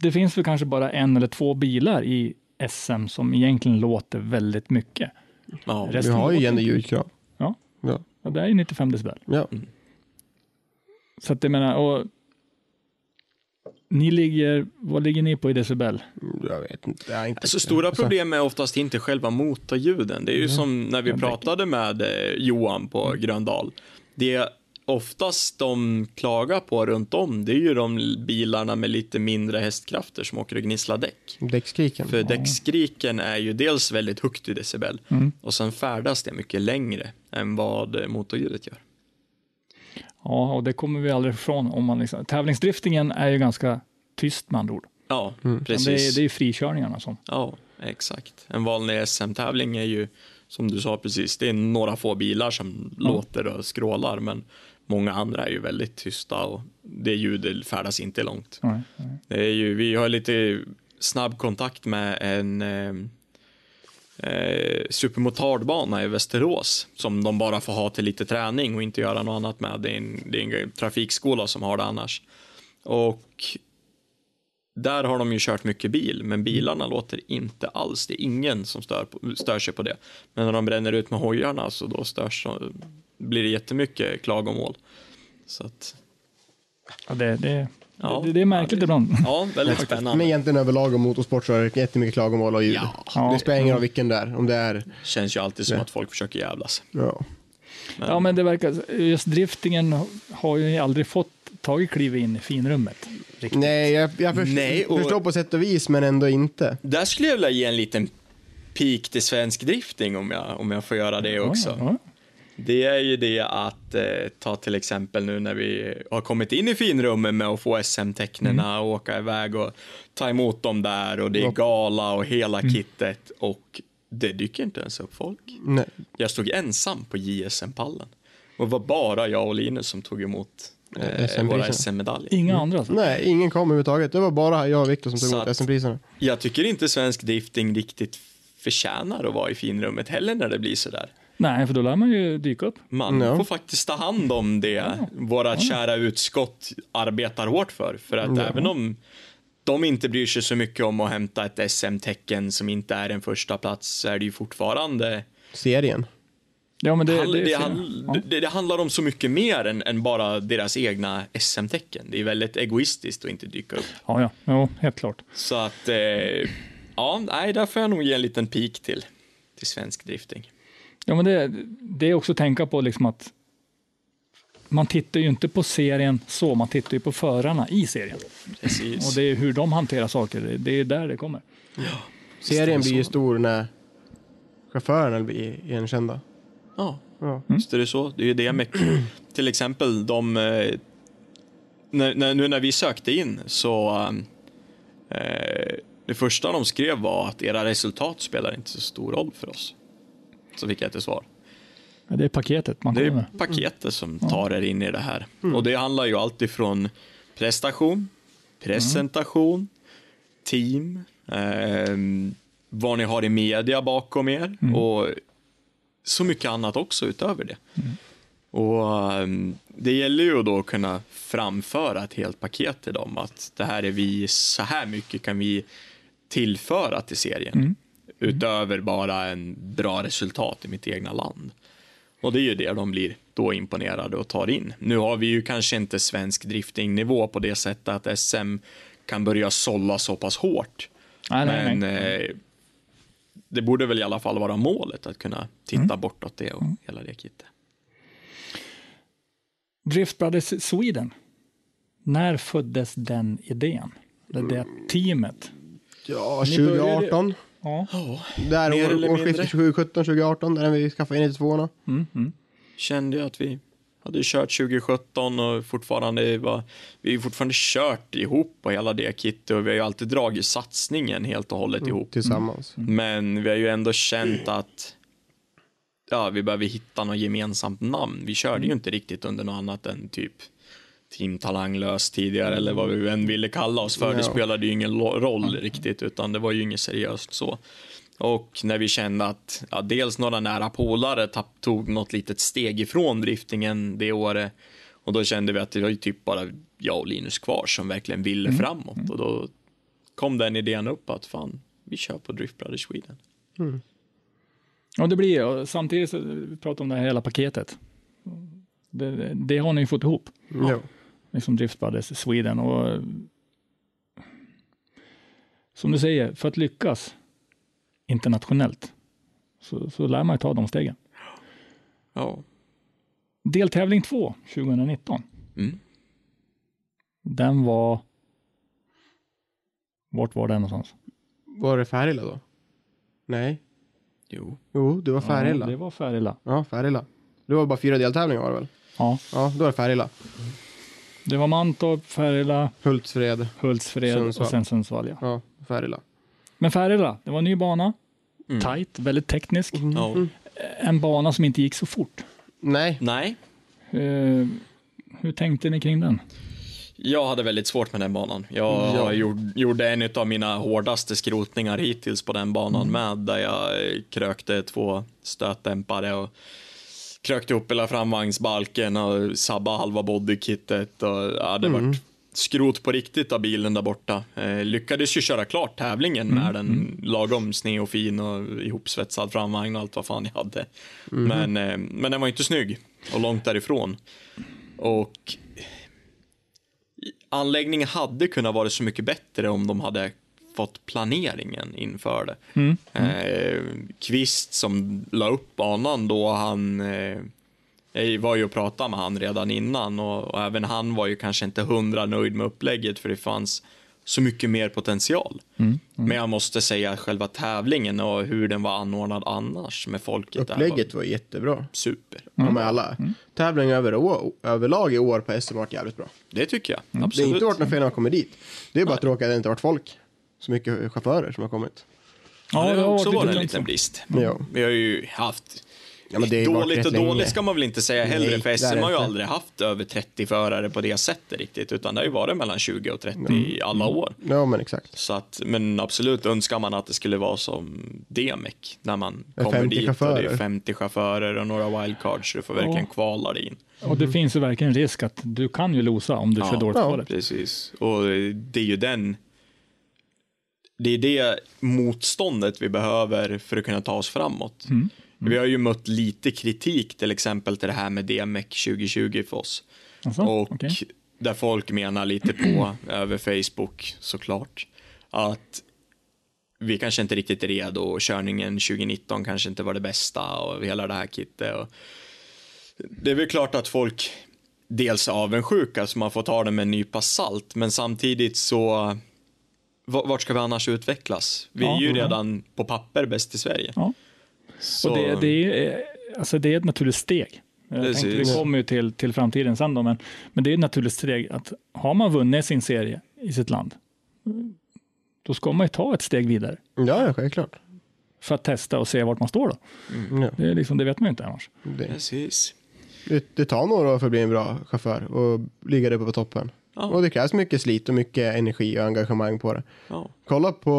det finns väl kanske bara en eller två bilar i SM som egentligen låter väldigt mycket. Ja, Vi Resten har ju inte. ljudkrav. Ja. Ja. Ja, det är ju 95 decibel. ja. Så att jag menar, och ni ligger, vad ligger ni på i decibel? Jag vet inte. Jag inte Alltså stora problem är oftast inte själva motorljuden. Det är ju som när vi pratade med eh, Johan på Gröndal. Det är oftast de klagar på runt om, det är ju de bilarna med lite mindre hästkrafter som åker och gnisslar däck. Däckskriken. För däckskriken är ju dels väldigt högt i decibel och sen färdas det mycket längre än vad motorljudet gör. Ja, och det kommer vi aldrig ifrån. Om man liksom, tävlingsdriftingen är ju ganska tyst med andra ord. Ja, Men precis. Det, är- det är ju frikörningarna som. Ja, exakt. En vanlig SM-tävling är ju, som du sa precis, det är några få bilar som låter och skrålar, men många andra är ju väldigt tysta och det ljudet färdas inte långt. Nej, nej. Det är ju, vi har lite snabb kontakt med en eh, eh, supermotardbana i Västerås som de bara får ha till lite träning och inte göra något annat med. Det är en, det är en trafikskola som har det annars. Och där har de ju kört mycket bil, men bilarna låter inte alls. Det är ingen som stör, på, stör sig på det. Men när de bränner ut med hojarna så då störs, blir det jättemycket klagomål. Så att, Ja, det, det, Ja. det, det är märkligt ibland. ja, *laughs* väldigt spännande. Men egentligen överlag om motorsport så är det jättemycket klagomål och ljud. Ja. Det spelar ingen roll vilken det är. Om det är... Känns ju alltid som Ja. att folk försöker jävlas. Ja. Ja, men det verkar, just driftingen har ju aldrig fått tagit kliv in i finrummet. Riktigt. Nej, jag, jag först, Nej, och- förstår på sätt och vis, men ändå inte. Där skulle jag vilja ge en liten pik till svensk drifting om jag, om jag får göra det också. Ja, Det är ju det att eh, ta till exempel nu när vi har kommit in i finrummet med att få SM-tecknena och åka iväg och ta emot dem där och det är gala och hela kittet och det dyker inte ens upp folk. Nej. Jag stod ensam på JSM-pallen och det var bara jag och Linus som tog emot eh, SM-priserna. våra SM-medaljer. Inga andra alltså? Nej, ingen kom överhuvudtaget. Det var bara jag och Viktor som tog Så emot SM-priserna. Jag tycker inte svensk drifting riktigt förtjänar att vara i finrummet heller när det blir sådär. Nej, för då lär man ju dyka upp. Man Ja. får faktiskt ta hand om det våra kära utskott arbetar hårt för. För att Ja. även om de inte bryr sig så mycket om att hämta ett SM-tecken som inte är en första plats så är det ju fortfarande Serien. Ja, men det, det, det, det, handl- ja. det, det handlar om så mycket mer än, än bara deras egna SM-tecken. Det är väldigt egoistiskt att inte dyka upp. ja, ja, ja, helt klart. Så att, eh, ja, nej, där får jag nog ge en liten pik till, till svensk drifting. Ja, men det, det är också att tänka på liksom att man tittar ju inte på serien så, man tittar ju på förarna i serien. Precis. Och det är hur de hanterar saker, det- det är där det kommer. Serien blir ju stor när chaufförerna blir igenkända. Ja, Ja. visst är det så. Det är ju det med, *clears throat* till exempel de, eh, när, när, nu när vi sökte in så, eh, det första de skrev var att era resultat spelar inte så stor roll för oss. Så fick jag ett svar. Ja, Det är paketet man Det är med. paketet som tar er in i det här. Och det handlar ju alltid ifrån prestation, presentation, team, eh, vad ni har i media bakom er och så mycket annat också utöver det. Och ehm, det gäller ju då att kunna framföra ett helt paket till dem att det här är vi, så här mycket kan vi tillföra till serien. Utöver bara en bra resultat i mitt egna land. Och det är ju det de blir då imponerade och tar in. Nu har vi ju kanske inte svensk driftingnivå på det sättet att SM kan börja sålla så pass hårt. Nej, nej, Men nej. eh, det borde väl i alla fall vara målet att kunna titta Mm. bortåt det och hela det kittet. Drift Brothers Sweden. När föddes den idén? Det, det teamet. Ja, Ni började- 2018. Ja. Där Mer år, eller årsskiftet mindre. 2017, 2018, där vi skaffade in 92 Mm, mm. Kände jag att vi hade kört 2017 och fortfarande var, vi har fortfarande kört ihop på hela det kittet och vi har ju alltid dragit satsningen helt och hållet ihop. tillsammans. Men vi har ju ändå känt att ja, vi behöver hitta något gemensamt namn. Vi körde ju inte riktigt under något annat än typ Team Talanglös tidigare eller vad vi än ville kalla oss för. Det Ja. spelade ju ingen roll riktigt utan det var ju inget seriöst så. Och när vi kände att ja, dels några nära polare tog något litet steg ifrån driftingen det året och då kände vi att det var ju typ bara jag och Linus kvar som verkligen ville framåt och då kom den idén upp att fan, vi kör på Drift Brothers Sweden. Ja, det blir och Samtidigt så vi pratar om det här hela paketet. Det, det, det har ni ju fått ihop. Jo. Liksom Drift Brothers Sweden. Och, som du säger, för att lyckas internationellt så, så lär man ju ta de stegen. Ja. Deltävling 2 2019. Mm. Den var... Vart var den någonstans? Var det Färila då? Nej. Jo. Jo, det var Färila. Ja, det var Färila. Ja, Färila. Det var bara fyra deltävlingar var det väl? Ja, Ja, då var det Färila. Det var Mantorp, Färila, Hultsfred. Hultsfred Sundsvall. och sen Sundsvall. Ja. Ja, Färila. Men Färila, det var en ny bana. Mm. Tight, väldigt teknisk. Ja. En bana som inte gick så fort. Nej, Nej, Eh, hur tänkte ni kring den? jag hade väldigt svårt med den banan. Jag Ja. gjorde, gjorde en av mina hårdaste skrotningar hittills på den banan med, där jag eh, krökte två stötdämpare och krökte upp hela framvagnsbalken och sabba halva bodykittet och ja, det vart skrot på riktigt av bilen där borta. Eh, lyckades ju köra klart tävlingen med den lagom sned och fin och ihopsvetsad framvagn och allt vad fan jag hade. Men, eh, men den var inte snygg och långt därifrån. Och anläggningen hade kunnat vara så mycket bättre om de hade fått planeringen inför det. Eh, Kvist som la upp banan då, han eh, var ju och pratade med han redan innan och, och även han var ju kanske inte hundra nöjd med upplägget för det fanns så mycket mer potential. Men jag måste säga att själva tävlingen och hur den var anordnad annars med folket upplägget var var jättebra. super. Ja, med alla tävlingar över år, överlag i år på SM har varit jävligt bra. Det tycker jag, Det har absolut. inte varit något fel när man kommer dit. Det är bara att det inte varit folk. Så mycket chaufförer som har kommit. Ja, det har också lite varit en liten brist. Ja. Vi har ju haft Ja, dåligt och länge. dåligt ska man väl inte säga heller, Nej, för SM har ju aldrig haft över 30 förare på det sättet riktigt, utan det har ju varit mellan 20 och 30 i alla år. Ja, men exakt. Så att, men absolut önskar man att det skulle vara som DMEC, när man kommer 50 dit och det chaufförer. är 50 chaufförer och några wildcards, så du får verkligen Ja. kvala dig in. Och det finns ju verkligen risk att du kan ju losa om du Ja. kör dåligt Ja. Precis, och det är ju den det är det motståndet vi behöver för att kunna ta oss framåt. Vi har ju mött lite kritik till exempel till det här med DMEC 2020 för oss. Alltså, och okej. där folk menar lite på, *clears throat* över Facebook såklart, att vi kanske inte riktigt är redo och körningen 2019 kanske inte var det bästa och hela det här kittet. Och det är väl klart att folk dels är avundsjuka så man får ta det med en nypa salt, men samtidigt så vart ska vi annars utvecklas? Vi Ja, är ju ja. redan på papper bäst i Sverige. Ja. Så, Och det, det, är, alltså det är ett naturligt steg. Tänkte, vi kommer ju till, till framtiden sen då, men, men det är ett naturligt steg att har man vunnit sin serie i sitt land, då ska man ju ta ett steg vidare Ja, ja, självklart. för att testa och se vart man står då. Ja. Det, är liksom, det vet man ju inte annars. Det, Precis. det, det tar några år för att bli en bra chaufför och ligga där uppe på toppen. Ja. Och det krävs mycket slit och mycket energi och engagemang på det. Ja. Kolla på,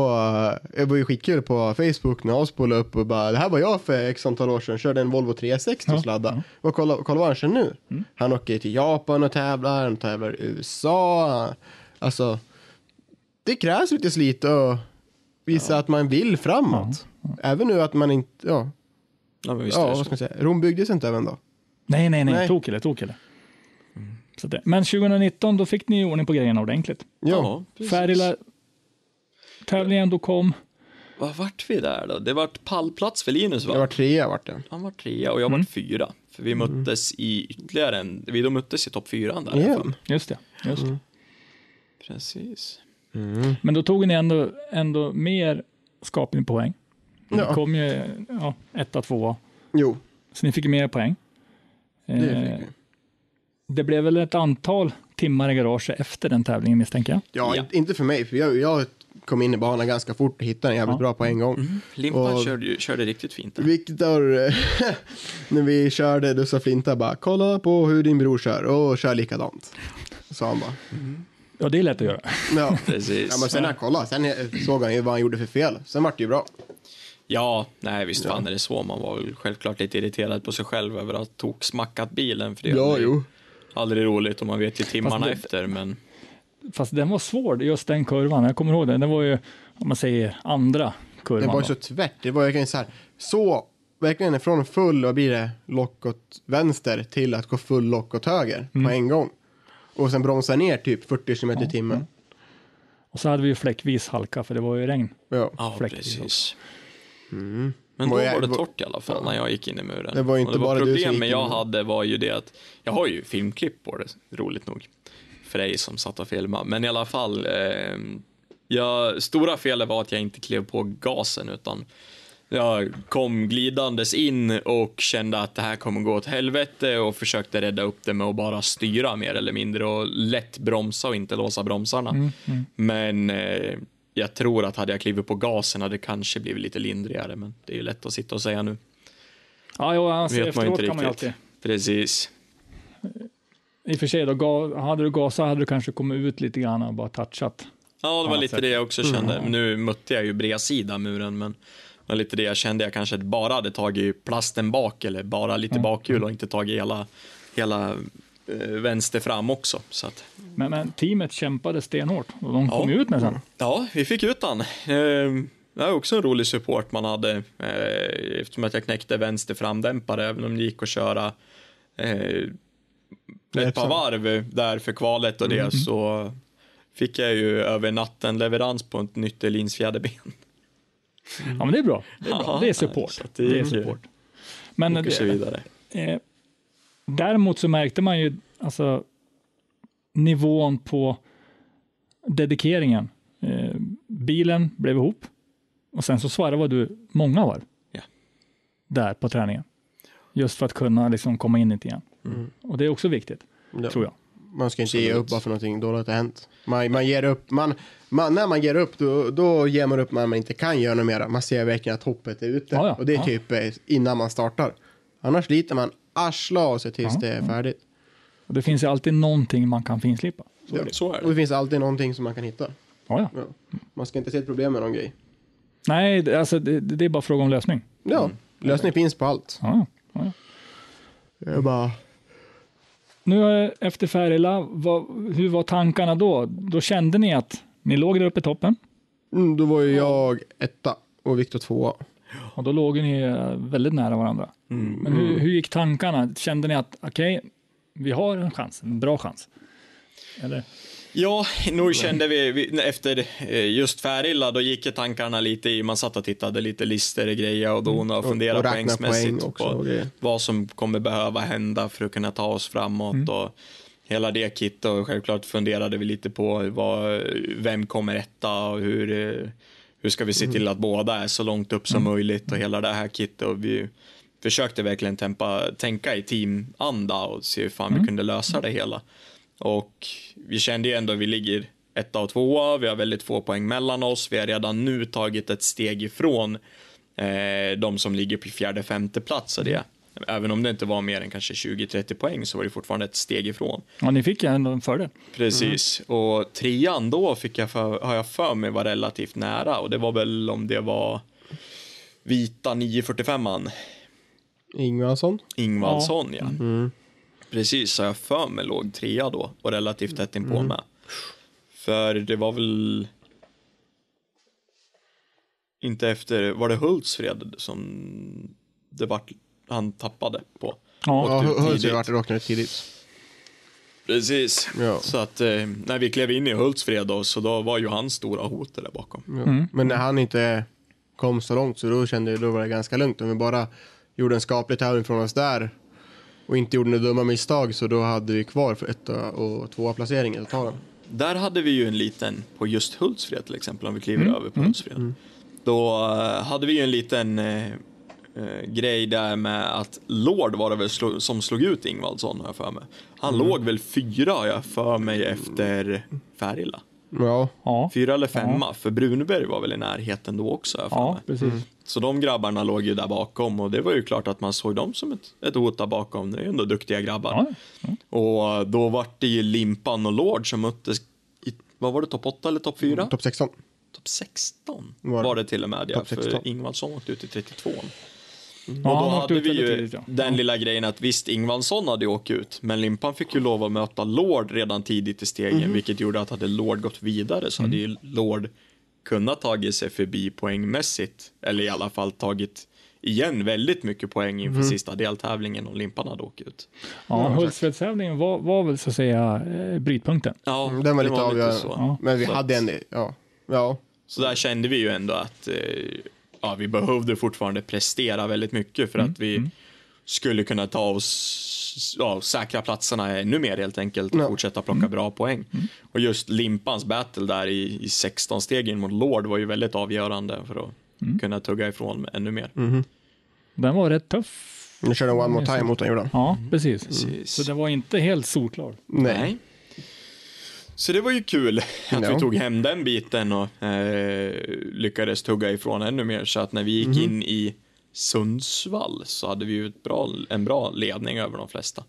eh, det var ju skitkul på Facebook när jag spolade upp och bara, det här var jag för x antal år sedan, körde en Volvo 360 och Ja, sladda. Och kolla, kolla vad han kör nu. Han åker till Japan och tävlar, han tävlar i USA. Alltså, det krävs lite slit och visa att man vill framåt. Även nu att man inte, ja, Ja, men visst ja vad ska man säga, Rom byggdes inte även då. Nej, nej, nej, Nej. tokille, tokille. Så det. Men 2019, då fick ni ordning på grejerna ordentligt. Ja. Färila tävlingen då kom. Vad vart vi där då? Det vart pallplats för Linus va? jag var trea vart det. Han var trea och jag var fyra. För vi möttes i ytterligare en, vi då möttes i topp fyran där. Igen. Just det. Just det. Precis. Men då tog ni ändå, ändå mer skaplig poäng. Ni Ja. kom ju ja, etta, tvåa, Jo, så ni fick ju mer poäng. det Eh, fick vi. Det blev väl ett antal timmar i garaget efter den tävlingen misstänker jag. Ja, Ja. inte- för mig, för jag, jag kom in i banan ganska fort och hittade den jävligt Ja. bra på en gång. Limpan Och- körde, ju- körde riktigt fint där. Viktor, *laughs* när vi körde, då sa Flinta bara, kolla på hur din bror kör och kör likadant. Sa han bara. Ja, det är lätt att göra. Ja. *laughs* Precis. Ja, men sen när jag kollade, sen såg han ju vad han gjorde för fel. Sen vart det ju bra. Ja, nej visst fan är det så. Man var väl självklart lite irriterad på sig själv över att tok smackat bilen. För det Ja, jo. Aldrig roligt och man vet ju timmarna det- efter. Men Fast den var svår, just den kurvan. Jag kommer ihåg den. Den var ju, om man säger andra kurvan. Det var ju så tvärt. Det var verkligen så här, så, verkligen från full, vad blir det, lock åt vänster till att gå full lock åt höger på en gång. Och sen bromsa ner typ 40 km i timmen. Och så hade vi ju fläckvis halka, för det var ju regn. Ja. ja, precis. Men då Var jag- var det var- torrt i alla fall när jag gick in i muren. Det var Och inte bara du som gick Problemet jag hade var ju det att jag har ju filmklipp på det, roligt nog. För dig som satt och filmade. Men i alla fall, eh, jag, stora felet var att jag inte klev på gasen utan jag kom glidandes in och kände att det här kommer gå åt helvete och försökte rädda upp det med att bara styra mer eller mindre och lätt bromsa och inte låsa bromsarna. Men eh, jag tror att hade jag klivit på gasen hade det kanske blivit lite lindrigare, men det är ju lätt att sitta och säga nu. Ja, jo, alltså, Vet man efteråt inte kan man ju alltid. Precis. I och för sig, då, hade du gasat hade du kanske kommit ut lite grann och bara touchat. Ja, det var lite sätt. det jag också kände. Nu mötte jag ju bredsida muren, men det var lite det jag kände. Jag kanske bara hade tagit plasten bak eller bara lite bakhjul och inte tagit hela, hela vänster fram också. Så att, Men, men teamet kämpade stenhårt och de Ja. kom ju ut med sen. Ja, vi fick ut den. Eh, Det är också en rolig support man hade eh, eftersom att jag knäckte vänster framdämpare även om det gick att köra eh, ett par varv där för kvalet och det så fick jag ju över natten leverans på ett nytt Elins fjäderben. Ja, men det är bra. Det är, bra. Ja, det är support. Det, är support. Men Och så det, vidare. Däremot så märkte man ju alltså nivån på dedikeringen. Eh, bilen blev ihop och sen så svarvade du många varv. Ja. Där på träningen. Just för att kunna liksom komma in det igen. Och det är också viktigt, Ja. tror jag. Man ska inte ge upp bara för någonting dåligt har hänt. Man, man ger upp, man, man, när man ger upp då, då ger man upp när man inte kan göra något mera. Man ser verkligen att hoppet är ute. Ja, ja. Och det är Ja. typ eh, innan man startar. Annars sliter man arsla av sig tills Ja, det är färdigt. Och det finns ju alltid någonting man kan finslipa. Så är det. Så är Och det det. finns alltid någonting som man kan hitta. Ja, ja. Ja. Man ska inte se ett problem med någon grej. Nej, det- alltså, det, det är bara fråga om lösning. Ja, lösning finns på allt. Ja, ja. ja. Det är bara... Nu eh, efter Färila, vad, hur var tankarna då? Då kände ni att ni låg där uppe i toppen Mm, då var ju jag etta och Viktor tvåa. Och då låg ni eh, väldigt nära varandra. Men hur, hur gick tankarna? Kände ni att okej, vi har en chans, en bra chans? Eller? Ja, nog kände vi, vi efter eh, just Färila, då gick tankarna lite i, man satt och tittade lite lister och grejer och dona och Och- funderade och poängsmässigt poäng på grejer. vad som kommer behöva hända för att kunna ta oss framåt och hela det kittet och självklart funderade vi lite på vad, vem kommer etta och hur, eh, hur ska vi se till att båda är så långt upp som möjligt och hela det här kittet och vi försökte verkligen tempa, tänka i teamanda och se hur fan vi kunde lösa det hela. Och vi kände ju ändå att vi ligger etta och tvåa, vi har väldigt få poäng mellan oss, vi har redan nu tagit ett steg ifrån eh, de som ligger på fjärde, femte plats och det. Även om det inte var mer än kanske 20-30 poäng så var det fortfarande ett steg ifrån. Ja, ni fick ju ändå en fördel. Precis, och trean då fick jag för, har jag för mig var relativt nära och det var väl om det var vita 945an, Ingvarsson. Ingvaldsson ja. Precis, så jag för mig låg trea då och relativt tätt inpå med. För det var väl inte efter, var det Hultsfred som det vart, han tappade på? Ja, Ja, Hultsfred tidigt. vart ut tidigt. Precis. Ja. Så att eh, när vi klev in i Hultsfred då, så då var ju han stora hotet där bakom. Ja. Men när han inte kom så långt så då kände jag då var det ganska lugnt. Om vi bara gjorde en skaplig tävling från oss där och inte gjorde några dumma misstag så då hade vi kvar för ett och tvåa placering i totalen. Där hade vi ju en liten, på just Hultsfred till exempel, om vi kliver över på Hultsfred. Då eh, hade vi ju en liten eh, eh, grej där med att Lord var det väl slo- som slog ut Ingvaldsson har jag för mig. Han Mm. låg väl fyra har jag för mig efter Färila. Ja. Ja, Fyra eller femma, för Brunberg var väl i närheten då också har jag för ja mig. precis. Så de grabbarna låg ju där bakom och det var ju klart att man såg dem som ett, ett hot där bakom. Det är ju ändå duktiga grabbar. Ja, Och då var det ju Limpan och Lord som möttes i, vad var det, topp 8 eller topp 4? Topp 16. Topp 16 Var var det. det till och med, ja, Topp 16. för Ingvaldsson åkte ut i 32. Ja, och då åkte hade vi ju tidigt, ja. den lilla grejen att visst, Ingvaldsson hade ju åkt ut, men Limpan fick ju lov att möta Lord redan tidigt i stegen, Mhm. vilket gjorde att hade Lord gått vidare så hade Mm. ju Lord kunnat tagit sig förbi poängmässigt, eller i alla fall tagit igen väldigt mycket poäng inför Mhm. sista deltävlingen om Limpan hade åkt ut. Ja, Hultsfredstävlingen var, var väl så att säga eh, brytpunkten. Ja, Mm, Den var det lite avgörande. Ja. Men vi Så hade att- en, ja. Ja. Så där kände vi ju ändå att eh, ja, vi behövde fortfarande prestera väldigt mycket för att vi skulle kunna ta oss, ja, säkra platserna ännu mer helt enkelt och Ja. fortsätta plocka bra poäng. Och just Limpans battle där i, i 16 stegen mot Lord var ju väldigt avgörande för att kunna tugga ifrån ännu mer. Den var rätt tuff. Nu körde one more time mot den gjorde. Ja, precis. Precis. Så det var inte helt solklar. Nej. Så det var ju kul *laughs* att Ja. vi tog hem den biten och eh, lyckades tugga ifrån ännu mer. Så att när vi gick Mhm. in i Sundsvall så hade vi ju ett bra, en bra ledning över de flesta.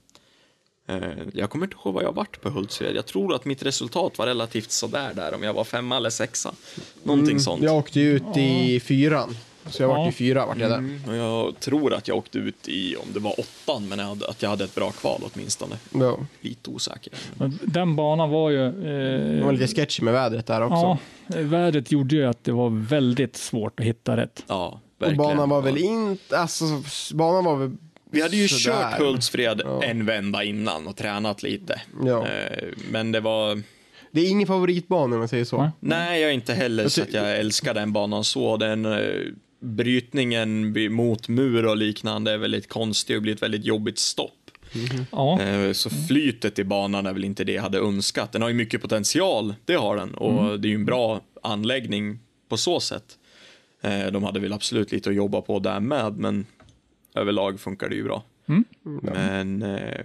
Eh, jag kommer inte ihåg vad jag varit på Hultsfred. Jag tror att mitt resultat var relativt sådär där, om jag var femma eller sexa. Någonting sånt. Mm, Jag åkte ut i fyran. Så jag Ja. vart i fyra vart jag där. Mm, och jag tror att jag åkte ut i, om det var åttan, men jag hade, att jag hade ett bra kval åtminstone. Ja. Lite osäker. Men Den banan var ju... Det Eh, var lite sketchy med vädret där också. ja, vädret gjorde ju att det var väldigt svårt att hitta rätt. Ja, och verkligen. banan var väl inte, alltså banan var väl Vi hade ju sådär. kört Hultsfred Ja. en vända innan och tränat lite. Ja. Eh, Men det var, Det är ingen favoritbana om man säger så. Nej. jag är inte heller så att jag älskar den banan så. Den eh, brytningen mot mur och liknande är väldigt konstig och blir ett väldigt jobbigt stopp. Ja, Eh, Så flytet i banan är väl inte det jag hade önskat. Den har ju mycket potential, det har den. Och det är ju en bra anläggning på så sätt. Eh, De hade väl absolut lite att jobba på där med, men överlag funkar det ju bra. Men eh,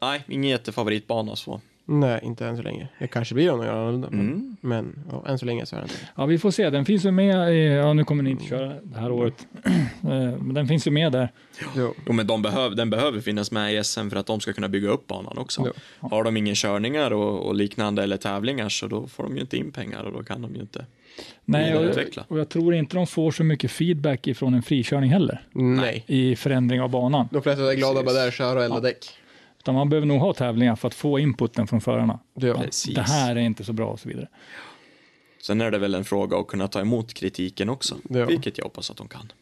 nej, ingen jättefavoritbana så. Nej, inte än så länge. Det kanske blir någon annorlunda. men- Mm. Men ja, än så länge så är det inte. ja, vi får se. Den finns ju med i, ja nu kommer ni inte köra det här året. *clears throat* Eh, Men den finns ju med där. Jo. Jo, men de behöv, den behöver finnas med i SM för att de ska kunna bygga upp banan också. Ja. Har de ingen körningar och, och liknande eller tävlingar så då får de ju inte in pengar och då kan de ju inte. Nej, och, och jag tror inte de får så mycket feedback ifrån en frikörning heller. Nej. I förändring av banan. De flesta är glada bara där, köra och elda däck. Utan man behöver nog ha tävlingar för att få inputen från förarna. Ja. Precis. Det här är inte så bra och så vidare. Sen är det väl en fråga att kunna ta emot kritiken också, Ja. vilket jag hoppas att de kan.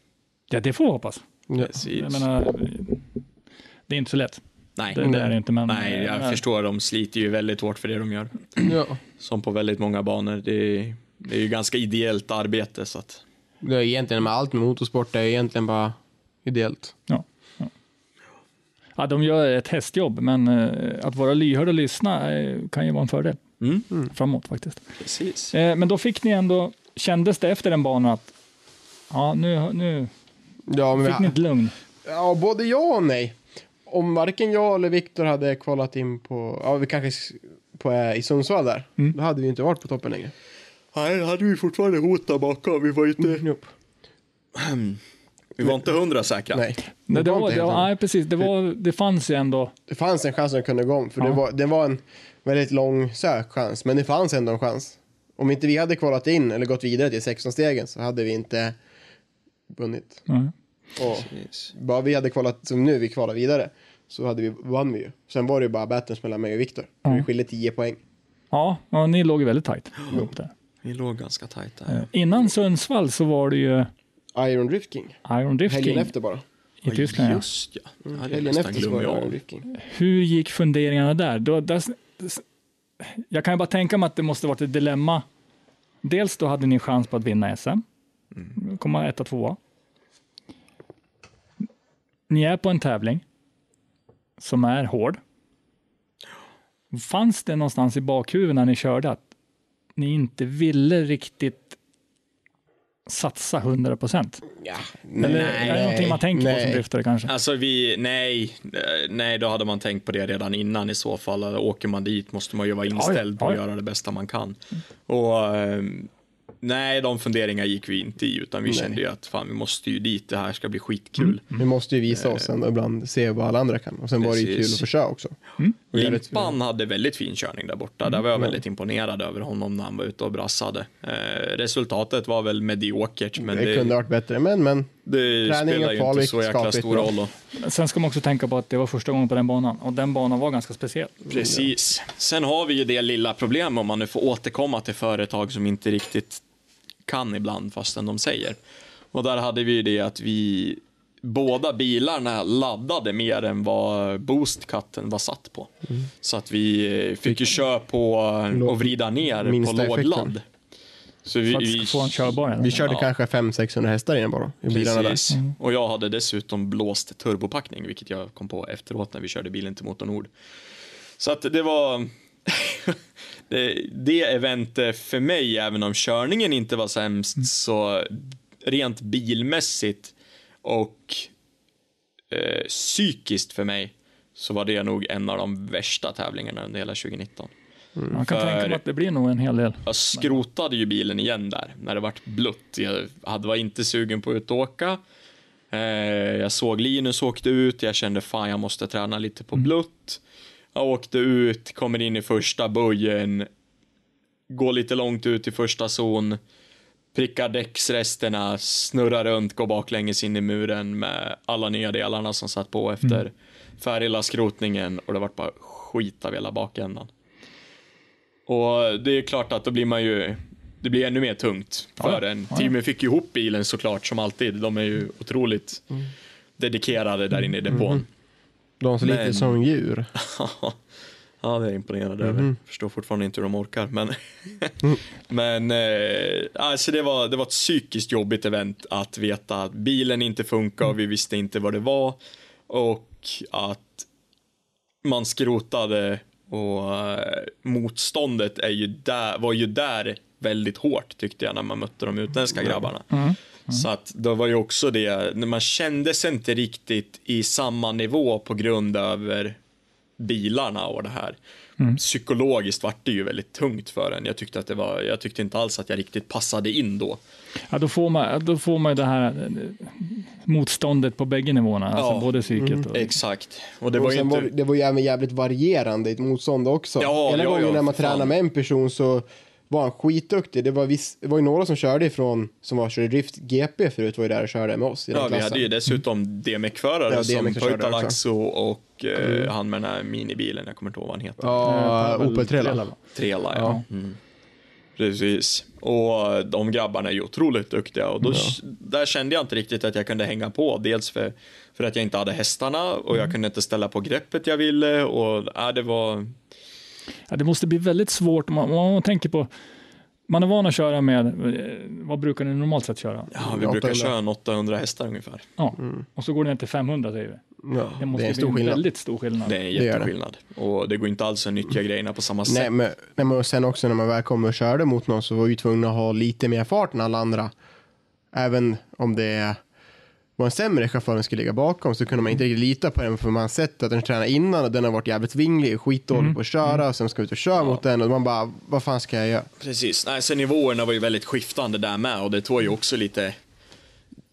Ja, det får vi hoppas. Ja. Jag menar, det är inte så lätt. nej, Det, det är det inte, men... nej, jag men- förstår, de sliter ju väldigt hårt för det de gör. ja. Som på väldigt många banor. Det är, det är ju ganska ideellt arbete så att Det är egentligen med allt med motorsport, det är egentligen bara ideellt. Ja, ja. de gör ett hästjobb, men eh, att vara lyhörd och lyssna eh, kan ju vara en fördel mm, framåt faktiskt. precis. Eh, men då fick ni ändå, kändes det efter den banan att ja, nu, nu Ja, men fick ni ett lugn? ja, både ja och nej. Om varken jag eller Viktor hade kvalat in på, ja vi kanske på, i Sundsvall där, Mm. då hade vi inte varit på toppen längre. Nej, hade vi fortfarande hot där bakom. Vi var ju inte, Jo. Vi var inte hundra säkra. Nej. Nej, det, var det, var, nej, precis. Det, var, det fanns ju ändå. Det fanns en chans att det kunde gå om, för Ja. det, var, det var en väldigt lång sök chans, men det fanns ändå en chans. Om inte vi hade kvalat in eller gått vidare till 16-stegen så hade vi inte vunnit. Ja. Och bara vi hade kvalat, som nu, vi kvalar vidare, så hade vi, vann vi ju. Sen var det ju bara battles mellan mig och Viktor. Ja. Det skilde 10 poäng. Ja, ja, ni låg ju väldigt tajt där. Vi låg ganska tajt där. Innan Sundsvall så var det ju Iron Drift King. Iron Drift Helgen King efter bara. i Tyskland. Ja. Just ja. Jag Helgen efter så var det Iron. Drift King. Hur gick funderingarna där? Då, där? Jag kan ju bara tänka mig att det måste varit ett dilemma. Dels då hade ni chans på att vinna SM, komma etta, tvåa. Ni är på en tävling som är hård. Fanns det någonstans i bakhuvudet när ni körde att ni inte ville riktigt satsa 100 procent? Ja, Eller är det någonting man tänker på som driftare kanske? Alltså vi, nej, eh, nej, då hade man tänkt på det redan innan i så fall. Åker man dit måste man ju vara inställd Ja, ja. på att göra det bästa man kan. Och eh, nej, de funderingar gick vi inte i, utan vi Nej. kände ju att fan, vi måste ju dit, det här ska bli skitkul. Vi måste ju visa oss ändå ibland, se vad alla andra kan. Och sen var det ju kul Precis. att köra också. Ett- Limpan hade väldigt fin körning där borta. Där var jag väldigt imponerad över honom när han var ute och brassade. Eh, resultatet var väl mediokert, men det, det, kunde ha varit bättre, men men. Det Träning spelar ju inte så jäkla skapligt stor roll. Och, Sen ska man också tänka på att det var första gången på den banan och den banan var ganska speciell. Precis. Sen har vi ju det lilla problem om man nu får återkomma till företag som inte riktigt kan ibland fastän de säger. Och där hade vi ju det att vi båda bilarna laddade mer än vad boostkatten var satt på. Mm. Så att vi eh, fick ju köra på och vrida ner på Minsta effekten. lågladd. Så vi, För att vi, få en körbar. eller? Vi körde Ja. kanske 500-600 hästar i den bara. I bilarna där. Precis. Och jag hade dessutom blåst turbopackning, vilket jag kom på efteråt när vi körde bilen till Motor Nord. Så att det var *laughs* det, det eventet för mig, även om körningen inte var sämst, så rent bilmässigt och eh, psykiskt för mig så var det nog en av de värsta tävlingarna under hela 2019. Man kan för- tänka mig att det blir nog en hel del. Jag skrotade ju bilen igen där när det vart blött. Jag hade, var inte sugen på att åka. Eh, jag såg Linus åkte ut. Jag kände fan jag måste träna lite på blött. Jag åkte ut, kommer in i första böjen. Går lite långt ut i första zon. Prickar däcksresterna, snurrar runt, går baklänges in i muren med alla nya delarna som satt på efter färdiga skrotningen och det vart bara skit av hela bakändan. Och det är klart att då blir man ju, det blir ännu mer tungt för Ja, en. ja. Teamet fick ihop bilen såklart som alltid. De är ju otroligt dedikerade där inne i depån. De ser lite Men- som djur. *laughs* ja, det är jag imponerad över. Förstår fortfarande inte hur de orkar, men *laughs* men eh, alltså det var, det var ett psykiskt jobbigt event att veta att bilen inte funkar och vi visste inte vad det var och att man skrotade och eh, motståndet är ju där, var ju där väldigt hårt tyckte jag när man mötte de utländska grabbarna. Så att det var ju också det, man kände sig inte riktigt i samma nivå på grund över bilarna och det här. Psykologiskt vart det ju väldigt tungt för en. Jag tyckte att det var, jag tyckte inte alls att jag riktigt passade in då. Ja, då, får man, då får man ju det här eh, motståndet på bägge nivåerna, alltså Ja. både psyket och... Exakt. Och det och var ju inte... var, det var ju även jävligt varierande i ett motstånd också. Ja, Ena ja, gången ja, när man för fan. tränade med en person så var han skitduktig. Det var, viss, det var ju några som körde ifrån, som var körde Drift GP förut, var ju där och körde med oss i den Ja, vi klassen. hade ju dessutom DMEC-förare Ja, som Pöytalaxo och eh, han med den här minibilen, jag kommer inte ihåg vad han heter. Ja, Eh, Opel Trela. Trela, ja. Mm. Precis. Och de grabbarna är ju otroligt duktiga och då, där kände jag inte riktigt att jag kunde hänga på. Dels för, för att jag inte hade hästarna och jag kunde inte ställa på greppet jag ville och äh, det var... Ja, det måste bli väldigt svårt om man, om man tänker på man är van att köra med, eh, vad brukar ni normalt sett köra? Ja, vi brukar 800. köra en 800 hästar ungefär. Ja, och så går det ner till 500 säger vi. Ja, Det måste det är en bli stor en skillnad. väldigt stor skillnad. Det är en gör det. jätteskillnad. Och det går inte alls att nyttja grejerna på samma sätt. Nej men, nej, men sen också när man väl kom och körde mot någon så var vi tvungna att ha lite mer fart än alla andra. Även om det var en sämre chaufför som skulle ligga bakom så kunde man inte riktigt lita på den för man har sett att den tränar innan och den har varit jävligt vinglig och skitdålig på att köra och sen ska ut och köra mot den och man bara, vad fan ska jag göra? Precis. Nej, sen nivåerna var ju väldigt skiftande där med och det tog ju också lite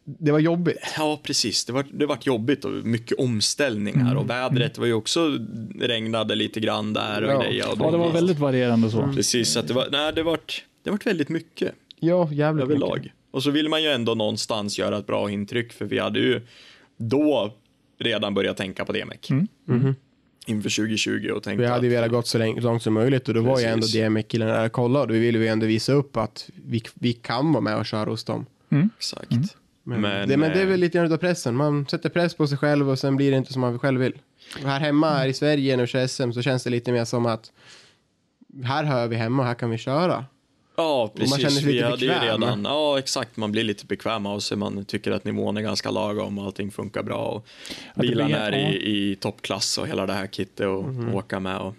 Det var jobbigt. Ja, precis. Det var, det var jobbigt och mycket omställningar och vädret var ju också regnade lite grann där och Ja. grejer. Och Ja, det var väldigt varierande så. Precis, så att det var, nej, det vart, det vart väldigt mycket Ja, jävligt överlag. mycket. Och så vill man ju ändå någonstans göra ett bra intryck för vi hade ju då redan börjat tänka på DMEC. Inför 2020 och tänkte Vi hade ju velat gått så långt, som möjligt och då var ju ändå Precis. DMX-killen där och kollade och då ville vi ändå visa upp att vi, vi kan vara med och köra hos dem. Exakt. Men, Men, det, men det är eh, väl lite grann av pressen. Man sätter press på sig själv och sen blir det inte som man själv vill. Och här hemma, här i Sverige, när vi kör SM, så känns det lite mer som att här hör vi hemma, här kan vi köra. Ja, man känner precis. sig Vi lite hade ju bekväm. redan, ja exakt, man blir lite bekväm av sig. Man tycker att nivån är ganska lagom och allting funkar bra. Och bilarna är i, i toppklass och hela det här kittet och Mhm. åka med. Och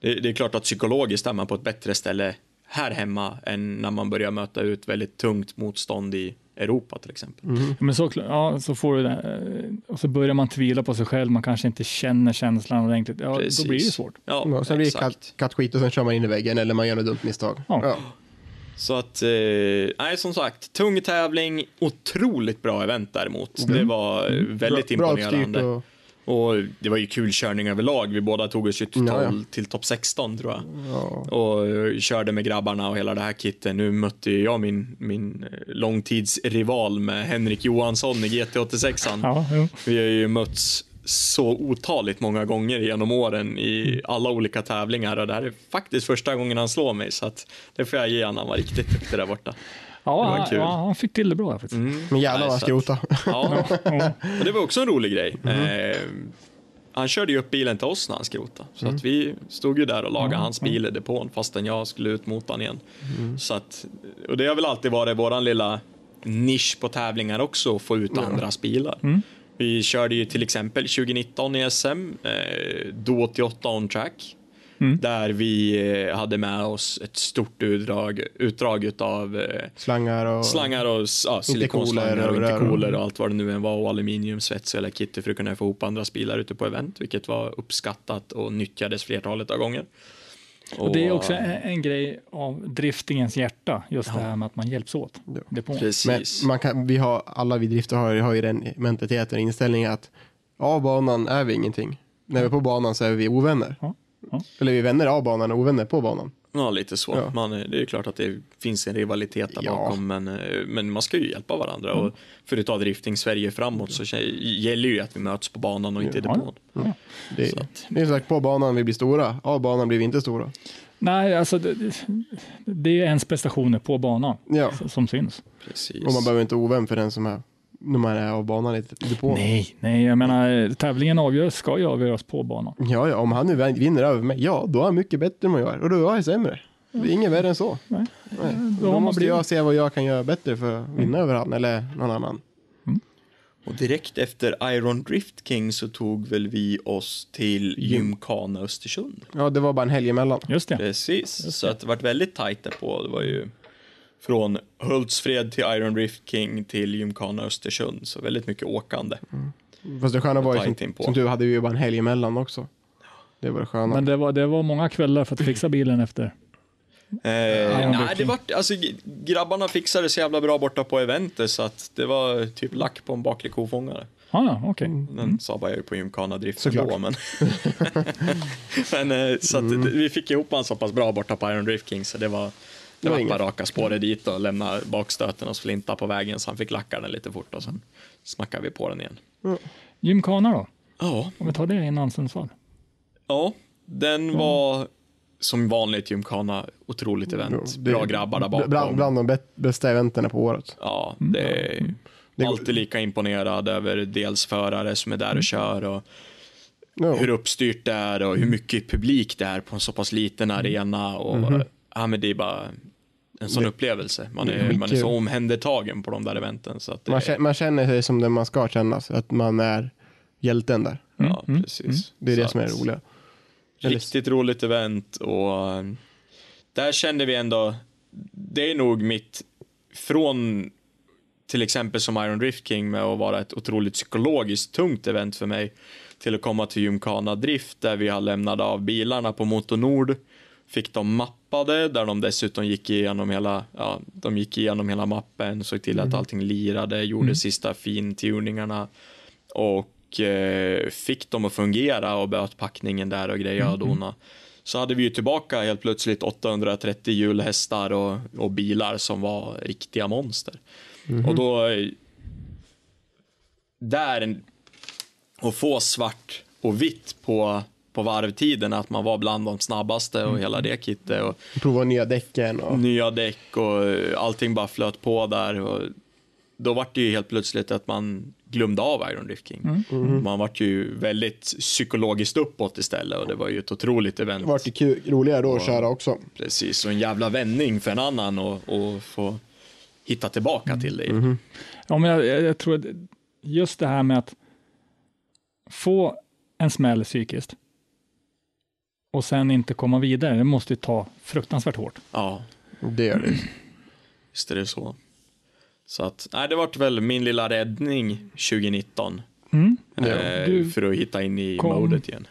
det, det är klart att psykologiskt är man på ett bättre ställe här hemma än när man börjar möta ut väldigt tungt motstånd i Europa till exempel. Men så, ja, så får du det. eh, Och så börjar man tvivla på sig själv. Man kanske inte känner känslan ordentligt. Ja, då blir det svårt. Ja, och sen blir det katt, kattskit och sen kör man in i väggen eller man gör ett dumt misstag. Ja. Så att, eh, nej som sagt, tung tävling, otroligt bra event däremot. Det var eh, väldigt Mm. Bra- bra imponerande. uppstyrt och... det var ju kul körning överlag. Vi båda tog oss ju till, Ja, ja. 12 till topp 16 tror jag. Ja. Och eh, körde med grabbarna och hela det här kittet. Nu mötte jag min, min eh, långtidsrival med Henrik Johansson i GT86. Ja, jo. Vi har ju mötts så otaligt många gånger genom åren i alla olika tävlingar och det här är faktiskt första gången han slår mig så att det får jag ge honom. Han var riktigt duktig där borta. Ja, han. Mm. ja, han fick till det bra faktiskt. Men jävlar vad han skrotade. Ja, och det var också en rolig grej. Mm. Eh, han körde ju upp bilen till oss när han skrotade. Så att vi stod ju där och lagade hans bil i depån fastän jag skulle ut mot honom igen. Mm. Så att, och det har väl alltid varit våran lilla nisch på tävlingar också, att få ut andras bilar. Mm. Vi körde ju till exempel 2019 i SM, eh, Do 88 on track. Mm. Där vi eh, hade med oss ett stort utdrag, utdrag utav eh, Slangar och... Slangar och ja, silikonslangar och intercooler och allt vad det nu än var och aluminium, svets eller kitty för att kunna få ihop andra bilar ute på event, vilket var uppskattat och nyttjades flertalet av gånger. Och det är också en, en grej av driftingens hjärta, just det här med att man hjälps åt. Depån. Men Precis. man kan, vi har, alla vi drifter har, har ju den mentaliteten, inställningen att av banan är vi ingenting. När vi är på banan så är vi ovänner. Ja, ja. Eller vi är vänner av banan och ovänner på banan. Ja, lite så. Ja. Man, det är klart att det finns en rivalitet där Ja. bakom, men, eh, men man ska ju hjälpa varandra. Och för att ta drifting Sverige framåt så gäller ju att vi möts på banan och inte i Ja. depån. Det, Så att- det är sagt, på banan vi blir stora, av banan blir vi inte stora. Nej, alltså det, det är ens prestationer på banan Ja. som syns. Precis. Och man behöver inte ovän för den som är, när man är av banan i depån. Nej, nej, jag menar tävlingen avgörs, ska ju avgöras på banan. Ja, ja, om han nu vin- vinner över mig, ja, då är han mycket bättre än vad jag är. Och då är jag sämre. Det är inget värre än så. Nej. Nej. Då Då, måste blivit- jag se vad jag kan göra bättre för att vinna över han eller någon annan. Och direkt efter Iron Drift King så tog väl vi oss till Gymkhana Östersund. Ja, det var bara en helg emellan. Just det. Precis, så att det varit väldigt tajt där på. Det var ju från Hultsfred till Iron Drift King till Gymkhana Östersund, så väldigt mycket åkande. Fast det sköna var ju som, som tur hade vi ju bara en helg emellan också. Det var det sköna. Men det var, det var många kvällar för att fixa bilen efter. Eh, nej, det var, alltså, grabbarna fixade så jävla bra borta på eventet så att det var typ lack på en baklig kofångare. Ah, ja, okej. Den sabbar jag ju på Gymkhana Drift Såklart. ändå, men... *laughs* *laughs* men eh, så att vi fick ihop han så pass bra borta på Iron Drift King så det var det var bara raka spåret dit och lämna bakstöten och flinta på vägen så han fick lacka den lite fort och sen smackade vi på den igen. Gymkhana då? Ja, Om vi tar det innan Sundsvall. ja den var som vanligt Gymkhana otroligt event. Det- Bra grabbar där bakom. Bland, bland de bästa eventen på året. Ja, det är Mm. Alltid lika imponerad över dels förare som är där och kör och Ja. hur uppstyrt det är och hur mycket publik det är på en så pass liten arena. Och, ja, men det är bara en sån Det- upplevelse. Man det är är, man är så omhändertagen på de där eventen. Så att det, Man, känner, man känner sig som den man ska kännas, att man är hjälten där. ja, precis. Det är det Så som är det roliga. Eller- Riktigt roligt event och eh, där kände vi ändå, det är nog mitt, från till exempel som Iron Drift King med att vara ett otroligt psykologiskt tungt event för mig till att komma till Gymkhana Drift där vi har lämnat av bilarna på Motor Nord fick dem mappade där de dessutom gick igenom hela, ja, de gick igenom hela mappen, såg till att allting lirade, gjorde sista fintuningarna och eh, fick dem att fungera och böt packningen där och grejer och dona. Så hade vi ju tillbaka helt plötsligt 830 hjulhästar och, och bilar som var riktiga monster. Och då, eh, där, att få svart och vitt på, på varvtiden, att man var bland de snabbaste och hela det kittet och Prova nya däcken och... nya däck och eh, allting bara flöt på där. Och då var det ju helt plötsligt att man glömde av Iron Drift King. Man vart ju väldigt psykologiskt uppåt istället och det var ju ett otroligt event. Det vart det kul, roligare då att köra också. Precis, och en jävla vändning för en annan och, och få hitta tillbaka till det. Ja, men jag, jag, tror just det här med att få en smäll psykiskt och sen inte komma vidare, det måste ju ta fruktansvärt hårt. Ja, Det gör det. Visst är det så. Så att, nej, det vart väl min lilla räddning 2019. Mm. Eh, Du för att hitta in i kom- modet igen.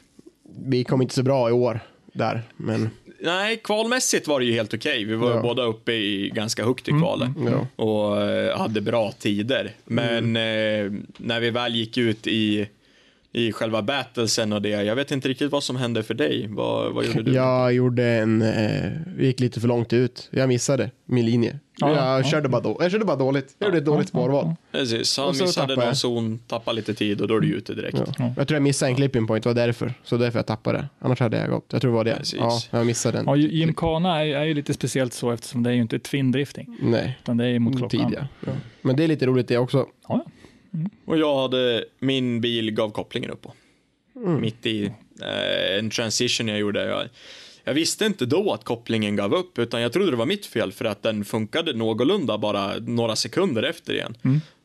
Vi kom inte så bra i år där, men Nej, kvalmässigt var det ju helt okej. Vi var Ja. båda uppe i ganska högt i kvalet. ja. och eh, hade bra tider. Men eh, när vi väl gick ut i, i själva battlesen och det, jag vet inte riktigt vad som hände för dig. Vad, vad gjorde du? *laughs* jag gjorde en, eh, vi gick lite för långt ut. Jag missade min linje. Ja, jag, ja. körde bara då, jag körde bara dåligt. Jag gjorde ett dåligt spårval. Precis, han missade tappade någon jag. zon, tappade lite tid och då är du ute direkt. Ja. Jag tror jag missade en clipping point, det var därför. Så därför jag tappade. Annars hade jag gått. Jag tror det var det. Precis. Ja, jag missade den. Ja, Gymkhana är, är ju lite speciellt så eftersom det är ju inte twin drifting. Nej, Utan det är mot klockan. tidiga. Ja. Men det är lite roligt det också. Ja, Och jag hade, min bil gav kopplingen upp på. Mm. Mitt i eh, en transition jag gjorde. Jag, jag visste inte då att kopplingen gav upp, utan jag trodde det var mitt fel för att den funkade någorlunda bara några sekunder efter igen.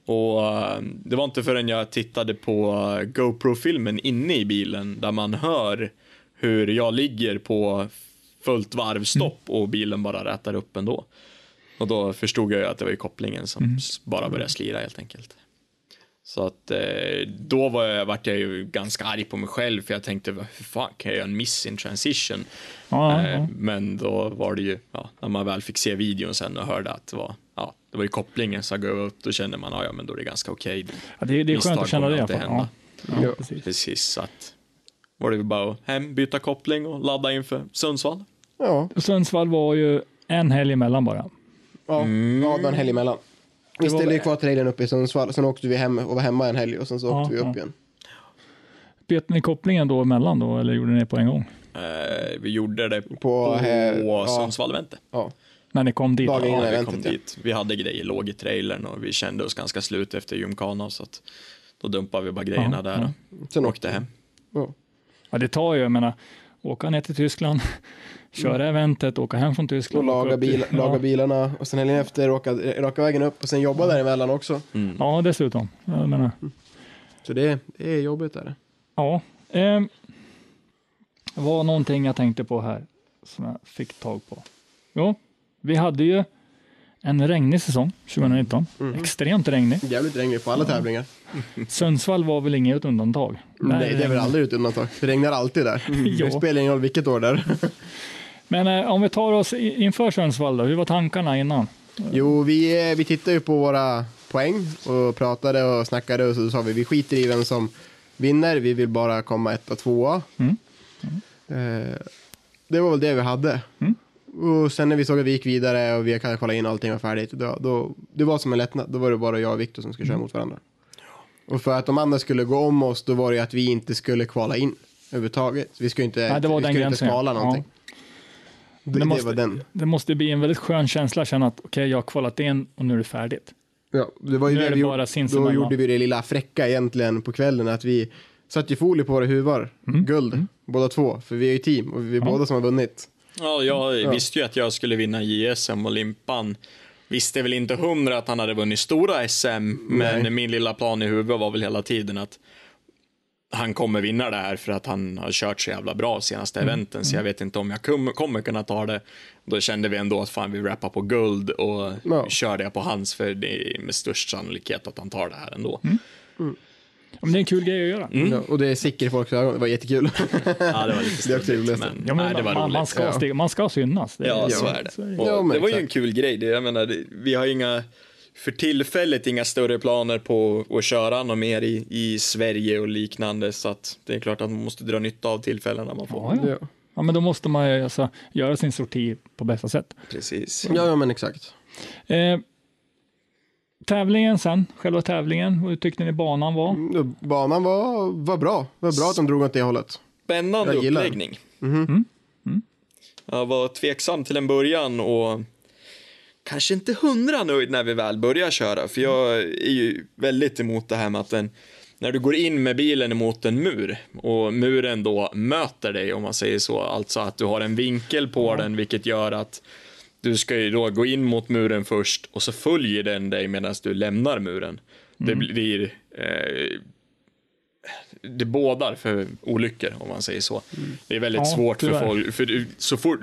Och eh, det var inte förrän jag tittade på eh, GoPro-filmen inne i bilen där man hör hur jag ligger på fullt varvstopp och bilen bara rätar upp ändå. Och då förstod jag ju att det var ju kopplingen som s- bara började slira helt enkelt. Så att eh, då var jag, vart jag ju ganska arg på mig själv för jag tänkte, hur fan kan jag göra en miss in transition? ja, Eh, ja. Men då var det ju, ja, när man väl fick se videon sen och hörde att det var, ja, det var ju kopplingen som gav upp, då kände man, ja, ja men då är det ganska okej. ja det, det är skönt att känna det i alla fall. Ja. hända. Ja, Ja. precis. Precis, så att var det ju bara att hem, byta koppling och ladda inför Sundsvall. Ja, Sundsvall var ju en helg emellan bara. ja. Mm. ja det var en helg emellan. Vi ställde ju kvar trailern uppe i Sundsvall, sen åkte vi hem och var hemma en helg och sen så Ja, åkte vi upp ja. igen. Bet ni kopplingen då emellan då, eller gjorde ni det på en gång? Eh, vi gjorde det på, På, eh, ja. Sundsvall-eventet. Ja, När ni kom dit? Dagen Ja, innan vi eventet, kom ja. dit. Vi hade grejer, låg i trailern och vi kände oss ganska slut efter gymkana så att då dumpade vi bara grejerna Ja, där sen och åkte hem. Ja. Ja, det tar ju, jag menar, åka ner till Tyskland, köra eventet, åka hem från Och Tyskland. åka laga, upp till- bil, ja. laga bilarna och sen helgen efter åka raka vägen upp och sen jobba däremellan också. Ja, dessutom. Jag menar, Så det, det är jobbigt där. ja. Det var någonting jag tänkte på här som jag fick tag på. Jo, vi hade ju en regnig säsong 2019. Extremt regnig. Jävligt regnig på alla tävlingar. Sundsvall var väl inget undantag. Nej, det är väl aldrig ett undantag. Det regnar alltid där. *laughs* Ja. Det spelar ingen roll vilket år där. *laughs* Men eh, om vi tar oss inför Sundsvall då, hur var tankarna innan? Jo, vi, eh, vi tittade ju på våra poäng och pratade och snackade och så sa vi vi skiter i vem som vinner. Vi vill bara komma etta, tvåa. Mm. Eh, det var väl det vi hade. Mm. Och sen när vi såg att vi gick vidare och vi kan kolla in allting var färdigt. Då, då, det var som en lättnad. Då var det bara jag och Viktor som skulle Mm. köra mot varandra. Och för att de andra skulle gå om oss, då var det ju att vi inte skulle kvala in överhuvudtaget. Vi skulle inte, Nej, det var vi den skulle inte ja. skala någonting. Men Det, det det måste- den. Det måste bli en väldigt skön känsla att känna att okej, jag har kvalat in och nu är det färdigt. Ja, det var ju Nu det är det vi bara gjorde. Då gjorde vi det lilla fräcka egentligen på kvällen att vi satte ju folie på våra huvar. Guld, båda två. För vi är ju team och vi är Mm. Ja. båda som har vunnit. Ja, jag Ja. visste ju att jag skulle vinna JSM och Limpan visste väl inte hundra att han hade vunnit stora SM, men Nej. min lilla plan i huvudet var väl hela tiden att han kommer vinna det här för att han har kört så jävla bra senaste Mm. eventen, så jag vet inte om jag kommer, kommer kunna ta det. Då kände vi ändå att fan, vi rappar på guld och Ja. kör det på hans, för det är med störst sannolikhet att han tar det här ändå. Mm. Ja, men det är en kul grej att göra. Mm. Ja, och det sicker i folks ögon. Det var jättekul. *laughs* Ja, det var lite Det är också störigt, roligt. men, Ja, men nej, det var man, roligt. man, ska Ja. steg, man ska synas. Det, Ja, så Ja, är det. så är det. Och Ja, men det var ju en kul grej. Det, jag menar, det, vi har inga, för tillfället inga större planer på att köra något mer i, i Sverige och liknande. Så att det är klart att man måste dra nytta av tillfällena man får. Ja, ja. ja. men då måste man ju alltså, göra sin sorti på bästa sätt. Precis. ja, ja, men exakt. Eh, tävlingen sen, själva tävlingen, hur tyckte ni banan var? Mm, Banan var, var bra. Det var bra att de drog åt det hållet. Spännande Jag gillar uppläggning. Mhm. Jag var tveksam till en början och kanske inte hundra nöjd när vi väl börjar köra. För jag är ju väldigt emot det här med att den, när du går in med bilen emot en mur och muren då möter dig om man säger så. Alltså att du har en vinkel på den vilket gör att du ska ju då gå in mot muren först och så följer den dig medan du lämnar muren. Det blir eh, det bådar för olyckor om man säger så. Det är väldigt Ja, svårt för tyvärr. folk, för du, så fort,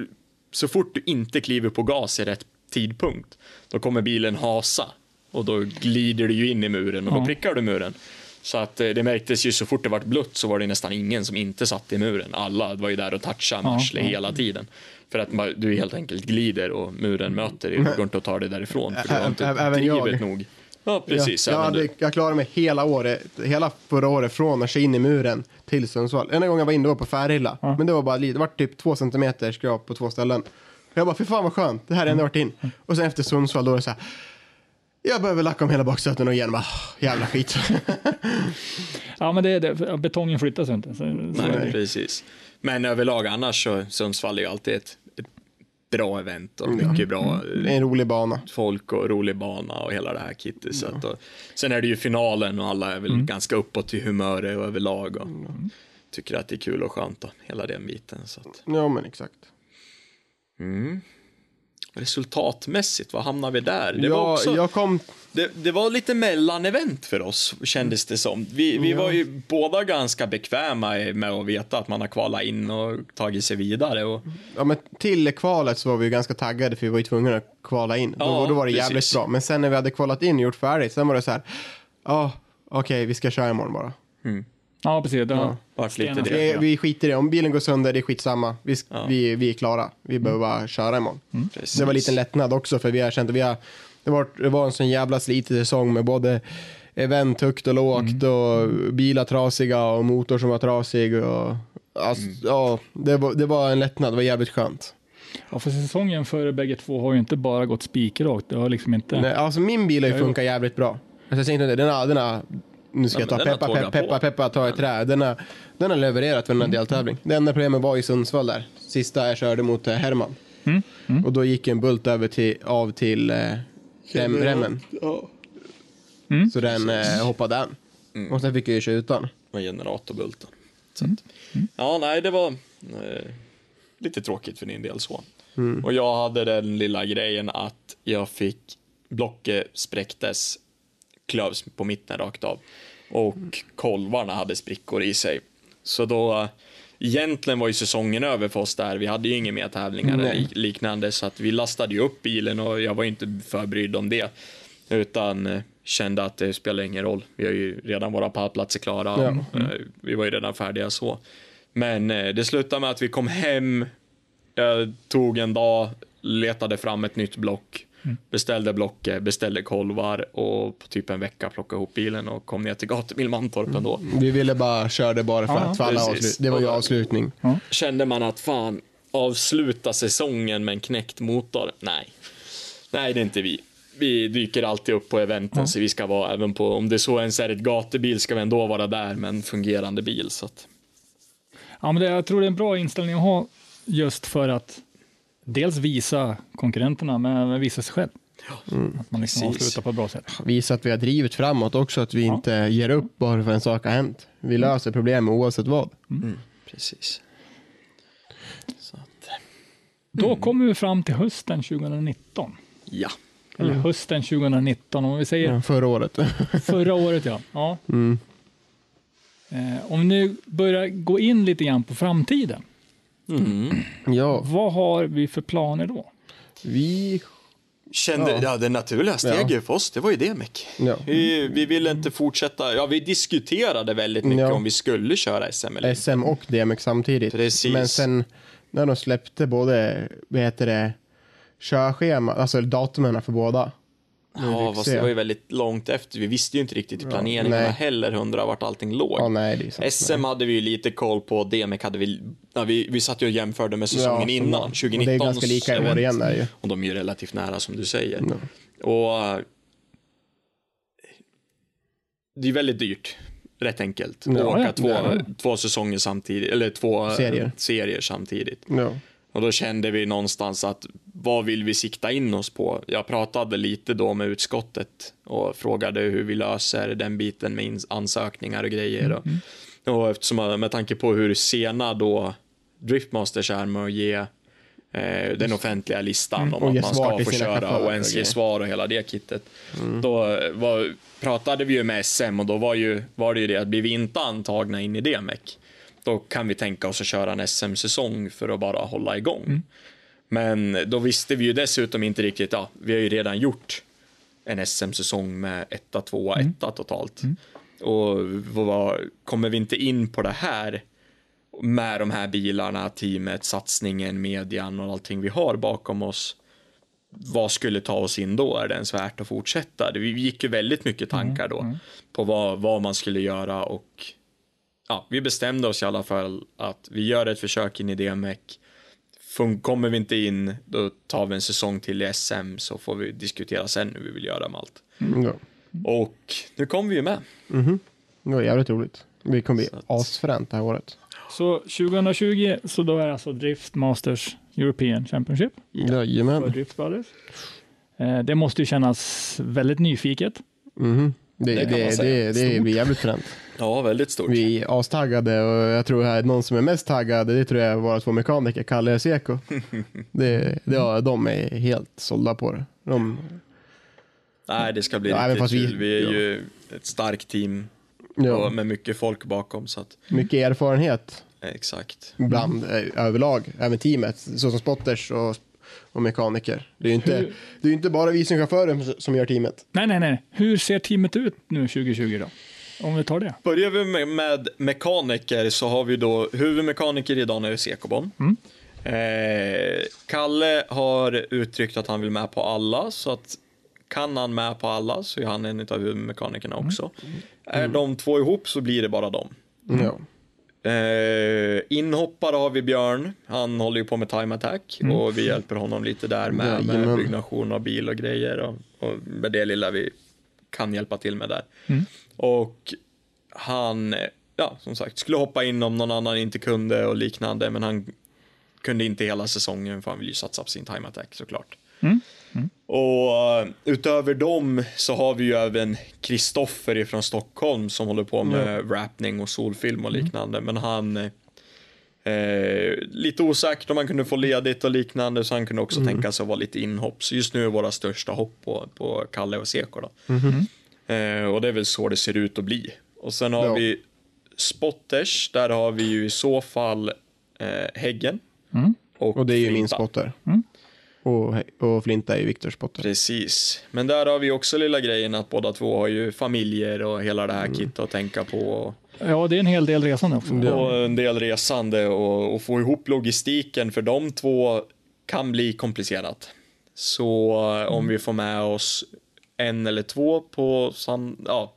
så fort du inte kliver på gas i rätt tidpunkt, då kommer bilen hasa och då glider du ju in i muren och då Ja. prickar du muren. Så att eh, det märktes ju så fort det vart blött så var det nästan ingen som inte satt i muren. Alla var ju där och touchade med Ja, ja. hela tiden. För att du helt enkelt glider och muren möter dig. Det går inte att ta dig därifrån. För du har inte även jag. nog. Ja, precis. Jag, jag, hade, jag klarade mig hela året, hela förra året från att in i muren till Sundsvall. Enda gången jag var inne var på Färila. Men det var bara lite, det var typ två centimeter skrap på två ställen. Jag bara, fy fan vad skönt, det här är ändå varit in. Och sen efter Sundsvall då är det så här, jag behöver lacka om hela bakstöten och igen, bara, jävla skit. *laughs* Ja, men det, är det, betongen flyttas ju inte. Så, Nej, precis. Men överlag annars så Sundsvall är ju alltid ett, ett bra event och Mm. mycket bra Det är en rolig bana. folk och rolig bana och hela det här kittet. Så att, och, sen är det ju finalen och alla är väl Mm. ganska uppåt i humöret och överlag och tycker att det är kul och skönt och hela den biten. Så att, Ja men exakt. Mm. Resultatmässigt, vad hamnar vi där? Det, var Jag, också, jag kom, det, det var lite mellanevent för oss, kändes det som. Vi, vi var ju båda ganska bekväma med att veta att man har kvalat in och tagit sig vidare. Och, ja men till kvalet så var vi ju ganska taggade för vi var ju tvungna att kvala in. Ja, då, då var det jävligt precis. bra. Men sen när vi hade kvalat in och gjort färdigt, sen var det så här, ja okej vi ska köra imorgon bara. Ja, precis. Det har vart lite stenat det. Vi, ja. vi skiter i det. Om bilen går sönder, det är skitsamma. Vi, sk- vi, vi är klara. Vi behöver bara köra imorgon. Precis. Det var lite lättnad också, för vi har känt att vi har... Det var, det var en sån jävla slitig säsong med både event högt och lågt och bilar trasiga och motor som var trasig. Och, alltså, ja, det, var, det var en lättnad. Det var jävligt skönt. Ja, för säsongen för bägge två har ju inte bara gått spikrakt. Det har liksom inte... Nej, alltså min bil har ju funkat jävligt bra. Alltså, jag säger inte det, den har, den har, nu ska Ja, jag ta peppa, peppa, på. peppa, ta i trä. Den har, den har levererat för den här deltävling. Det enda problemet var i Sundsvall där. Sista jag körde mot eh, Herman. Och då gick en bult över till, av till eh, rem, remmen. Så den eh, hoppade an. Och sen fick jag ju köra utan. med generatorbulten. Att, Ja, nej, det var eh, lite tråkigt för din del så. Och jag hade den lilla grejen att jag fick blocket spräcktes, klövs på mitten rakt av och kolvarna hade sprickor i sig. Så då, egentligen var ju säsongen över för oss där. Vi hade ju inga mer tävlingar lik- liknande så att vi lastade ju upp bilen och jag var inte förbrydd om det. Utan eh, kände att det spelar ingen roll. Vi har ju redan våra pallplatser klara. Ja. Eh, Vi var ju redan färdiga så. Men eh, det slutade med att vi kom hem. Jag tog en dag, letade fram ett nytt block. Beställde blocket, beställde kolvar och på typ en vecka plockade ihop bilen och kom ner till gatubil Mantorp ändå. Vi ville bara köra det bara för Ja, att för avslut. Det var ju avslutning. Kände man att fan, avsluta säsongen med en knäckt motor? Nej. Nej, det är inte vi. Vi dyker alltid upp på eventen, så vi ska vara även på, om det så ens är ett gatubil ska vi ändå vara där med en fungerande bil. Så att, Ja, men det, jag tror det är en bra inställning att ha just för att dels visa konkurrenterna, men visa sig själv. att man liksom precis. avslutar på ett bra sätt. Visa att vi har drivit framåt också, att vi inte ger upp bara för en sak har hänt. Vi löser problem oavsett vad. precis. Så att, Då kommer vi fram till hösten 2019. ja. Eller hösten 2019, om vi säger Ja, förra året. *laughs* förra året ja. ja. Eh, om vi nu börjar gå in lite grann på framtiden. Ja, Vad har vi för planer då? vi... Kände, ja. Ja. det naturliga steget för oss, det var ju det Mick. Ja. Vi, vi ville inte fortsätta, ja vi diskuterade väldigt mycket Ja. om vi skulle köra SM eller. SM och DMX samtidigt. Precis. Men sen när de släppte både, vad heter det, körschema, alltså datumen för båda. Ja, fast det var ju väldigt långt efter. Vi visste ju inte riktigt i planeringarna nej. heller hundra vart allting låg. Ja, nej, sant. SM hade vi ju lite koll på, DMEC hade vi, ja, vi, vi satt ju och jämförde med säsongen Ja, innan, och 2019. det är ganska lika i år igen där ju. Och de är ju relativt nära som du säger. Och äh, det är väldigt dyrt, rätt enkelt, att Ja, åka ja, två, två säsonger samtidigt, eller två Serier. serier samtidigt. Och då kände vi någonstans att vad vill vi sikta in oss på? Jag pratade lite då med utskottet och frågade hur vi löser den biten med ansökningar och grejer. Och, och eftersom med tanke på hur sena då Driftmasters är med att ge eh, den offentliga listan om Och att man ska få köra och ens ge svar och hela det kittet. Då eh, var, pratade vi ju med SM och då var, ju, var det ju det att blir vi inte antagna in i DMEC då kan vi tänka oss att köra en SM-säsong för att bara hålla igång. Men då visste vi ju dessutom inte riktigt, ja, vi har ju redan gjort en SM-säsong med etta, tvåa, etta totalt. Och vad, kommer vi inte in på det här med de här bilarna, teamet, satsningen, median och allting vi har bakom oss. Vad skulle ta oss in då? Är det ens värt att fortsätta? Det gick ju väldigt mycket tankar då på vad, vad man skulle göra och ja, vi bestämde oss i alla fall att vi gör ett försök in i DMEC. Kommer vi inte in, då tar vi en säsong till i SM så får vi diskutera sen hur vi vill göra med allt. Ja. Och nu kom vi ju med. Det var jävligt roligt. Vi kommer bli asfränt det här året. Så 2020, så då är det alltså Drift Masters European Championship för Jajamän. Drift Brothers. Eh, Det måste ju kännas väldigt nyfiket. Mhm. Det, Det det, det, det, blir jävligt fränt. Ja, väldigt stort. Vi är astaggade och jag tror här någon som är mest taggad, det tror jag är våra två mekaniker, Kalle och Seko. *laughs* det, det, ja, de är helt sålda på det. De, Nej, det ska bli Ja, riktigt fast vi- kul. Vi är ja. ju ett starkt team ja, och med mycket folk bakom. Så att, mycket erfarenhet exakt. bland eh, överlag, även teamet, såsom spotters och, och mekaniker. Det är ju inte, Hur- det är inte bara vi som chaufförer som gör teamet. Nej, nej, nej. Hur ser teamet ut nu 2020 då? Om vi tar det. Börjar vi med, med mekaniker så har vi då huvudmekaniker i Daniel Sekobon. Eh, Kalle har uttryckt att han vill med på alla, så att kan han med på alla så är han en av huvudmekanikerna också. Är de två ihop så blir det bara dem. Ja. Eh, inhoppare har vi Björn, han håller ju på med time attack och vi hjälper honom lite där med, med byggnation av bil och grejer och, och med det lilla vi kan hjälpa till med där. Och han, ja som sagt, skulle hoppa in om någon annan inte kunde och liknande, men han kunde inte hela säsongen för han vill ju satsa på sin time attack såklart. Och eh, utöver dem så har vi ju även Kristoffer ifrån Stockholm som håller på med wrappning och solfilm och liknande. Men han eh, lite osäkert om han kunde få ledigt och liknande så han kunde också tänka sig att vara lite inhopp. Så just nu är våra största hopp på, på Kalle och Seko då. Eh, och det är väl så det ser ut att bli. Och sen har Ja. vi spotters, där har vi ju i så fall eh, Häggen. Och det är ju min spotter. Och, och Flinta är ju Viktors spotter. Precis, men där har vi också lilla grejen att båda två har ju familjer och hela det här kittet att tänka på. Ja, det är en hel del resande också. och en del resande och, och få ihop logistiken för de två kan bli komplicerat. Så eh, om vi får med oss en eller två på sam, ja,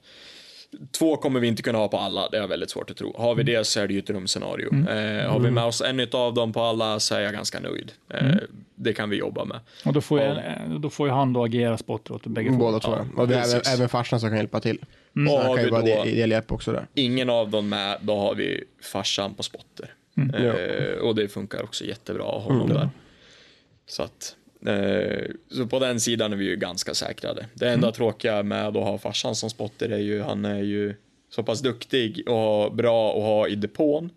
Två kommer vi inte kunna ha på alla, det är väldigt svårt att tro. Har vi det så är det ju ett drömscenario. Eh, har vi med oss en av dem på alla så är jag ganska nöjd. Eh, Det kan vi jobba med. Och då får, jag, då får ju han då agera spotter åt bägge två. Båda två. Ja, och det är även, precis. även farsan som kan hjälpa till. Och Så han har kan ju vi då- del, också där. ingen av dem med, då har vi farsan på spotter. Eh, och det funkar också jättebra att ha honom där. Så att, eh, så på den sidan är vi ju ganska säkrade. Det enda tråkiga med att ha farsan som spotter är ju, han är ju så pass duktig och bra att ha i depån,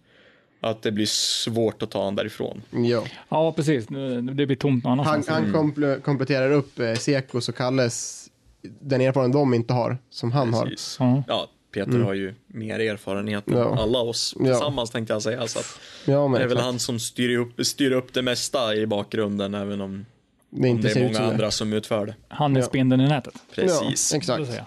att det blir svårt att ta honom därifrån. Ja. Ja, precis. Nu- Det blir tomt någon Han, annanstans. han komple- kompletterar upp eh, Sekos och Kalles, den erfarenhet de inte har, som han har. Precis. Ja. Ja, Peter har ju mer erfarenhet än Ja. alla oss Ja. tillsammans tänkte jag säga. Så att Ja, men det är väl han som styr upp, styr upp det mesta i bakgrunden, även om det inte det ser är många andra det. som utför det. Han är Ja. spindeln i nätet. Precis. Ja, exakt.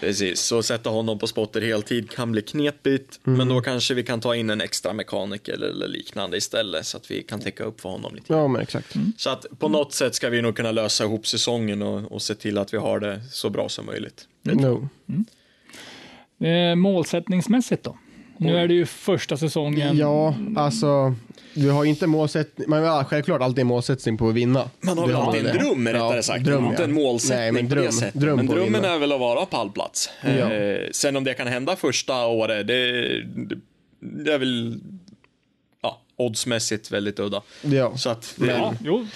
Precis, så sätta honom på spotter heltid kan bli knepigt, Mm. men då kanske vi kan ta in en extra mekaniker eller, liknande istället så att vi kan täcka upp för honom lite. Ja, men exakt. Så att på något sätt ska vi nog kunna lösa ihop säsongen och, och se till att vi har det så bra som möjligt. No. Eh, målsättningsmässigt då? Nu är det ju första säsongen. Ja, alltså, vi har inte målsättning, man har självklart alltid en målsättning på att vinna. Man har väl alltid en det. dröm rättare Ja, sagt, dröm, inte ja. en målsättning Nej, men på dröm, det sättet. dröm men på drömmen är väl att vara pallplats. Ja. Eh, sen om det kan hända första året, det, det, det är väl ja, oddsmässigt väldigt udda. Ja. Så att det, Ja, jo.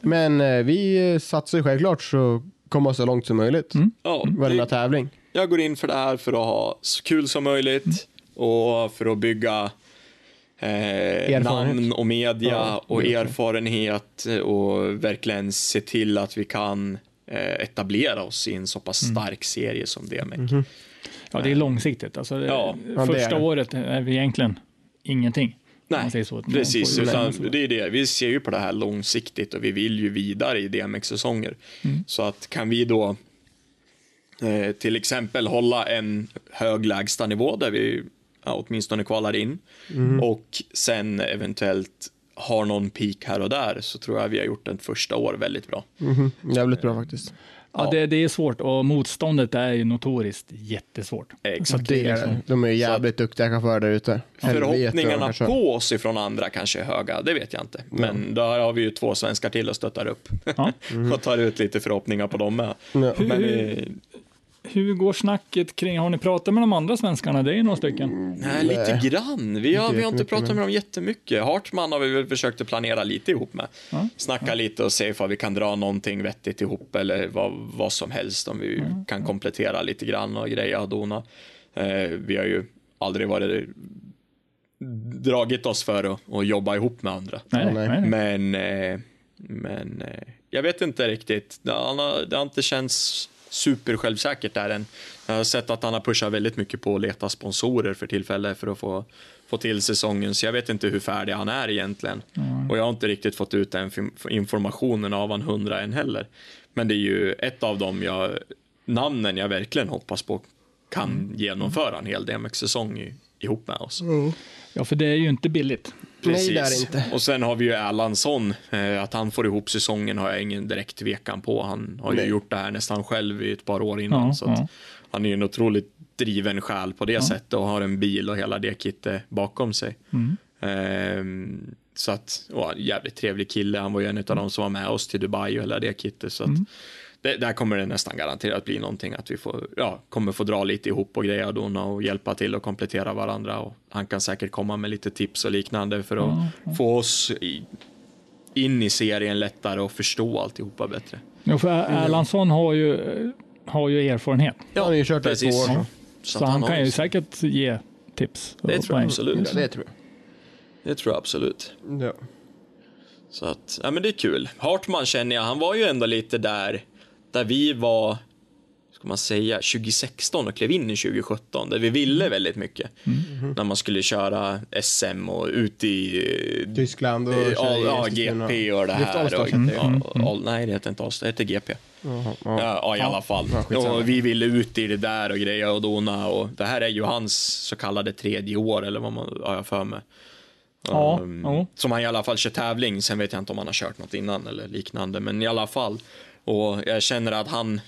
Men eh, vi satsar ju självklart så komma så långt som möjligt. ja, Varenda tävling. jag går in för det här för att ha så kul som möjligt och för att bygga eh, namn och media Ja, och verkligen. erfarenhet och verkligen se till att vi kan eh, etablera oss i en så pass stark serie som DMEC. Ja, det är långsiktigt. Alltså, Ja. Det första är året är vi egentligen ingenting. Nej, så. Precis. Utan det är det. Vi ser ju på det här långsiktigt och vi vill ju vidare i DMX-säsonger. Mm. Så att kan vi då eh, till exempel hålla en hög lägstanivå där vi åtminstone kvalar in Mm. och sen eventuellt har någon peak här och där så tror jag vi har gjort ett första år väldigt bra. Mhm. Jävligt bra faktiskt. Ja, det, det är svårt och motståndet är ju notoriskt jättesvårt. Exakt. Det är det. De är jävligt duktiga chaufförer där ute. Förhoppningarna på oss ifrån andra kanske är höga, det vet jag inte. Men där har vi ju två svenskar till och stöttar upp. Ja. *laughs* och tar ut lite förhoppningar på dem med. Ja. Men vi, Hur går snacket kring, har ni pratat med de andra svenskarna? Det är ju några stycken. nej, lite grann. Vi har, Inte vi har inte pratat med dem jättemycket. Hartman har vi väl försökt att planera lite ihop med. Ja. Snacka lite och se ifall vi kan dra någonting vettigt ihop eller vad, vad som helst. Om vi kan komplettera lite grann och greja och dona. Eh, vi har ju aldrig varit dragit oss för att, att jobba ihop med andra. Nej, nej. nej, nej. Men, eh, men eh, jag vet inte riktigt. Det har, det har inte känts super självsäkert där än. Jag har sett att han har pushat väldigt mycket på att leta sponsorer för tillfälle för att få, få till säsongen. Så jag vet inte hur färdig han är egentligen. Och jag har inte riktigt fått ut den informationen av han hundra än heller. Men det är ju ett av dem jag, namnen jag verkligen hoppas på kan genomföra en hel DMX-säsong ihop med oss. Ja, för det är ju inte billigt. Nej, det är det inte. Och sen har vi ju Erlandsson. Eh, att han får ihop säsongen har jag ingen direkt tvekan på. Han har ju Nej. gjort det här nästan själv i ett par år innan. Ja, så att ja. Han är ju en otroligt driven själ på det sättet och har en bil och hela det kittet bakom sig. Mm. Ehm, så att, och en jävligt trevlig kille. Han var ju en av de som var med oss till Dubai och hela det kittet. Så att, Mm. Det, där kommer det nästan garanterat bli någonting att vi får, ja, kommer få dra lite ihop och greja och dona och hjälpa till och komplettera varandra. Och han kan säkert komma med lite tips och liknande för att få oss i, in i serien lättare och förstå alltihopa bättre. Ja, för Erlandsson har ju, har ju erfarenhet. Han har ju kört det i två år. Så, att han har kan ju säkert ge tips. Det tror jag absolut. Det tror Det tror jag absolut. jag. Ja. Så att, ja men det är kul. Hartman känner jag, han var ju ändå lite där, där vi var, ska man säga, 2016 och klev in i 2017, där vi ville väldigt mycket. När man skulle köra SM och ut i eh, Tyskland och eh, ja. GP och det här. Och, hette det. ja, all, nej, det heter inte Allstar, det heter GP. Ja, ja. i alla fall. Ja, och vi ville ut i det där och greja och dona och det här är ju hans så kallade tredje år eller vad man har jag för mig. Ja, Um, ja. Som han i alla fall kör tävling, sen vet jag inte om han har kört något innan eller liknande, men i alla fall. Och jag känner att han,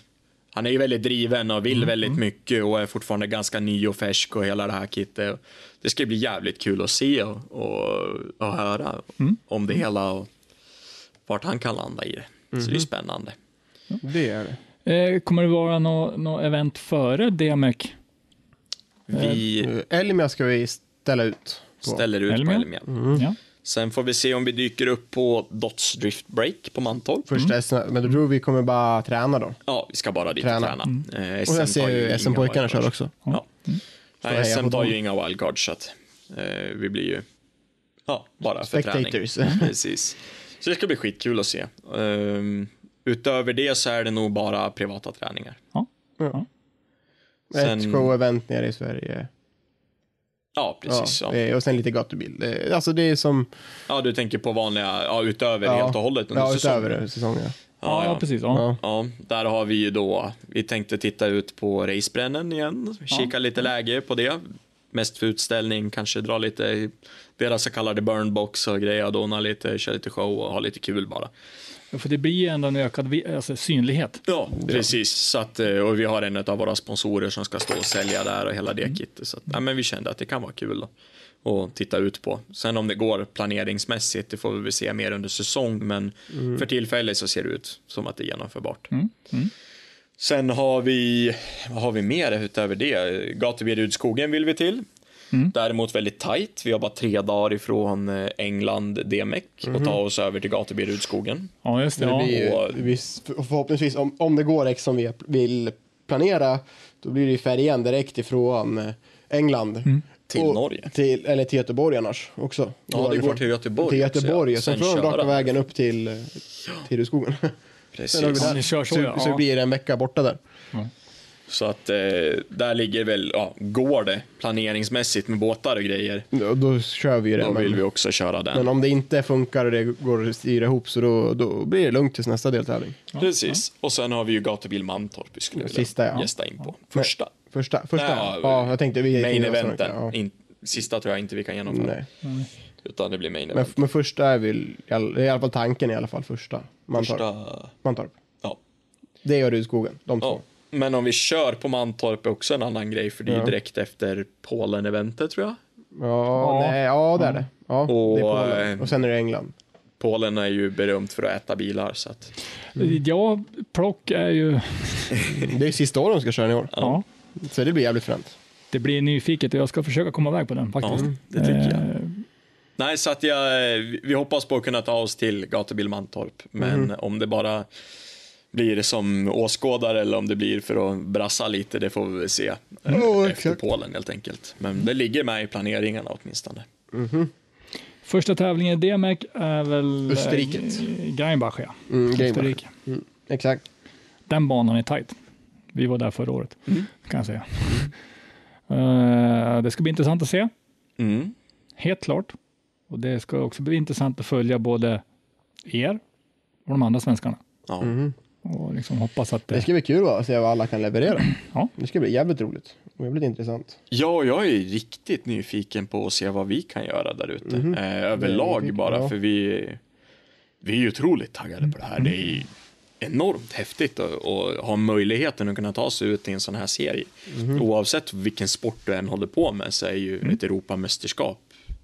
han är ju väldigt driven och Mm, vill väldigt mycket och är fortfarande ganska ny och färsk och hela det här kittet. Det ska bli jävligt kul att se och, och, och höra Mm. om det hela och vart han kan landa i det. Så Mm-hmm. det är spännande. Det är det. Eh, kommer det vara något nå event före DMEC? Vi Eh, Elmia ska vi ställa ut. På. ställer ut Elmia? på Elmia. Ja. Sen får vi se om vi dyker upp på Dots Drift Break på Mantorp. Första SM, men då tror vi kommer bara träna då. Ja, vi ska bara dit Träna. och träna. Eh, Och jag ser ju SM-pojkarna kör också. Ja. Nej, heja SM tar ju inga wildcards så att eh, vi blir ju ja, bara för träning. Spectators. *laughs* Precis. Så det ska bli skitkul att se. Ehm, utöver det så är det nog bara privata träningar. Ja. Sen- Ett show-event nere i Sverige. Ja, precis. Ja, Ja, eh, Och sen lite gatubil. Det- Alltså det är som... ja, du tänker på vanliga, ja, utöver Ja, helt och hållet under ja, säsongen. utöver säsongen. Ja, ja, precis. Ja. Ja. Ja, där har vi ju då, vi tänkte titta ut på racebrännen igen, kika lite läge på det. Mest för utställning, kanske dra lite deras så kallade burnbox och greja, dona lite, köra lite show och ha lite kul bara. För det blir ju ändå en ökad alltså, synlighet. Ja, precis. Så att, eh, och vi har en av våra sponsorer som ska stå och sälja där och hela det kittet. Så att, ja, men vi kände att det kan vara kul att titta ut på. Sen om det går planeringsmässigt, det får vi väl se mer under säsong, men för tillfället så ser det ut som att det är genomförbart. Sen har vi, vad har vi mer utöver det? Gatubil skogen vill vi till. Däremot väldigt tajt. Vi har bara tre dagar ifrån eh, England DMEC och ta oss över till Gatubil skogen. Ja, just det. Det Ja. blir ju, och- det blir, förhoppningsvis, om, om det går som vi vill planera, då blir det ju färjan direkt ifrån eh, England. Mm. Till Och Norge. Till, eller till Göteborg annars också. Ja, det går till Göteborg Till också, Göteborg, ja. och sen Sen från raka vägen upp till, till Rudskogen. *laughs* Sen Precis. där. Ja, ni kör så, så, ja. så blir det en vecka borta där. Så att eh, där ligger väl, ja, går det planeringsmässigt med båtar och grejer, Då, då kör vi det. då vill Men, vi också köra den. men om det inte funkar och det går att styra ihop så då, då blir det lugnt tills nästa deltävling. Precis. Och sen har vi ju gatubil Mantorp vi skulle vilja Sista, ja. gästa in på. Första. Första, första Ja, ja, jag tänkte vi Main eventen. Ja. In, sista tror jag inte vi kan genomföra. Nej. Utan det blir main Men, event. men första är väl, i all- det är i alla fall tanken i alla fall, första. Mantorp. Första, Mantorp. ja. Det och Rudskogen, de två. Men om vi kör på Mantorp är också en annan grej, för det är ju direkt efter Polen-eventet tror jag. Ja, Ja. Nej, ja det är det. Ja, Och, det är Polen. eh, Och sen är det England. Polen är ju berömt för att äta bilar, så att Ja, plock är ju... *laughs* Det är sista året de ska köra i år. Ja. Så det blir jävligt fränt. Det blir nyfiket och jag ska försöka komma iväg på den faktiskt. Ja, det tycker jag. Eh, Nej, så att jag, vi hoppas på att kunna ta oss till gatubil Mantorp, men Mhm. om det bara blir som åskådare eller om det blir för att brassa lite, det får vi väl se eh, Ja, efter exakt. Polen helt enkelt. Men det ligger med i planeringarna åtminstone. Första tävlingen i DMEC är väl... eh, Österriket. Greinbach, ja. Mm. Österrike. Exakt. Den banan är tight. Vi var där förra året, Mm. kan jag säga. Eh, det ska bli intressant att se, Mm. helt klart. Och det ska också bli intressant att följa både er och de andra svenskarna. Ja. Och liksom hoppas att det... Det ska bli kul va, att se vad alla kan leverera. *clears throat* Ja. Det ska bli jävligt roligt. Och jävligt intressant. Ja, jag är riktigt nyfiken på att se vad vi kan göra där ute. Mhm. Eh, överlag bara, ja. för vi, vi är ju otroligt taggade på det här. Det är ju enormt häftigt att, att ha möjligheten att kunna ta sig ut i en sån här serie. Mhm. Oavsett vilken sport du än håller på med så är ju ett Europamästerskap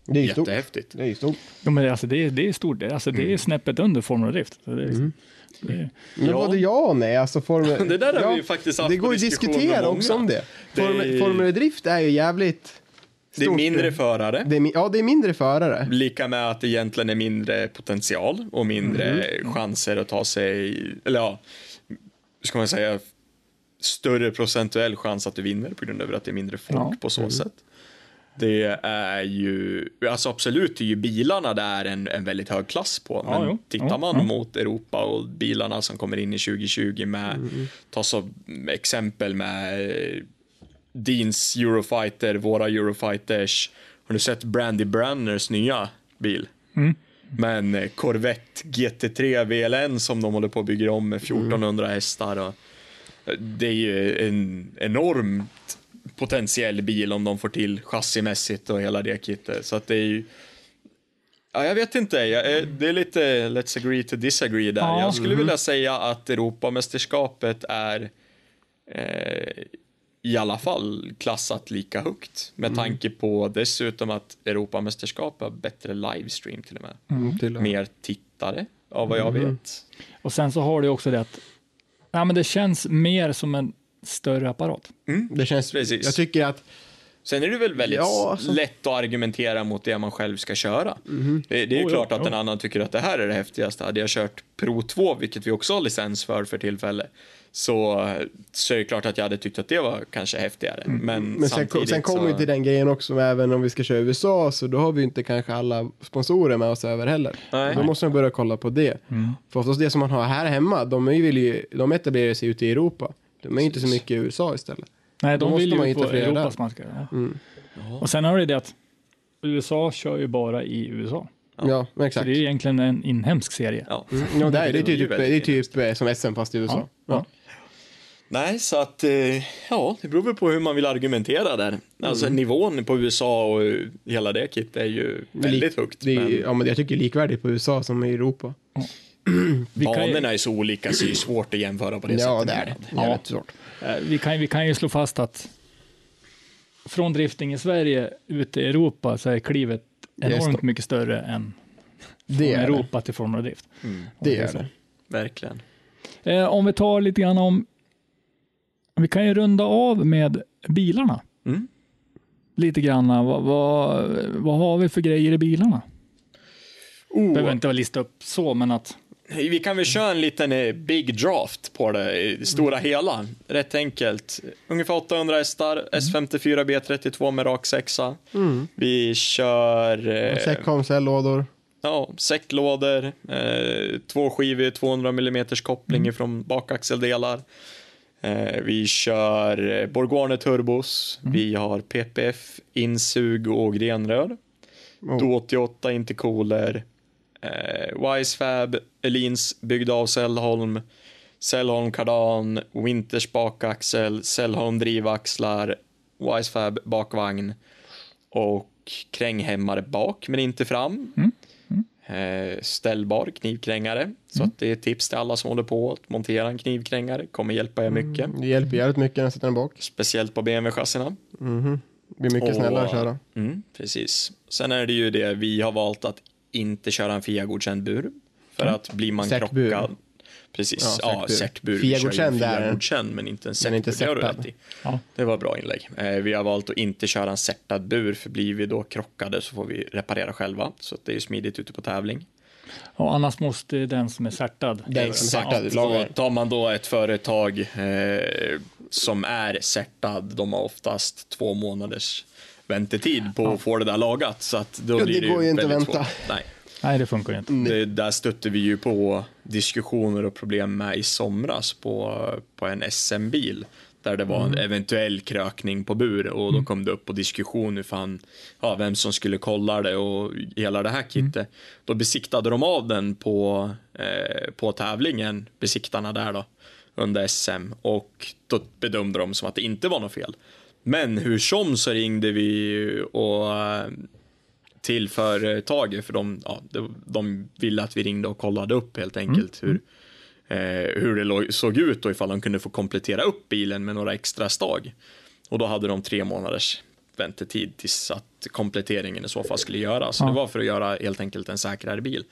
Det är ju stort. jättehäftigt. Det är ju stort. Ja, men alltså, det, är, det är stort. Det, alltså, det är snäppet under Formel Drift. Så det, är liksom, det, Men Ja. både ja och nej. Alltså formel... *laughs* Det där har ja, vi ju faktiskt haft Det går att diskutera också om det. Det Formel, drift är ju jävligt Det är mindre förare. Det är, ja, det är mindre förare. Lika med att det egentligen är mindre potential och mindre chanser att ta sig, eller ja, hur ska man säga, större procentuell chans att du vinner på grund av att det är mindre folk Ja. på så sätt. Det är ju, alltså absolut, är ju bilarna där en, en väldigt hög klass på. Ja, Men jo. tittar Ja, man ja. mot Europa och bilarna som kommer in i 2020 med, ta så exempel med eh, Deans Eurofighter, våra Eurofighters. Har du sett Brandy Branners nya bil? Men eh, Corvette GT3 VLN som de håller på att bygga om med 1400 hästar. Och eh, det är ju en enormt potentiell bil om de får till chassimässigt och hela det kittet. Så att det är ju Ja, jag vet inte. Det är lite let's agree to disagree där. Ja. Jag skulle vilja säga att Europamästerskapet är eh, i alla fall klassat lika högt. Med tanke på dessutom att Europamästerskap har bättre livestream till och med. Till, Mer tittare, av vad jag vet. och sen så har du också det att ja, men det känns mer som en större apparat. det känns, Precis. jag tycker att Sen är det väl väldigt Ja, alltså. lätt att argumentera mot det man själv ska köra. Det, det är ju Oh, ja, klart att ja. en annan tycker att det här är det häftigaste. Hade jag kört Pro 2, vilket vi också har licens för för tillfälle, så, så är det klart att jag hade tyckt att det var kanske häftigare. Men, Men sen, sen kommer så... vi till den grejen också, även om vi ska köra i USA, så då har vi inte kanske alla sponsorer med oss över heller. Nej. Då måste man börja kolla på det. För oftast det som man har här hemma, de, vill ju, de etablerar sig ute i Europa. De är inte så mycket i USA istället. Nej, de måste vill man ju hitta på Europas marknad. Ja. Och sen har du det att USA kör ju bara i USA. Ja, Så exakt. det är egentligen en inhemsk serie. Ja. Mm, ja, det, är, det, är typ, det är typ eh, som SM fast i USA. Ja. Ja. Nej, så att eh, ja, det beror väl på hur man vill argumentera där. Alltså Mm. nivån på USA och eh, hela det kit är ju väldigt högt. Det är, men Ja, men jag tycker likvärdigt på USA som i Europa. Ju, banorna är så olika så det är svårt att jämföra på det Ja, sättet. det är det. Ja. Jävligt svårt. eh, vi, kan, vi kan ju slå fast att från drifting i Sverige ut i Europa så är klivet är enormt mycket större än Det från är det. Europa till Formel Drift. Det är är det. Verkligen. Eh, om vi tar lite grann om, vi kan ju runda av med bilarna. Mm. Lite grann, vad, vad, vad har vi för grejer i bilarna? Oh. Behöver inte lista upp så, men att Vi kan väl köra en liten eh, big draft på det i stora hela. Rätt enkelt. Ungefär 800 hästar, S54 B32 med rak sexa. Vi kör eh, Säckkomsellådor. ja, säcklådor, eh, tvåskivig 200 mm koppling från bakaxeldelar. Eh, vi kör eh, Borgone turbos, vi har PPF, insug och grenrör. Oh. Do 88 intercooler. Eh, Wisefab, Elins byggd av Cellholm. Cellholm kardan, Winters bakaxel, Cellholm drivaxlar, Wisefab bakvagn och kränghämmare bak men inte fram. Eh, ställbar knivkrängare. Så att det är tips till alla som håller på att montera en knivkrängare. Kommer hjälpa er mycket. Det hjälper jävligt mycket när jag sätter den bak. Speciellt på BMW-chassina. Det blir mycket Och- snällare att köra. Mm, precis. Sen är det ju det, vi har valt att inte köra en FIA-godkänd bur. För att blir man Certbur. krockad. Precis, Ja, ja, certbur. ju FIA-godkänd är- FIA-godkänd men inte en certbur. Det har du rätt i. Ja. Det var bra inlägg. Eh, vi har valt att inte köra en certad bur, för blir vi då krockade så får vi reparera själva. Så att det är ju smidigt ute på tävling. Och annars måste den som är certad. Den som är lagar. Och tar man då ett företag eh, som är certad, de har oftast två månaders väntetid på att få det där lagat. Så att då Ja, blir det går ju inte att vänta. svårt. Nej. Nej, det funkar ju inte. Det, där stötte vi ju på diskussioner och problem med i somras på, på en SM-bil. Där det var en eventuell krökning på bur och då kom det upp på diskussion hur fan, ja, vem som skulle kolla det och hela det här kittet. Då besiktade de av den på, eh, på tävlingen, besiktarna där då, under SM och då bedömde de som att det inte var något fel. Men hur som så ringde vi och eh, till företaget för de, ja, de, de ville att vi ringde och kollade upp helt enkelt hur, eh, hur det såg ut och ifall de kunde få komplettera upp bilen med några extra stag. Och då hade de tre månaders väntetid tills att kompletteringen i så fall skulle göras. Så Ja. det var för att göra helt enkelt en säkrare bil.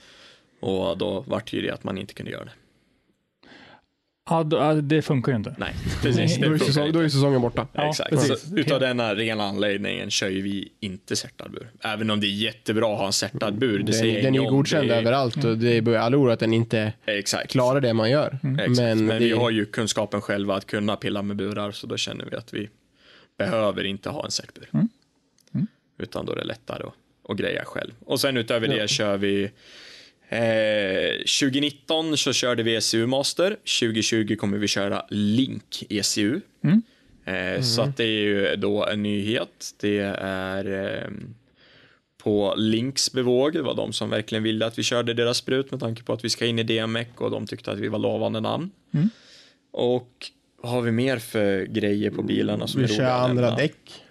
Och då vart ju det att man inte kunde göra det. Ja, det funkar ju inte. Nej, precis. Då är, säsong, då är säsongen borta. Ja, Exakt. precis. Så, utav denna rena anledningen kör ju vi inte certad bur. Även om det är jättebra att ha en certad bur. Det Den, den är ju godkänd är- överallt och det är alla ord att den inte Exakt. klarar det man gör. Exakt. Men, Men, vi det, har ju kunskapen själva att kunna pilla med burar så då känner vi att vi behöver inte ha en certbur. Utan då är det lättare att, att greja själv. Och sen utöver det kör vi eh, 2019 så körde vi ECU Master. 2020 kommer vi köra Link ECU. Eh, Så att det är ju då en nyhet. Det är eh, på Links bevåg. Det var de som verkligen ville att vi körde deras sprut med tanke på att vi ska in i DMEC och de tyckte att vi var lovande namn. Och vad har vi mer för grejer på bilarna som vi är kör roliga att andra nämna? däck.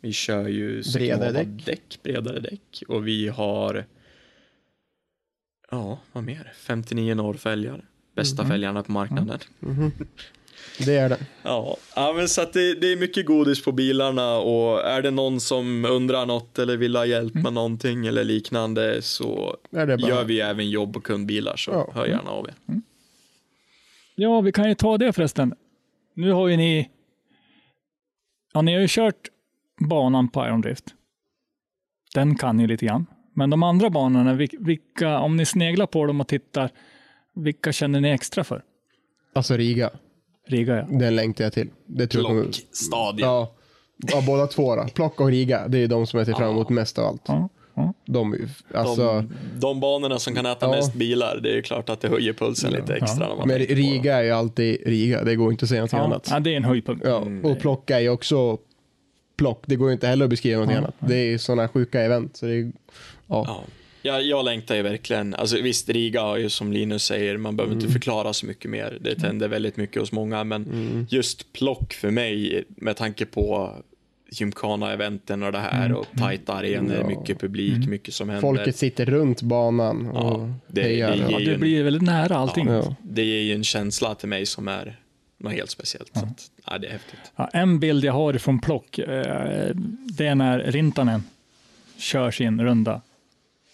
Vi kör ju Bredare däck. däck, bredare däck och vi har Ja, vad mer? 59 norrfälgar. Bästa Mhm. fälgarna på marknaden. Det är det. Ja, ja men så att det, det är mycket godis på bilarna och är det någon som undrar något eller vill ha hjälp med någonting eller liknande så bara- gör vi även jobb och kundbilar så Ja. hör gärna av er. Ja, vi kan ju ta det förresten. Nu har ju ni... Ja, ni har ju kört banan på Iron Drift. Den kan ni lite grann. Men de andra banorna, vil- vilka, om ni sneglar på dem och tittar, vilka känner ni extra för? Alltså Riga, Riga, ja. den längtar jag till. Det tror jag kommer... Plock, stadion. Ja, ja, båda två då. Plock och Riga, det är de som jag ser fram emot mest av allt. ja, ja. De, alltså, De, de banorna som kan äta Ja. mest bilar, det är ju klart att det höjer pulsen lite extra. När man men Riga är ju alltid Riga, det går inte att säga ja. annat. ja det är en höjdpunkt. Ja, och plocka är ju också plock, det går ju inte heller att beskriva någonting annat. Det är sådana sjuka event. Så det är, ja. Ja. Jag, jag längtar ju verkligen. Alltså, visst, Riga har ju som Linus säger, man behöver Mm. inte förklara så mycket mer. Det tänder väldigt mycket hos många, men Mm. just plock för mig, med tanke på Gymkhana-eventen och det här och tajta arenor, Mm. Ja. mycket publik, mycket som händer. Folket sitter runt banan och Ja, det- hejar. det ger Ja, ju det en- blir väldigt nära allting. Ja. Det ger ju en känsla till mig som är något helt speciellt. Så att, ja, det är häftigt. Ja, en bild jag har från Plock, eh, det är när Rintanen kör sin runda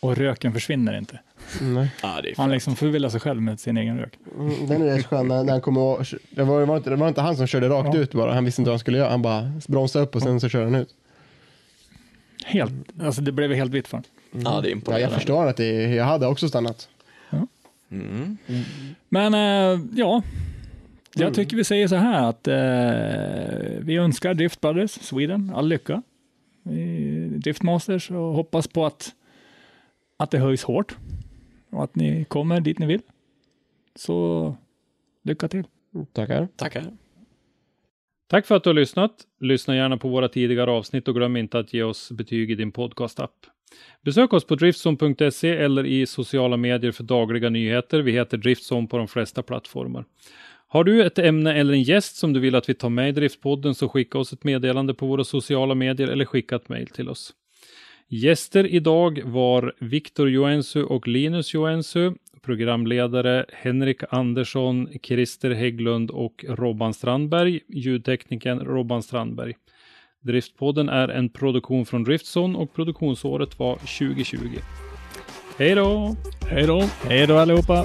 och röken försvinner inte. Nej. Ja, det är Han liksom förvillar sig själv med sin egen rök. Mm, Den är rätt skön när, när han kommer och, det, var, det, var inte, det var inte han som körde rakt Ja. ut bara. Han visste inte vad han skulle göra. Han bara bromsade upp och sen så körde han ut. Helt, alltså det blev helt vitt för honom. Ja, det är Ja, imponerande. jag förstår att det, jag hade också stannat. Mm. Men eh, ja, jag tycker vi säger så här att eh, vi önskar Drift Brothers Sweden all lycka Driftmasters och hoppas på att, att det höjs hårt och att ni kommer dit ni vill. Så lycka till. Tackar. Tackar. Tack för att du har lyssnat. Lyssna gärna på våra tidigare avsnitt och glöm inte att ge oss betyg i din podcastapp. Besök oss på driftzone.se eller i sociala medier för dagliga nyheter. Vi heter Driftzone på de flesta plattformar. Har du ett ämne eller en gäst som du vill att vi tar med i Driftpodden så skicka oss ett meddelande på våra sociala medier eller skicka ett mejl till oss. Gäster idag var Viktor Joensuu och Linus Joensuu, programledare Henrik Andersson, Christer Hägglund och Robban Strandberg, ljudteknikern Robban Strandberg. Driftpodden är en produktion från Driftzone och produktionsåret var 2020. Hej då! Hej då! Hej då allihopa!